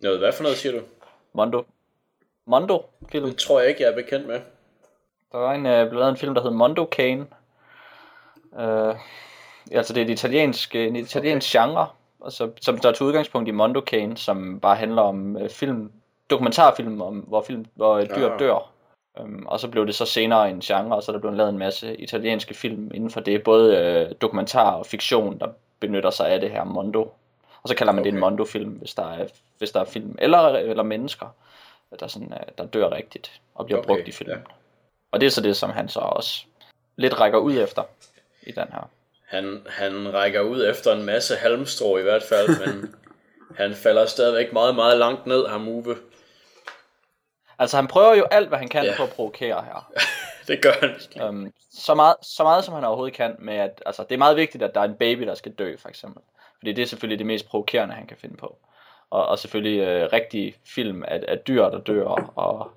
Noget, hvad for noget siger du? Mondo. Mondo-film. Det tror jeg ikke, jeg er bekendt med. Der var en, øh, blev lavet en film, der hed Mondo Cane. Øh, altså det er et italiensk, en italiensk okay. genre, altså, som der tog udgangspunkt i Mondo Cane, som bare handler om øh, film, dokumentarfilm, om, hvor, film, hvor øh, dyr Ah. dør. Um, og så blev det så senere en genre, og så er der blevet lavet en masse italienske film inden for det, både øh, dokumentar og fiktion, der benytter sig af det her Mondo. Og så kalder man okay. det en. Mondo-film, hvis der er, hvis der er film, eller, eller mennesker, der, sådan, øh, der dør rigtigt og bliver Okay, brugt i filmen. ja. Og det er så det, som han så også lidt rækker ud efter i den her. Han, han rækker ud efter en masse halmstrå i hvert fald, men han falder stadigvæk meget, meget langt ned, ham Uwe. Altså han prøver jo alt, hvad han kan Ja. yeah. på at provokere her. Det gør han. Um, så, meget, så meget, som han overhovedet kan med, at altså, det er meget vigtigt, at der er en baby, der skal dø, for eksempel. Fordi det er selvfølgelig det mest provokerende, han kan finde på. Og, og selvfølgelig øh, rigtig film af, af dyr, der dør, og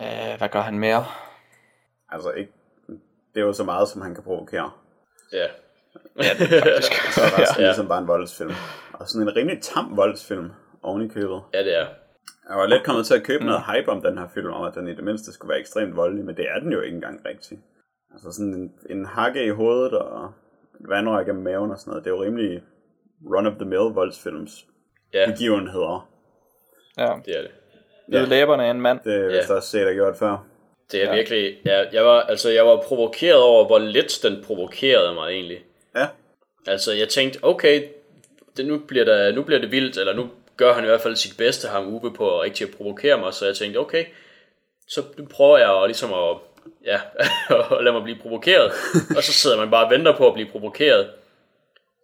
øh, hvad gør han mere? Altså ikke, det er jo så meget, som han kan provokere. Ja. Faktisk. Så er der ja. Ja. ligesom bare en voldsfilm. Og sådan en rimelig tam voldsfilm oven i købet. ja, det er. Jeg var lidt kommet til at købe mm. noget hype om den her film, om at den i det mindste skulle være ekstremt voldelig, men det er den jo ikke engang rigtigt. Altså sådan en, en hakke i hovedet og et vandrør gennem maven og sådan noget, det er jo rimelig run-of-the-mill voldsfilms Ja, begivenheder. ja. det er det. Lide læberne af en mand. Det er Ja. vist også set og gjort før. Det er Ja. virkelig... Ja, jeg, var, altså, jeg var provokeret over, hvor lidt den provokerede mig egentlig. Ja, Altså, jeg tænkte, okay, det, nu, bliver der, nu bliver det vildt, eller nu gør han i hvert fald sit bedste, ham Uwe, på at rigtig at provokere mig, så jeg tænkte, okay, så nu prøver jeg at, ligesom at, ja, at lade mig blive provokeret, og så sidder man bare og venter på at blive provokeret,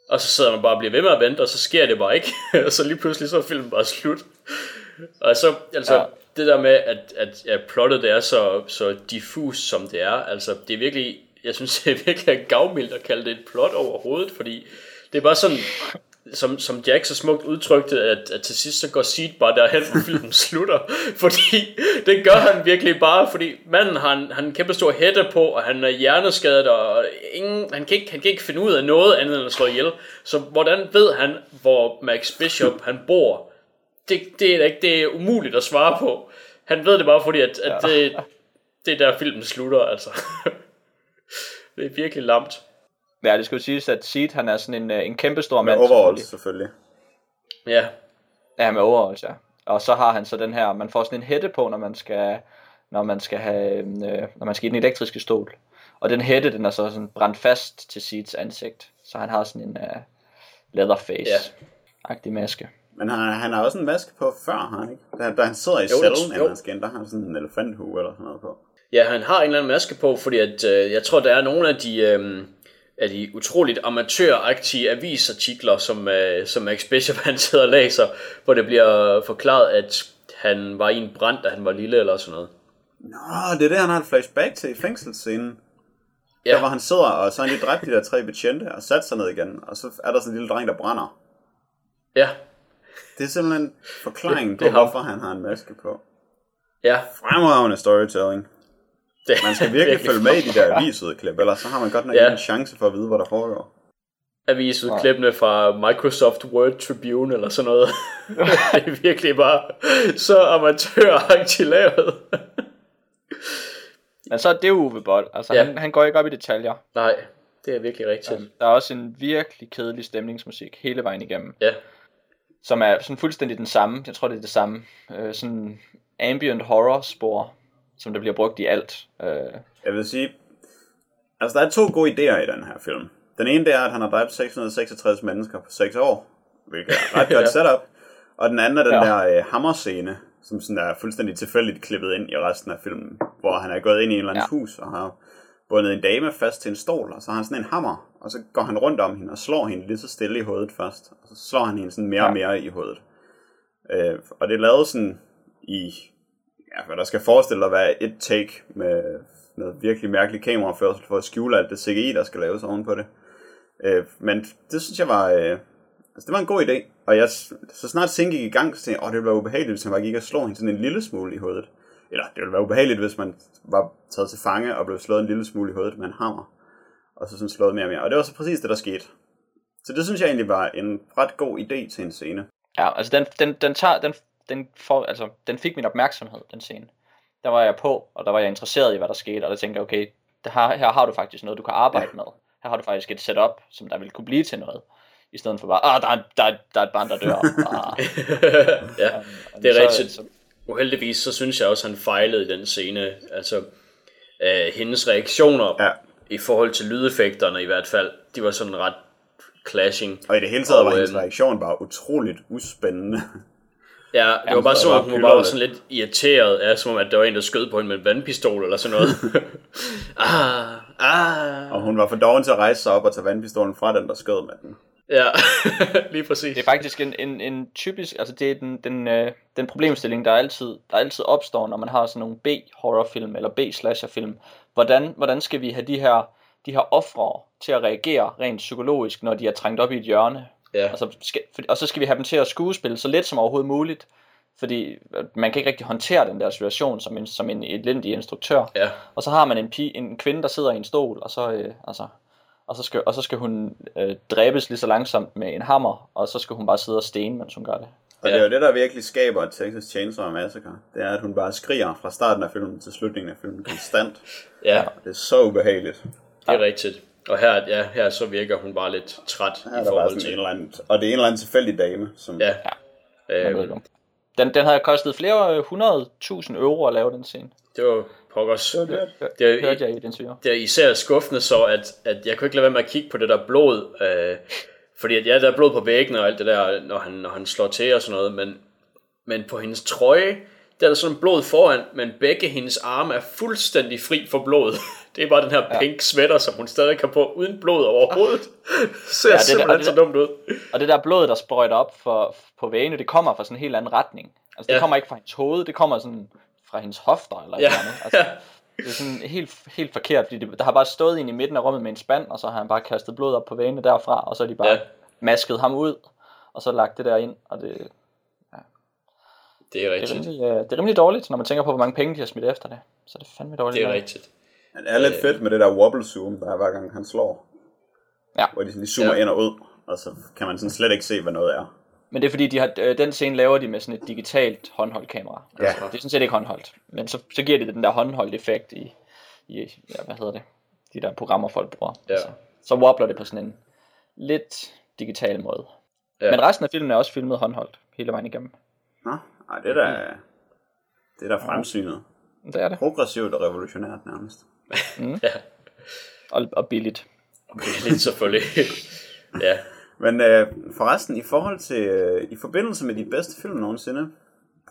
og så sidder man bare og bliver ved med at vente, og så sker det bare ikke, og så lige pludselig så er filmen bare slut. Og så, altså, Ja det der med, at, at ja, plottet det er så, så diffus, som det er, altså, det er virkelig, jeg synes, det er virkelig gavmildt at kalde det et plot overhovedet, fordi det er bare sådan, som, som Jack så smukt udtrykte, at, at til sidst så går Seed bare derhen, hvor filmen slutter, fordi det gør han virkelig bare, fordi manden har en, han en kæmpe stor hætte på, og han er hjerneskadet, og ingen, han, kan ikke, han kan ikke finde ud af noget andet end at slå ihjel. Så hvordan ved han, hvor Max Bishop han bor? Det, det, er, ikke, det er umuligt at svare på. Han ved det bare, fordi at, at det, det er der filmen slutter, altså. det er virkelig lamt. Ja, det skal jo siges, at Seed, han er sådan en, øh, en kæmpe stor Med mand. overalls, selvfølgelig. Ja, Ja, med overalls, ja. Og så har han så den her, man får sådan en hætte på, når man skal, når man skal have, øh, når man skal i den elektriske stol. Og den hætte, den er så sådan brændt fast til Seeds ansigt. Så han har sådan en uh, leatherface-agtig maske. Men han, han har også en maske på før, har han ikke? Da, da han sidder i Jo, cellen, eller han skal der har han sådan en elefanthue eller sådan noget på. Ja, han har en eller anden maske på, fordi at, øh, jeg tror, der er nogle af de, øh, af de utroligt amatøragtige avisartikler, som, øh, som Max Bishop han sidder og læser, hvor det bliver forklaret, at han var i en brand, da han var lille eller sådan noget. Nå, det er det, han har et flashback til i fængselsscenen. Ja. Der hvor han sidder, og så har han lige dræbt de der tre betjente, og sat sig ned igen, og så er der sådan en lille dreng, der brænder. Ja, Det er simpelthen forklaringen Det- på, det er ham. hvorfor han har en maske på. ja. Fremragende storytelling. Det, Man skal virkelig følge med i de der avisudklip, ellers så har man godt nok Ja. ikke en chance for at vide, hvad der foregår. avisudklippene fra Microsoft Word Tribune eller sådan noget. det er virkelig bare så amatøragtigt lavet. Men så er det jo Uwe Boll. Altså, Ja. han, han går ikke op i detaljer. Nej, det er virkelig rigtigt. Der er også en virkelig kedelig stemningsmusik hele vejen igennem. Ja, Som er sådan fuldstændig den samme. Jeg tror, det er det samme. Øh, sådan ambient horror spor, som der bliver brugt i alt. Øh, Jeg vil sige, altså der er to gode idéer i den her film. Den ene det er, at han har dræbt 666 mennesker på 6 år, hvilket er et ret godt Ja. setup. Og den anden er den Ja. der øh, hammerscene, som sådan er fuldstændig tilfældigt klippet ind i resten af filmen, hvor han er gået ind i en eller anden Ja. hus og har bundet en dame fast til en stol, og så har han sådan en hammer, og så går han rundt om hende og slår hende lige så stille i hovedet først, og så slår han hende sådan mere og mere i hovedet. Øh, og det er lavet sådan i, ja, hvad der skal forestille at være et take med noget virkelig mærkeligt kameraførsel for at skjule alt det CGI, der skal laves ovenpå det. Øh, men det synes jeg var, øh, altså det var en god idé. Og jeg, så snart scenen gik i gang, så tænkte jeg, åh, det være ubehageligt, hvis han bare gik og slog hende sådan en lille smule i hovedet. Eller det ville være ubehageligt, hvis man var taget til fange og blev slået en lille smule i hovedet med en hammer. Og så sådan slået mere og mere. Og det var så præcis det, der skete. Så det synes jeg egentlig var en ret god idé til en scene. ja, altså den, den, den, tager, den, den, får, altså, den fik min opmærksomhed, den scene. Der var jeg på, og der var jeg interesseret i, hvad der skete, og der tænkte jeg, okay, det her, her har du faktisk noget, du kan arbejde med. Her har du faktisk et setup, som der vil kunne blive til noget. I stedet for bare, ah, der er, der er, der er et barn, der dør. Ah, ja. og Det er så- rigtigt. så- Uheldigvis, så synes jeg også, at han fejlede i den scene. Altså, øh, hendes reaktioner Ja. i forhold til lydeffekterne i hvert fald, de var sådan ret clashing. Og i det hele taget Og, var hendes øhm, reaktion bare utroligt uspændende. Ja, det var bare så om, hun bare var sådan lidt irriteret, ja, som om, at der var en, der skød på hende med en vandpistol eller sådan noget. ah, ah. Og hun var for doven til at rejse sig op og tage vandpistolen fra den, der skød med den. Ja, lige præcis. Det er faktisk en, en, en typisk, altså det er den, den, øh, den problemstilling, der altid, der altid opstår, når man har sådan nogle B-horrorfilm eller B-slasherfilm. Hvordan, hvordan skal vi have de her, de her ofre til at reagere rent psykologisk, når de er trængt op i et hjørne? Ja. Altså, skal, for, og så skal vi have dem til at skuespille så let som overhovedet muligt, fordi øh, man kan ikke rigtig håndtere den der situation som en, som en elendig instruktør. Ja, Og så har man en, pige, en kvinde, der sidder i en stol, og så, øh, altså, og så, skal, og så skal hun øh, dræbes lige så langsomt med en hammer, og så skal hun bare sidde og stene, mens hun gør det. Og Ja. det er jo det, der virkelig skaber Texas Chainsaw Massacre. Det er, at hun bare skriger fra starten af filmen til slutningen af filmen konstant. ja, Det er så ubehageligt. det er rigtigt. Og her, ja, her så virker hun bare lidt træt Her i er forhold sådan en til... eller anden, og det er en eller anden tilfældig dame, som... Ja, ved øh, Den, den havde kostet flere øh, hundredtusind euro at lave den scene. det var pokkers. Det er det. Det er, Hørte jeg i et interview. det er især skuffende så, at, at jeg kunne ikke lade være med at kigge på det der blod. Øh, fordi at, ja, der er blod på væggene og alt det der, når han, når han slår til og sådan noget, men, men på hendes trøje, der er der sådan blod foran, men begge hendes arme er fuldstændig fri for blod. Det er bare den her pink sweater, som hun stadig kan på, uden blod overhovedet. Ser ja, det simpelthen det så dumt ud. Og det der blod, der sprøjter op for, på vægene, det kommer fra sådan en helt anden retning. Altså det Ja. kommer ikke fra hendes hoved, det kommer sådan fra hendes hofter eller Ja. ja. andet. Altså, det er sådan helt, helt forkert, fordi det, der har bare stået en i midten af rummet med en spand, og så har han bare kastet blod op på vægene derfra, og så har de bare Ja. ja. masket ham ud, og så lagt det der ind, og det, Det er Det er, rigtigt. rimelig, øh, det er rimelig dårligt, når man tænker på, hvor mange penge de har smidt efter det. Så det er fandme dårligt. Det er rigtigt. Men det er lidt fedt med det der wobble zoom, der er hver gang han slår. Ja. Hvor de sådan lige zoomer Ja. ind og ud, og så kan man sådan slet ikke se, hvad noget er. Men det er fordi, de har, øh, den scene laver de med sådan et digitalt håndholdt kamera. Ja. Altså, det er sådan set ikke håndholdt. Men så, så giver det den der håndholdt effekt i, i ja, hvad hedder det, de der programmer, folk bruger. Ja. Altså, så wobbler det på sådan en lidt digital måde. Ja. Ja. Men resten af filmen er også filmet håndholdt hele vejen igennem. Nå, ej, det er da, det er da fremsynet. Det er det. Progressivt og revolutionært nærmest. Ja, Og, og billigt. lidt selvfølgelig. ja. Men øh, forresten, i forhold til, øh, i forbindelse med de bedste film nogensinde,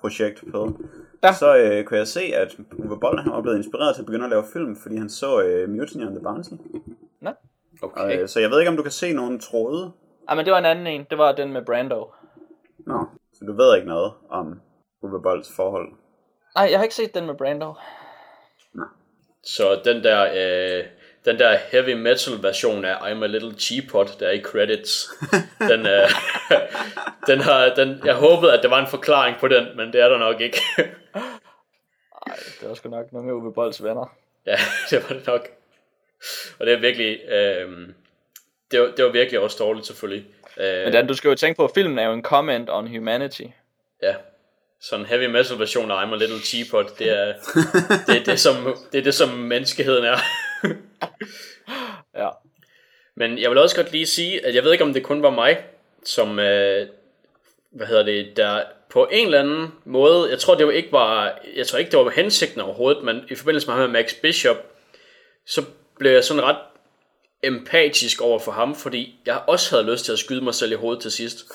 projekt på, Ja. så øh, kunne jeg se, at Uwe Boll han var blevet inspireret til at begynde at lave film, fordi han så øh, Mutiny on the Bounty. Nå. Og, Okay. øh, så jeg ved ikke, om du kan se nogen tråde. Ah, men det var en anden en. Det var den med Brando. Nå, så du ved ikke noget om Uwe Bolls forhold. Nej, jeg har ikke set den med Brando. Så den der, øh, den der heavy metal version af I'm a Little Teapot, der er i credits, den, øh, den har, den, jeg håbede, at der var en forklaring på den, men det er der nok ikke. Nej, det var sgu nok nogle af Uwe Bolls venner. ja, det var det nok. Og det er virkelig, øh, det, var, det var virkelig også dårligt selvfølgelig. Øh, Men Dan, du skal jo tænke på, at filmen er jo en comment on humanity. Ja. Sådan en heavy metal version af I'm a Little Teapot, det er det, er det, som, det, er det som menneskeheden er. Ja. Men jeg vil også godt lige sige, at jeg ved ikke, om det kun var mig, som, øh, hvad hedder det, der på en eller anden måde, jeg tror, det var ikke var, jeg tror ikke, det var hensigten overhovedet, men i forbindelse med ham med Max Bishop, så blev jeg sådan ret empatisk over for ham, fordi jeg også havde lyst til at skyde mig selv i hovedet til sidst.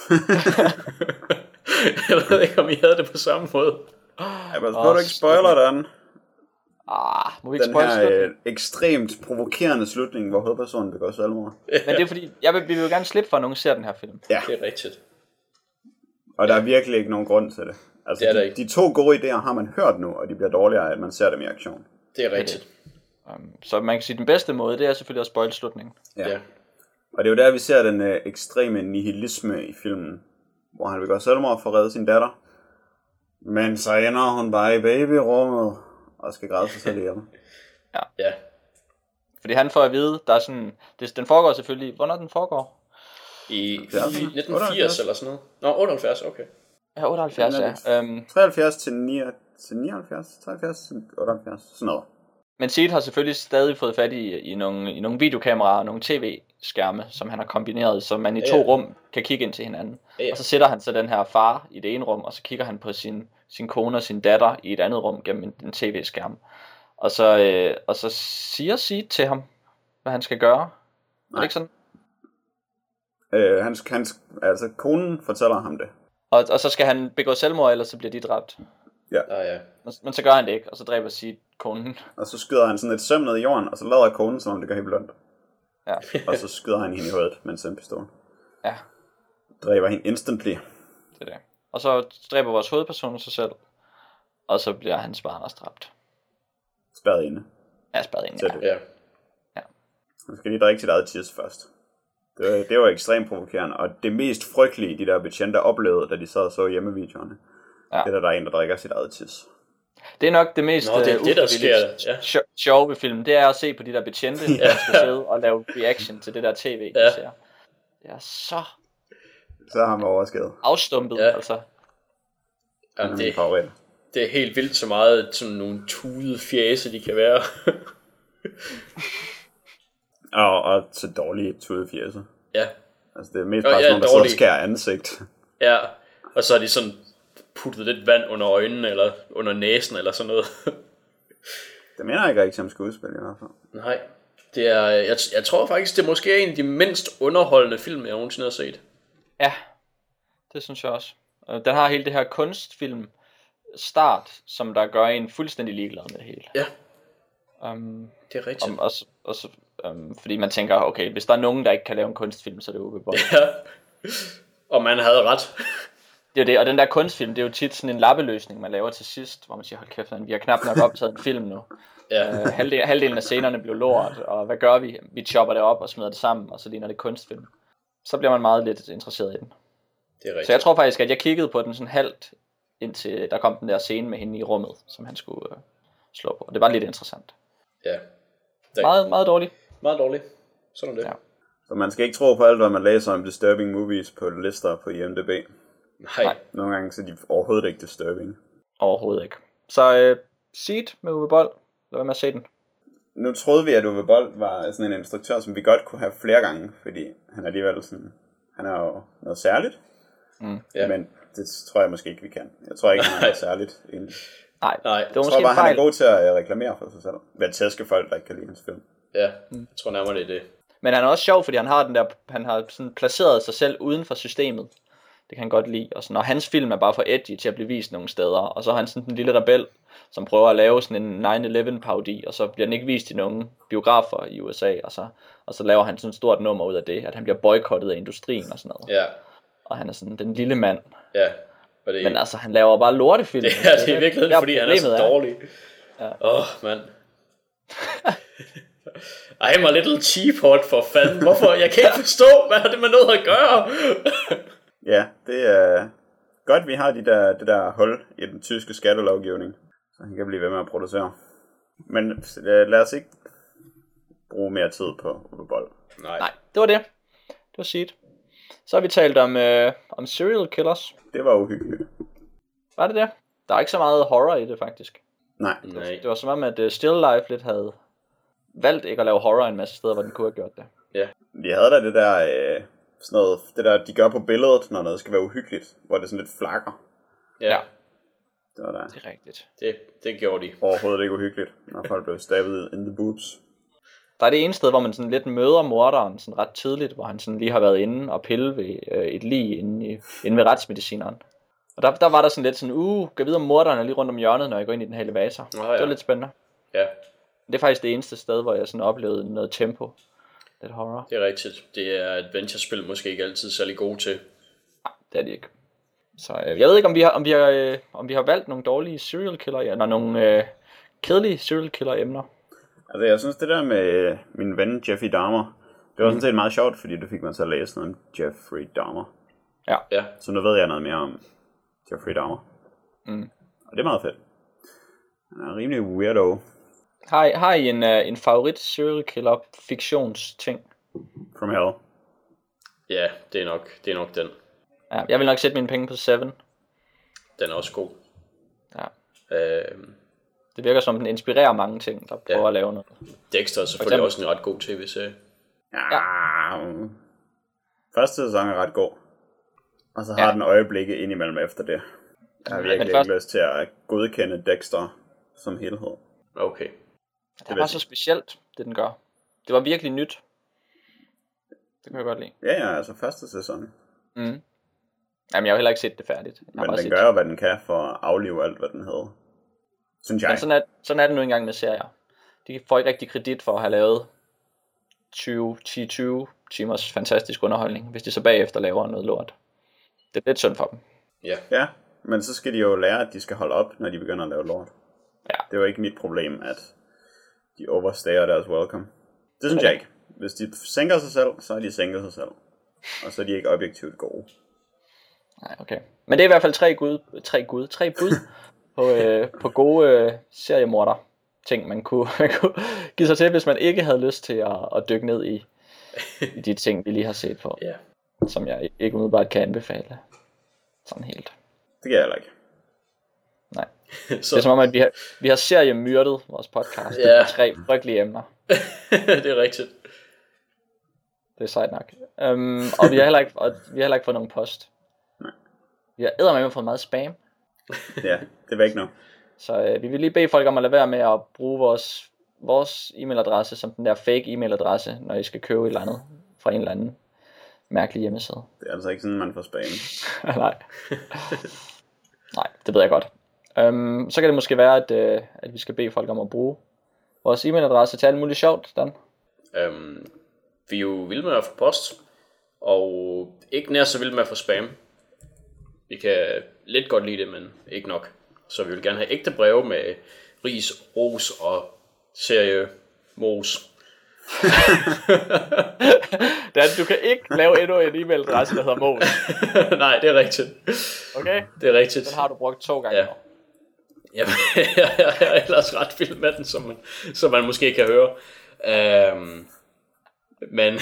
jeg ved ikke, om I havde det på samme måde. Jeg oh, du ikke spoiler den. Ah, må vi ikke Den her øh, ekstremt provokerende slutning, hvor hovedpersonen begår selvmord. Men det er fordi, jeg vil, vi vil jo gerne slippe for, at nogen ser den her film. Ja, Det er rigtigt. og der er virkelig ikke nogen grund til det. Altså, Det er der de, ikke. de to gode idéer har man hørt nu, og de bliver dårligere, at man ser dem i aktion. Det er rigtigt. Um, så man kan sige, at den bedste måde, det er selvfølgelig at spoil slutningen. Ja. Ja. Og det er jo der, vi ser den øh, ekstreme nihilisme i filmen, hvor han begår selvmord for at redde sin datter. Men så ender hun bare i babyrummet og skal græde sig selv ihjel. Ja. Fordi han får at vide, der er sådan, det, den foregår selvfølgelig, hvornår den foregår? I Ja, 1980 eller sådan noget. Nå, 78, okay. Ja, 78, Den er ja. Um, 73 til, 9, til 79, 73 til 78, sådan noget. Men Seed har selvfølgelig stadig fået fat i, i, nogle, i nogle videokameraer og nogle tv-skærme, som han har kombineret, så man i Ja, to ja. rum kan kigge ind til hinanden. Ja, ja. Og så sætter han så den her far i det ene rum, og så kigger han på sin, sin kone og sin datter i et andet rum gennem en, en tv-skærm. Og så, øh, og så siger Seed til ham, hvad han skal gøre. Er Nej. det ikke sådan? Øh, hans, hans, altså konen fortæller ham det. Og, og så skal han begå selvmord, ellers så bliver de dræbt. Ah, ja. Men, men så gør han det ikke, og så dræber Seed konen. Og så skyder han sådan et søm ned i jorden, og så lader konen, som om det gør helt blondt. Ja. Og så skyder han hende i hovedet med en sandpistol. ja, Dræber hende instantly. det er det. Og så dræber vores hovedperson sig selv, og så bliver hans barn også dræbt. Spærret inde. Ja, spadet ind. Til Ja. det. Ja. Han skal lige drikke sit eget tis først. Det var, det var ekstremt provokerende, og det mest frygtelige, de der betjente oplevede, da de sad og så hjemmevideoerne, Ja. det er, der er en, der drikker sit eget tis. Det er nok det mest Nå, det er øh, det, der sker, ja. sjo- sjove ved filmen. Det er at se på de der betjente, der skal sidde og lave reaction til det der tv, Ja. ser. Det er så Så har været overskædet. afstumpet, Ja. altså. Ja, Det er det, favorit. det er helt vildt så meget sådan nogle tudede fjæse, de kan være. Og, og så dårlige tudefjæse. ja. Altså det er mest bare ja, sådan nogle, der sidder og skærer ansigt. Ja, og så har de sådan puttet lidt vand under øjnene, eller under næsen, eller sådan noget. Det mener jeg ikke rigtig som skuespil i hvert fald. Nej, det er, jeg, jeg tror faktisk, det er måske en af de mindst underholdende film, jeg nogensinde har set. Ja, det synes jeg også. Øh, Den har hele det her kunstfilm start, som der gør en fuldstændig ligeglad med det hele. Ja, Um, det er rigtigt. om, også, også, um, fordi man tænker, okay, hvis der er nogen, der ikke kan lave en kunstfilm, så er det Uwe Boll. Ja. Og man havde ret. Det er jo det, og den der kunstfilm, det er jo tit sådan en lappeløsning, man laver til sidst, hvor man siger, hold kæft, man, vi har knap nok optaget en film nu. Ja, Uh, halvdel, halvdelen af scenerne blev lort, og hvad gør vi? Vi chopper det op og smider det sammen, og så ligner det kunstfilm. Så bliver man meget lidt interesseret i den. det er rigtigt. Så jeg tror faktisk, at jeg kiggede på den sådan halvt indtil der kom den der scene med hende i rummet, som han skulle øh, slå på. Og det var lidt interessant. Ja. Det er Meget, meget dårligt. meget dårligt. Sådan er det. Ja. Så man skal ikke tro på alt, hvad man læser om disturbing movies på lister på IMDb. Nej. Nej. Nogle gange så er de overhovedet ikke disturbing. Overhovedet ikke. Så øh, Seed med Uwe Boll. Lad være med at se den. Nu troede vi, at Uwe Boll var sådan en instruktør, som vi godt kunne have flere gange, fordi han er alligevel sådan, han er jo noget særligt, Ja. men det tror jeg måske ikke, vi kan. Jeg tror ikke, han er noget særligt egentlig. Nej, Nej, det var Jeg måske tror bare, en han er god til at øh, reklamere for sig selv. Ved at tæske folk, der ikke kan lide hans film. Ja, jeg tror nærmere det er det. Men han er også sjov, fordi han har den der, han har sådan placeret sig selv uden for systemet. Det kan han godt lide. Og, sådan, og hans film er bare for edgy til at blive vist nogle steder. Og så er han sådan en lille rebel, som prøver at lave sådan en 9-11 parodi, og så bliver den ikke vist i nogen biografer i USA. Og så, og så laver han sådan et stort nummer ud af det, at han bliver boykottet af industrien og sådan noget. Ja, Og han er sådan den lille mand. ja. Og det, Men altså, han laver bare lortefilm. ja, det er i virkeligheden, Der fordi han er så dårlig. Ja. Åh, oh, mand. I'm a little teapot for fanden. Hvorfor? Jeg kan ikke forstå, hvad har det med noget at gøre? Ja, det er godt, vi har de der, det der hul i den tyske skattelovgivning, så han kan blive ved med at producere. Men øh, lad os ikke bruge mere tid på Uwe Boll. Nej. Nej, det var det. Det var Seed. Så har vi talt om, øh, om serial killers. Det var uhyggeligt. Var det det? Der er ikke så meget horror i det, faktisk. Nej, Nej. Det var som om, at uh, Still Life lidt havde valgt ikke at lave horror en masse steder, hvor den kunne have gjort det. vi havde da det der, øh, sådan noget, det der, de gør på billedet, når noget skal være uhyggeligt, hvor det sådan lidt flakker. Ja, Det var da Det er rigtigt. det, det gjorde de. overhovedet ikke uhyggeligt, når folk blev stabbet in the boobs. Der er det ene sted, hvor man sådan lidt møder morderen sådan ret tidligt, hvor han sådan lige har været inde og pille ved øh, et lig inde, i, inde ved retsmedicineren. Og der, der var der sådan lidt sådan, uh, kan vide om morderen er lige rundt om hjørnet, når jeg går ind i den her elevator. Nå, ja. Det var lidt spændende. Ja, Det er faktisk det eneste sted, hvor jeg sådan oplevede noget tempo. Lidt horror. det er rigtigt. Det er adventure-spil måske ikke altid særlig gode til. Det er de ikke. Så øh, jeg ved ikke, om vi har, om vi har, øh, om vi har valgt nogle dårlige serial killer, eller nogle øh, kedelige serial killer emner. Altså, jeg synes, det der med øh, min ven Jeffrey Dahmer, det var sådan set meget sjovt, fordi det fik mig til at læse noget om Jeffrey Dahmer. Ja, Så nu ved jeg noget mere om Jeffrey Dahmer. Mm. Og det er meget fedt. Han er en rimelig weirdo Har I, har I en, øh, en favorit serial killer fiktionsting? from hell. ja det, er nok, det er nok den. Ja, jeg vil nok sætte mine penge på Seven. Den er også god. Ja. Øh, Det virker som, den inspirerer mange ting, der prøver Ja. at lave noget. Dexter er selvfølgelig eksempel- også en ret god tv-serie. Ja. Første sæson er ret god. Og så har Ja. ja. den øjeblikke indimellem efter det. Jeg har virkelig først- ikke lyst til at godkende Dexter som helhed. Okay. Det var så specielt, det den gør. Det var virkelig nyt. Det kan jeg godt lide. Ja, ja, altså første sæson. Mm. Jamen, jeg har heller ikke set det færdigt. Jeg Men den set gør jo, hvad den kan for at aflive alt, hvad den hedder. Synes jeg. Men sådan er, sådan er det nu engang med serier. De får ikke rigtig kredit for at have lavet 20, 10-20 timers fantastisk underholdning, hvis de så bagefter laver noget lort. Det er lidt synd for dem. Ja. Ja, men så skal de jo lære, at de skal holde op, når de begynder at lave lort. Ja. Det er jo ikke mit problem, at de overstager deres welcome. Det synes jeg ikke. Hvis de sænker sig selv, så har de sænket sig selv. Og så er de ikke objektivt gode. Nej, okay. Men det er i hvert fald tre, gud, tre, gud, tre bud på, øh, på gode øh, seriemorder ting, man kunne, man kunne give sig til, hvis man ikke havde lyst til at, at dykke ned i, i de ting, vi lige har set på, Ja. som jeg ikke umiddelbart kan anbefale. Sådan helt. Det kan jeg heller ikke. Så, Det er som om, at vi har, vi har seriemyrdet vores podcast. Ja. Det er tre frygtelige emner. det er rigtigt. Det er sejt nok. Um, og vi har heller ikke, og vi har heller ikke fået nogen post. Nej. Vi har eddermame fået meget spam. Ja, det er væk nu. Så øh, vi vil lige bede folk om at lade være med at bruge vores, vores e-mailadresse som den der fake e-mailadresse, når I skal købe et eller andet fra en eller anden mærkelig hjemmeside. Det er altså ikke sådan, man får spam. Nej. Nej, det ved jeg godt. Um, så kan det måske være, at, øh, at vi skal bede folk om at bruge vores e-mailadresse til alt muligt sjovt, Dan. Øhm, vi er jo vilde med at få post, og ikke nær så vilde med at få spam. Vi kan lidt godt lide det, men ikke nok. Så vi vil gerne have ægte breve med ris, ros og serie, mos. er, du kan ikke lave endnu en e-mailadresse, der hedder Mås. Nej, det er rigtigt. Okay? Det er rigtigt. Den har du brugt to gange Ja. Jamen, jeg er ellers ret vild med den, som man, som man måske kan høre. Øhm, men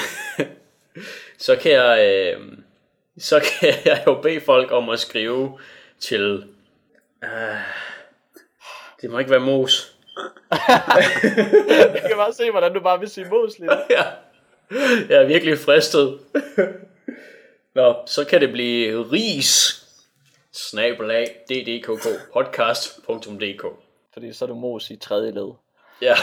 så kan jeg øhm, så kan jeg jo bede folk om at skrive til øh, det må ikke være mos. Jeg kan bare se, hvordan du bare vil sige Mås lige ja. Jeg er virkelig fristet. Nå, så kan det blive ris snabelag ddkkpodcast.dk Fordi så er du Mås i tredje led. Ja.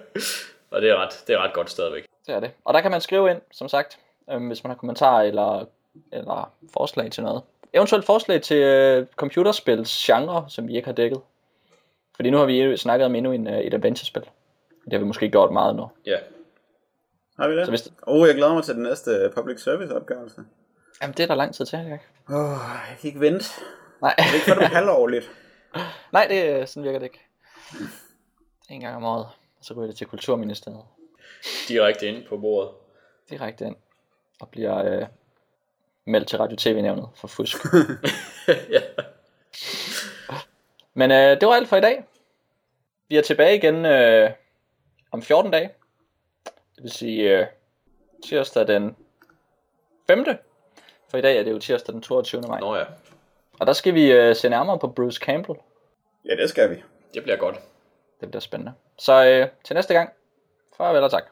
Og det er, ret, det er ret godt stadigvæk. Det er det. Og der kan man skrive ind, som sagt, øhm, hvis man har kommentarer eller, eller forslag til noget. Eventuelt forslag til øh, computerspils genre, som vi ikke har dækket. Fordi nu har vi snakket om endnu en, øh, et adventure-spil. Det har vi måske gjort meget nu. Ja. Har vi det? Så hvis Oh, jeg glæder mig til den næste øh, public service opgørelse. Jamen, det er der lang tid til. Åh, oh, jeg kan ikke vente. Nej, Det er ikke for det halvårligt. Nej det, sådan virker det ikke. En gang om året, og så ryger det til Kulturministeriet. Direkte ind på bordet. Direkte ind. Og bliver øh, meldt til Radio TV-nævnet for fusk. ja. Men øh, det var alt for i dag. Vi er tilbage igen øh, om 14 dage. Det vil sige øh, tirsdag den 5. For i dag er det jo tirsdag den 22. maj. Nå ja, Og der skal vi øh, se nærmere på Bruce Campbell. Ja, det skal vi. det bliver godt. Det bliver spændende. Så øh, til næste gang. Farvel og tak.